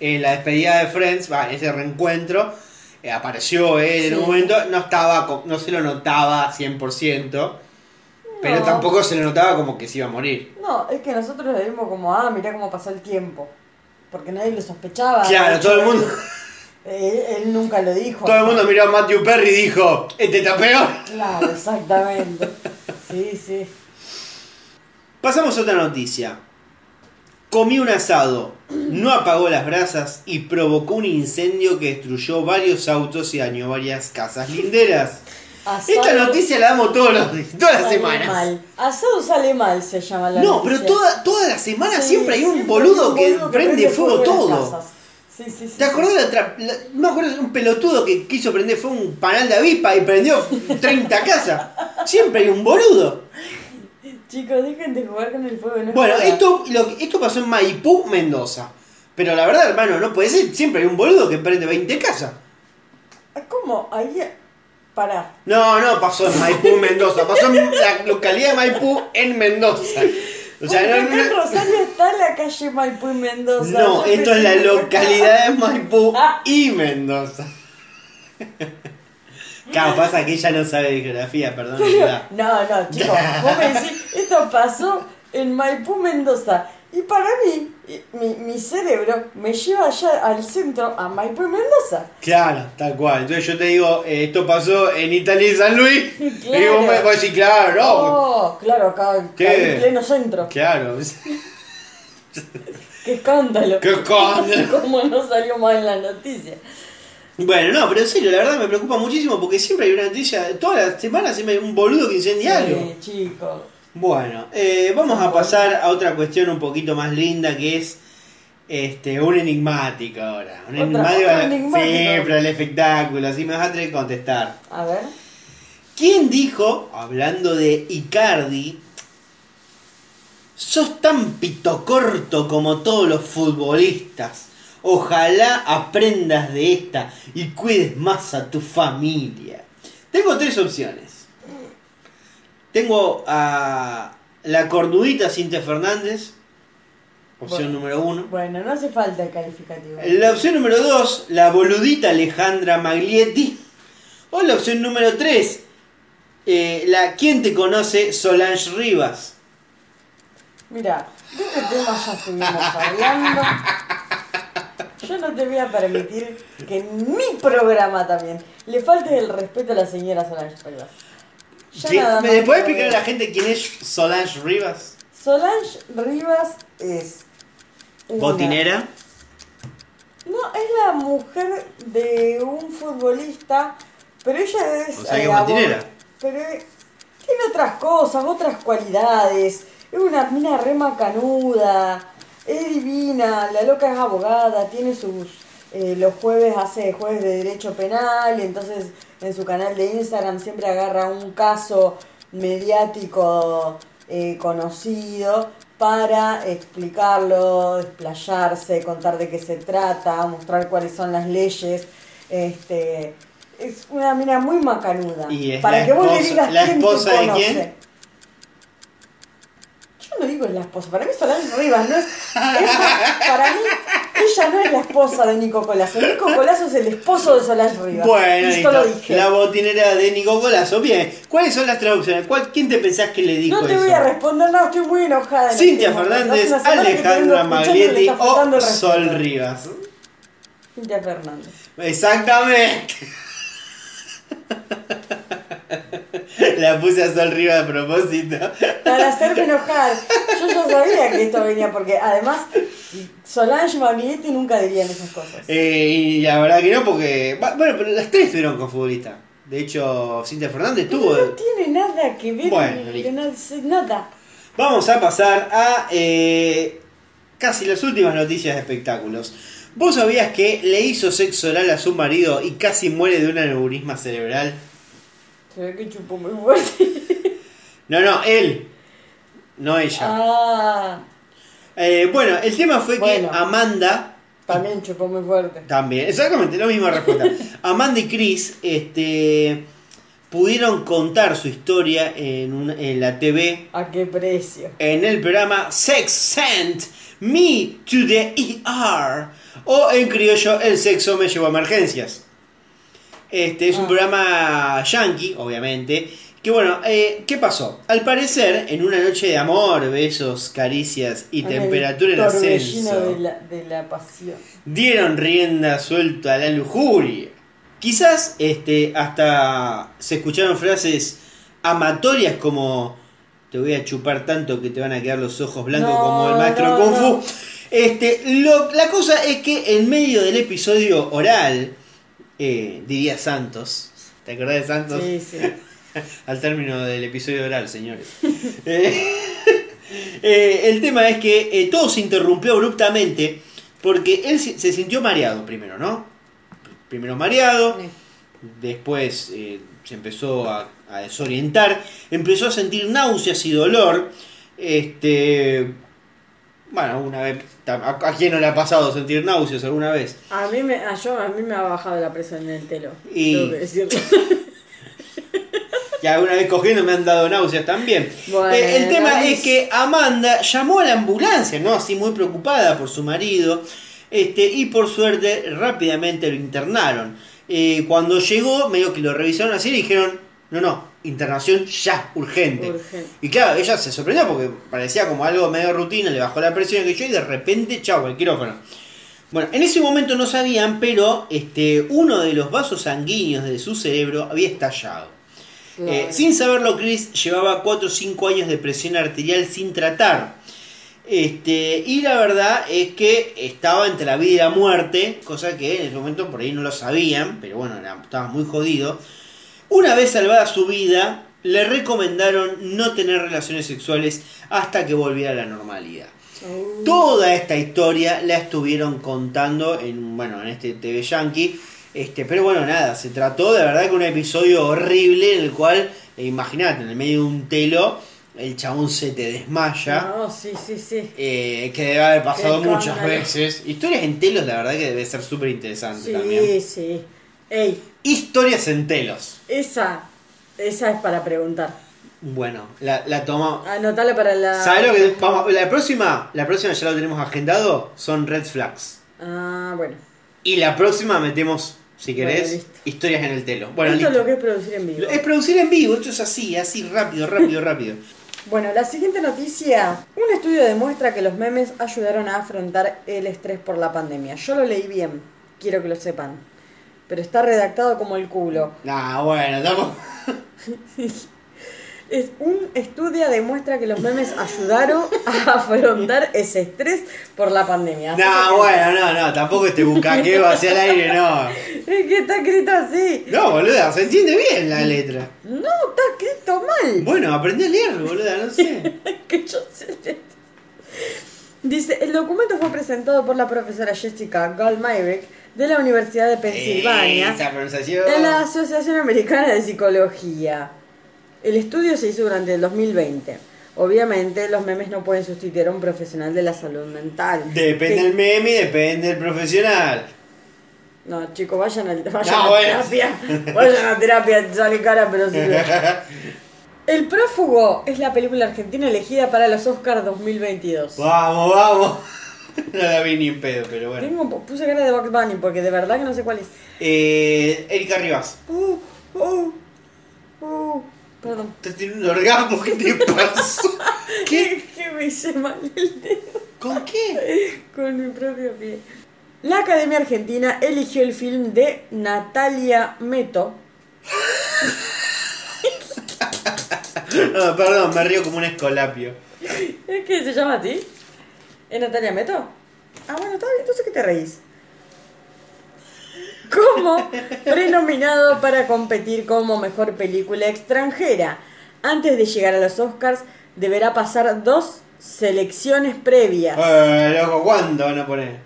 En la despedida de Friends, va, en ese reencuentro, eh, apareció él en un momento, no estaba, no se lo notaba 100%, pero No. tampoco se le notaba como que se iba a morir. No, es que nosotros lo vimos como, ah, mirá cómo pasó el tiempo. Porque nadie lo sospechaba. Claro, hecho, todo el mundo- [laughs] él nunca lo dijo. Todo el mundo miró a Matthew Perry y dijo, este está peor. Claro, exactamente. [laughs] Sí, sí. Pasamos a otra noticia. Comió un asado, no apagó las brasas y provocó un incendio que destruyó varios autos y dañó varias casas linderas. Asado Esta noticia la damos todos los, todas las sale semanas. mal. Asado sale mal, se llama la No, pero toda, toda la semana Sí, siempre hay un siempre boludo, hay un que, prende fuego las todo. casas. Sí, sí, sí. ¿Te acordás de otra? me acuerdo un pelotudo que quiso prender, fue un panal de avispa y prendió 30 casas. Siempre hay un boludo. Chicos, dejen de jugar con el fuego. No Bueno, esto, lo, esto pasó en Maipú, Mendoza. Pero la verdad, hermano, no puede ser. Siempre hay un boludo que prende 20 casas. ¿Cómo? Ahí. Pará. No, no pasó en Maipú, [laughs] Mendoza. Pasó en la localidad de Maipú, en Mendoza. O sea, no, acá en Rosario está la calle Maipú y Mendoza. no, esto es la localidad de Maipú [laughs] y Mendoza. [laughs] Claro, pasa que ella no sabe de geografía, perdón. No, no, chicos, vos me decís, esto pasó en Maipú, Mendoza. Y para mí, mi, mi cerebro me lleva allá al centro, a Maipú y Mendoza. Claro, tal cual. Entonces yo te digo, eh, esto pasó en Italia y San Luis. Claro. [laughs] Y vos me vos decís, claro, no. Oh, claro, acá en pleno centro. Claro. [laughs] Qué escándalo. ¡Qué escándalo! [laughs] Cómo no salió mal en la noticia. Bueno, no, pero en serio, la verdad me preocupa muchísimo porque siempre hay una noticia, todas las semanas siempre hay un boludo que incendia algo. Sí, chicos. Bueno, eh, vamos a pasar a otra cuestión un poquito más linda que es este un enigmático ahora. Un enigmático. Sí, pero el espectáculo, así me vas a tener que contestar. A ver. ¿Quién dijo, hablando de Icardi, sos tan pito corto como todos los futbolistas? Ojalá aprendas de esta y cuides más a tu familia. Tengo tres opciones. Tengo a la cordudita Cintia Fernández, opción Bueno. número uno. Bueno, no hace falta el calificativo. La opción número 2, la boludita Alejandra Maglietti. O la opción número 3, la ¿Quién te conoce? Solange Rivas. Mira, de este tema ya estuvimos hablando. [laughs] Yo no te voy a permitir que en mi programa también le falte el respeto a la señora Solange Rivas. Ya ¿Qué- nada ¿Me puedes te explicar a la gente quién es Solange Rivas? Solange Rivas es. una- Botinera. No, es la mujer de un futbolista, pero ella es. O sea que eh, es botinera. Pero tiene otras cosas, otras cualidades. Es una mina re macanuda, es divina, la loca es abogada, tiene sus. eh, los jueves hace jueves de derecho penal, y entonces en su canal de Instagram siempre agarra un caso mediático eh, conocido para explicarlo, explayarse, contar de qué se trata, mostrar cuáles son las leyes. Este, es una mina muy macanuda. Y es para la que vos le esposa- digas ¿la quién te esposa de conoce. quién? No digo es la esposa, para mí Solange Rivas no es, es más, para mí ella no es la esposa de Nico Colazo. Nico Colazo es el esposo de Solange Rivas. Bueno, Esto lo dije. la botinera de Nico Golazo. Bien, ¿cuáles son las traducciones? ¿Cuál, ¿Quién te pensás que le dijo No te eso? voy a responder, no, estoy muy enojada. en Cintia este momento. Fernández, Alejandra Maglietti o. Sol Rivas. Cintia Fernández. Exactamente. [laughs] La puse a Sol Rivas a propósito. Para hacerme enojar. Yo ya sabía que esto venía porque además Solange y Maglietti nunca dirían esas cosas. Eh, y la verdad que no, porque. Bueno, pero las tres estuvieron con futbolistas. De hecho, Cintia Fernández tuvo. No tiene nada que ver Bueno, con listo. nada. Vamos a pasar a eh, casi las últimas noticias de espectáculos. ¿Vos sabías que le hizo sexo oral a su marido y casi muere de un aneurisma cerebral? Se ve que chupó muy fuerte. No, no, él. No ella. Ah, Eh, bueno, el tema fue Bueno. que Amanda también chupó muy fuerte. También, exactamente, la misma respuesta. [laughs] Amanda y Chris este, pudieron contar su historia en, un- en la TV, ¿A qué precio? en el programa Sex Sent Me to the ER, o en criollo El sexo me llevó a emergencias. Este es un Ah. programa yankee, obviamente. Que bueno, eh, ¿qué pasó? Al parecer, en una noche de amor, besos, caricias y En temperatura en ascenso de la, de la pasión. dieron rienda suelta a la lujuria. Quizás este, hasta se escucharon frases amatorias como te voy a chupar tanto que te van a quedar los ojos blancos No, como el maestro no, Kung Fu. no. Este, lo- la cosa es que en medio del episodio oral, eh, diría Santos, ¿te acordás de Santos? Sí, sí. [laughs] Al término del episodio oral, señores. [laughs] Eh, [laughs] eh, el tema es que todo se interrumpió abruptamente porque él se sintió mareado primero, ¿no? Primero mareado, después se empezó a, a desorientar, empezó a sentir náuseas y dolor. Este, bueno, una vez, ¿a, a quién no le ha pasado sentir náuseas alguna vez? A mí me, a, yo, a mí me ha bajado la presión en el telo. Y- Tengo que decirlo. [laughs] Y alguna vez cogiendo me han dado náuseas también. Bueno, Eh, el tema es que Amanda llamó a la ambulancia, ¿no? Así muy preocupada por su marido. Este, y por suerte rápidamente lo internaron. Eh, cuando llegó, medio que lo revisaron así y dijeron, no, no, internación ya, urgente. Urgente. Y claro, ella se sorprendió porque parecía como algo medio rutina, le bajó la presión que yo y de repente, chau, el quirófano. Bueno, en ese momento no sabían, pero este, uno de los vasos sanguíneos de su cerebro había estallado. Eh, sin saberlo, Chris llevaba 4 o 5 años de presión arterial sin tratar. Este, y la verdad es que estaba entre la vida y la muerte, cosa que en ese momento por ahí no lo sabían, pero bueno, estaba muy jodido. Una vez salvada su vida, le recomendaron no tener relaciones sexuales hasta que volviera a la normalidad. Toda esta historia la estuvieron contando en, bueno, en este TV Yankee. Este, pero bueno, nada, se trató de verdad que un episodio horrible en el cual, eh, imagínate, en el medio de un telo, el chabón se te desmaya. No, sí, sí, sí. eh, que debe haber pasado muchas veces. Historias en telos, la verdad que debe ser súper interesante Sí, también. sí. Ey, Historias en telos. esa, esa es para preguntar. Bueno, la, la toma. Anotale para la. ¿Sabes lo que vamos? La próxima, la próxima ya lo tenemos agendado, son red flags. Ah, bueno. Y la próxima metemos, si querés, Bueno, historias en el telo. Bueno, Esto es lo que es producir en vivo. Es producir en vivo, esto es así, así rápido, rápido, [laughs] rápido. Bueno, la siguiente noticia. Un estudio demuestra que los memes ayudaron a afrontar el estrés por la pandemia. Yo lo leí bien, quiero que lo sepan. Pero está redactado como el culo. Nah, bueno, estamos. [laughs] Es un estudio demuestra que los memes ayudaron a [laughs] afrontar ese estrés por la pandemia. Así que- bueno, no, no, tampoco este bucaqueo hacia el aire, no. [laughs] Es que está escrito así. No, boluda, se entiende bien la letra. No, está escrito mal. Bueno, aprendí a leer, boluda, no sé. que yo sé leer. Dice, el documento fue presentado por la profesora Jessica Goldmyrick de la Universidad de Pensilvania en la Asociación Americana de Psicología. El estudio se hizo durante el 2020. Obviamente los memes no pueden sustituir a un profesional de la salud mental. Depende Que- del meme y depende del profesional. No, chicos, vayan, vayan No, a bueno. terapia. Vayan a terapia, sale cara, pero sí. [laughs] El prófugo es la película argentina elegida para los Oscars 2022. Vamos, vamos. [laughs] No la vi ni en pedo, pero bueno. Tengo, puse cara de Bugs Bunny porque de verdad que no sé cuál es. Eh, Erika Rivas. Uh, uh, uh, perdón. Te tiene un orgasmo, ¿qué te pasó? [laughs] ¿Qué? que me hice mal el dedo ¿Con qué? [laughs] con mi propio pie. La Academia Argentina eligió el film de Natalia Meto. No, perdón, me río como un escolapio. ¿Es que se llama así? ¿Es Natalia Meto? Ah, bueno, está bien, entonces ¿qué te reís? [laughs] Como prenominado para competir como mejor película extranjera. Antes de llegar a los Oscars, deberá pasar dos selecciones previas. Eh, loco, ¿cuándo van a poner?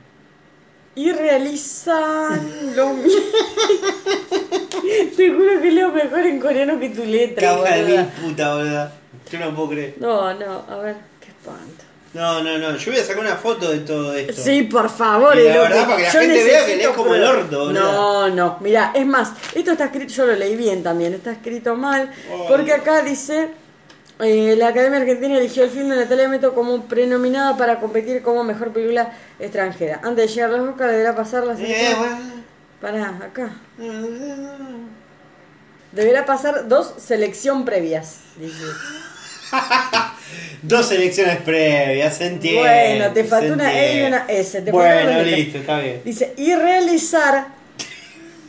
Y realizan lo mismo. [laughs] Te juro que leo mejor en coreano que tu letra, Caja de mil puta, boluda. Yo no puedo creer. No, no, a ver, qué espanto. No, no, no. Yo voy a sacar una foto de todo esto. Sí, por favor, Y la verdad, para que la yo gente vea que lees como el orto, boluda. No, no, mira, es más, esto está escrito, yo lo leí bien también, está escrito mal, porque acá dice, eh, la Academia Argentina eligió el film de Natalia Meto como prenominada para competir como mejor película extranjera. Antes de llegar a los Oscars deberá pasar la Eh, selección. bueno. Pará, acá. [laughs] Deberá pasar dos selección previas, dice. [laughs] Dos elecciones previas, se entiende. Bueno, te faltó una E y una S. Te Bueno, listo, está bien. Dice, y realizar.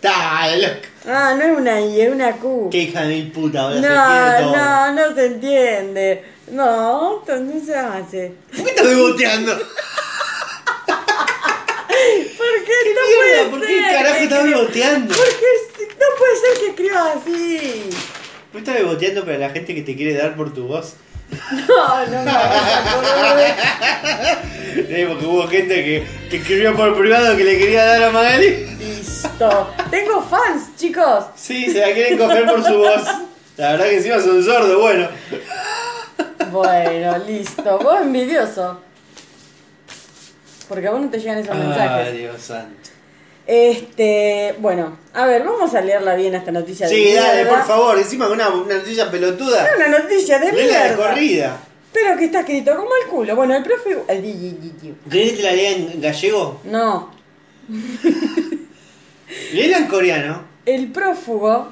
[laughs] Loco. Ah, no es una I, es una Q. Qué hija de mil puta, se No, todo. no, no se entiende. No, no se hace. ¿Por qué estás beboteando? [laughs] ¿Por qué no puede ¿Por ser? qué carajo estás beboteando? Porque no puede ser que escriba así. ¿Vos estás beboteando para la gente que te quiere dar por tu voz? No, no me hagas. Eh, porque hubo gente que, que escribió por privado que le quería dar a Magali. Listo. Tengo fans, chicos. Sí, se la quieren coger por su voz. La verdad que encima son sordos, bueno. Bueno, listo. Vos envidioso. Porque a vos no te llegan esos mensajes. Ay, Dios santo. Este, bueno, a ver, vamos a leerla bien esta noticia de Sí, dale, mierda. por favor. Encima una, una noticia pelotuda. Es una noticia de Léela de mierda. corrida. Pero que está escrito como el culo. Bueno, el profe. ¿Querés que te la lea en gallego? No. [laughs] Léela en coreano. El prófugo.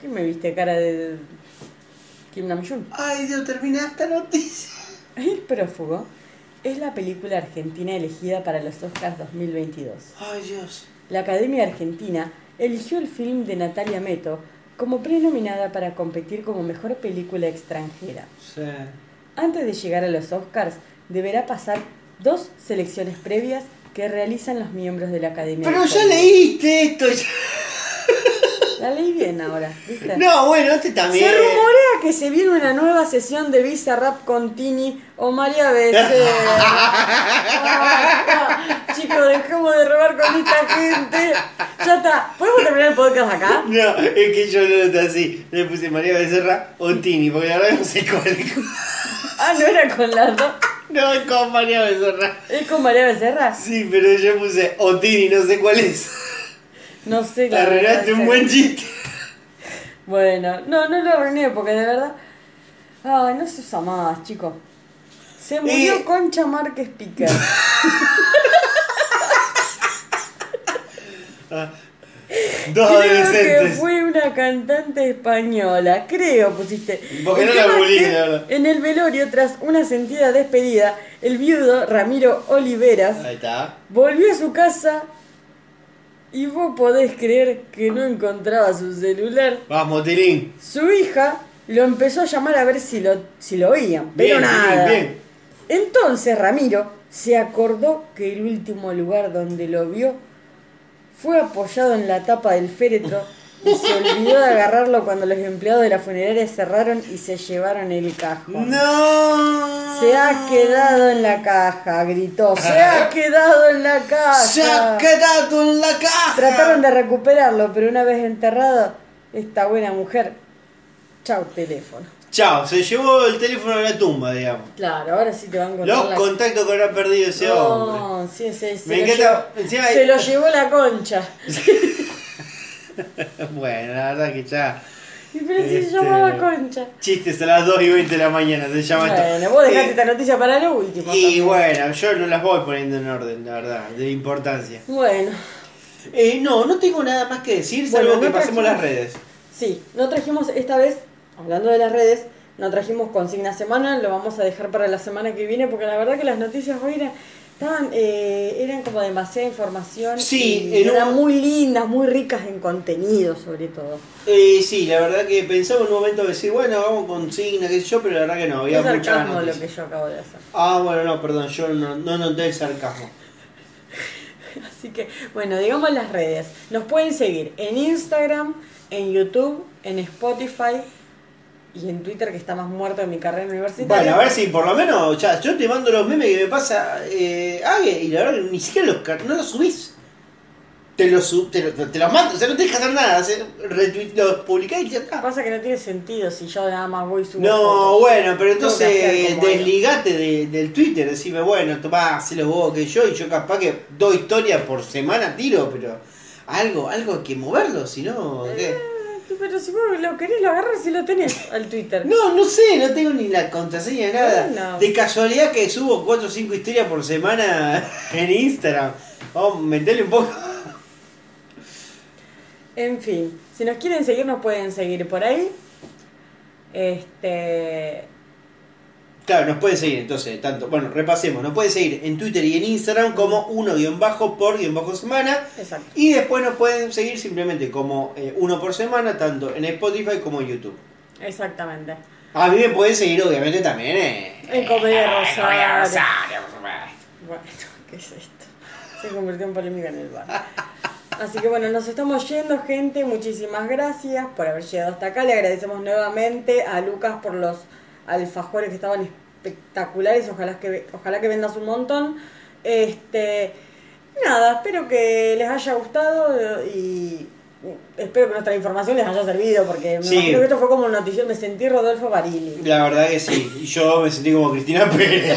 ¿Qué me viste cara de. Kim Nam-jun? Ay, Dios, termina esta noticia. [laughs] El prófugo es la película argentina elegida para los Oscars 2022. Ay, Dios. La Academia Argentina eligió el film de Natalia Meto como prenominada para competir como mejor película extranjera. Sí. Antes de llegar a los Oscars, deberá pasar dos selecciones previas que realizan los miembros de la Academia. Pero ya leíste esto. La leí bien ahora, ¿viste? No, bueno, este también. Se rumorea que se viene una nueva sesión de Visa Rap con Tini o María Becerra. [laughs] Ah, Chicos, dejemos de robar con esta gente. Ya está. ¿Podemos terminar el podcast acá? No, es que yo lo noté así. Le puse María Becerra o Tini, porque la verdad no sé cuál. Ah, no era con las dos. No, es con María Becerra. ¿Es con María Becerra? Sí, pero yo puse Otini, no sé cuál es. No sé. Te arruinaste un buen chiste. Bueno, no, no lo arruiné porque de verdad. Ay, no se usa más, chicos. Se murió Eh. Concha Márquez Piquer. [laughs] Dos Creo que adolescentes. fue una cantante española, creo pusiste. Porque El no la que verdad. En el velorio, tras una sentida despedida, el viudo Ramiro Oliveras Ahí está. volvió a su casa y vos podés creer que no encontraba su celular. Vamos, Tilín. Su hija lo empezó a llamar a ver si lo, si lo oían, pero Bien, nada. Tilín, bien. Entonces Ramiro se acordó que el último lugar donde lo vio fue apoyado en la tapa del féretro y se olvidó de agarrarlo cuando los empleados de la funeraria cerraron y se llevaron el cajón. ¡No! Se ha quedado en la caja, gritó. Se ha quedado en la caja. ¡Se ha quedado en la caja! Trataron de recuperarlo, pero una vez enterrado, esta buena mujer, chau teléfono. Chao, se llevó el teléfono a la tumba, digamos. Claro, ahora sí te van a encontrar Los la- contactos que habrá perdido ese hombre. No, sí, sí, se, Me lo encanta- llevó, se lo llevó la concha. [laughs] [laughs] Bueno, la verdad que ya. Y pero si se Este, llamaba concha. Chistes a las 2 y 20 de la mañana, se llama esto. Bueno, vos dejaste Eh, esta noticia para lo último. Y también. bueno, yo no las voy poniendo en orden, la verdad, de importancia. Bueno, Eh, no, no tengo nada más que decir, Bueno, salvo que pasemos las redes. sí, no trajimos esta vez, hablando de las redes, no trajimos consigna semana, lo vamos a dejar para la semana que viene porque la verdad que las noticias hoy eran, estaban, eh, eran como demasiada información. Sí, y eran un- muy lindas, muy ricas en contenido sobre todo. Eh, sí, la verdad que pensaba en un momento decir, bueno, vamos con signa, qué sé yo, pero la verdad que no, había Es muchas sarcasmo lo que yo acabo de hacer. Ah, bueno, no, perdón, yo no, no noté el sarcasmo. [laughs] Así que, bueno, digamos las redes. Nos pueden seguir en Instagram, en YouTube, en Spotify y en Twitter, que está más muerto en mi carrera universitaria. Bueno, a ver si por lo menos, ya, yo te mando los memes que me pasa eh, Age, y la verdad que ni siquiera los, no los subís. Te los, su- te, lo- te los mando, o sea, no tenés que hacer nada, hacer retweet, los publicás y ya está. Pasa que no tiene sentido si yo nada más voy subo No, bueno, pero entonces desligate de- del Twitter, decime, bueno, tomá, hacelo vos que yo, y yo capaz que dos historias por semana tiro, pero algo, algo hay que moverlo, si no. Eh, Pero si vos lo querés, lo agarras y lo tenés al Twitter. No, no sé, no tengo ni la contraseña nada. De casualidad que subo 4 o 5 historias por semana [laughs] en Instagram. Vamos, metele un poco. En fin, si nos quieren seguir, nos pueden seguir por ahí. Este. Claro, nos pueden seguir entonces, tanto, bueno, repasemos, nos pueden seguir en Twitter y en Instagram como 1 bajo por guion bajo semana. Exacto. Y después nos pueden seguir simplemente como eh, uno por semana, tanto en Spotify como en YouTube. Exactamente. A mí me pueden seguir obviamente también eh, En Comedia Rosario. Bueno, [laughs] ¿qué es esto? Se convirtió en polémica en el bar. Así que bueno, nos estamos yendo, gente. Muchísimas gracias por haber llegado hasta acá. Le agradecemos nuevamente a Lucas por los alfajores que estaban espectaculares, ojalá que, ojalá que vendas un montón. Este, nada, espero que les haya gustado y espero que nuestra información les haya servido porque me Sí. imagino que esto fue como una noticia, me sentí Rodolfo Barili. La verdad que sí. Y yo me sentí como Cristina Pérez. [laughs]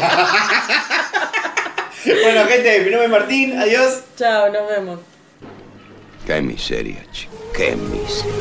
bueno, gente, mi nombre es Martín. Adiós. Chao, nos vemos. Qué miseria, chico. Qué miseria.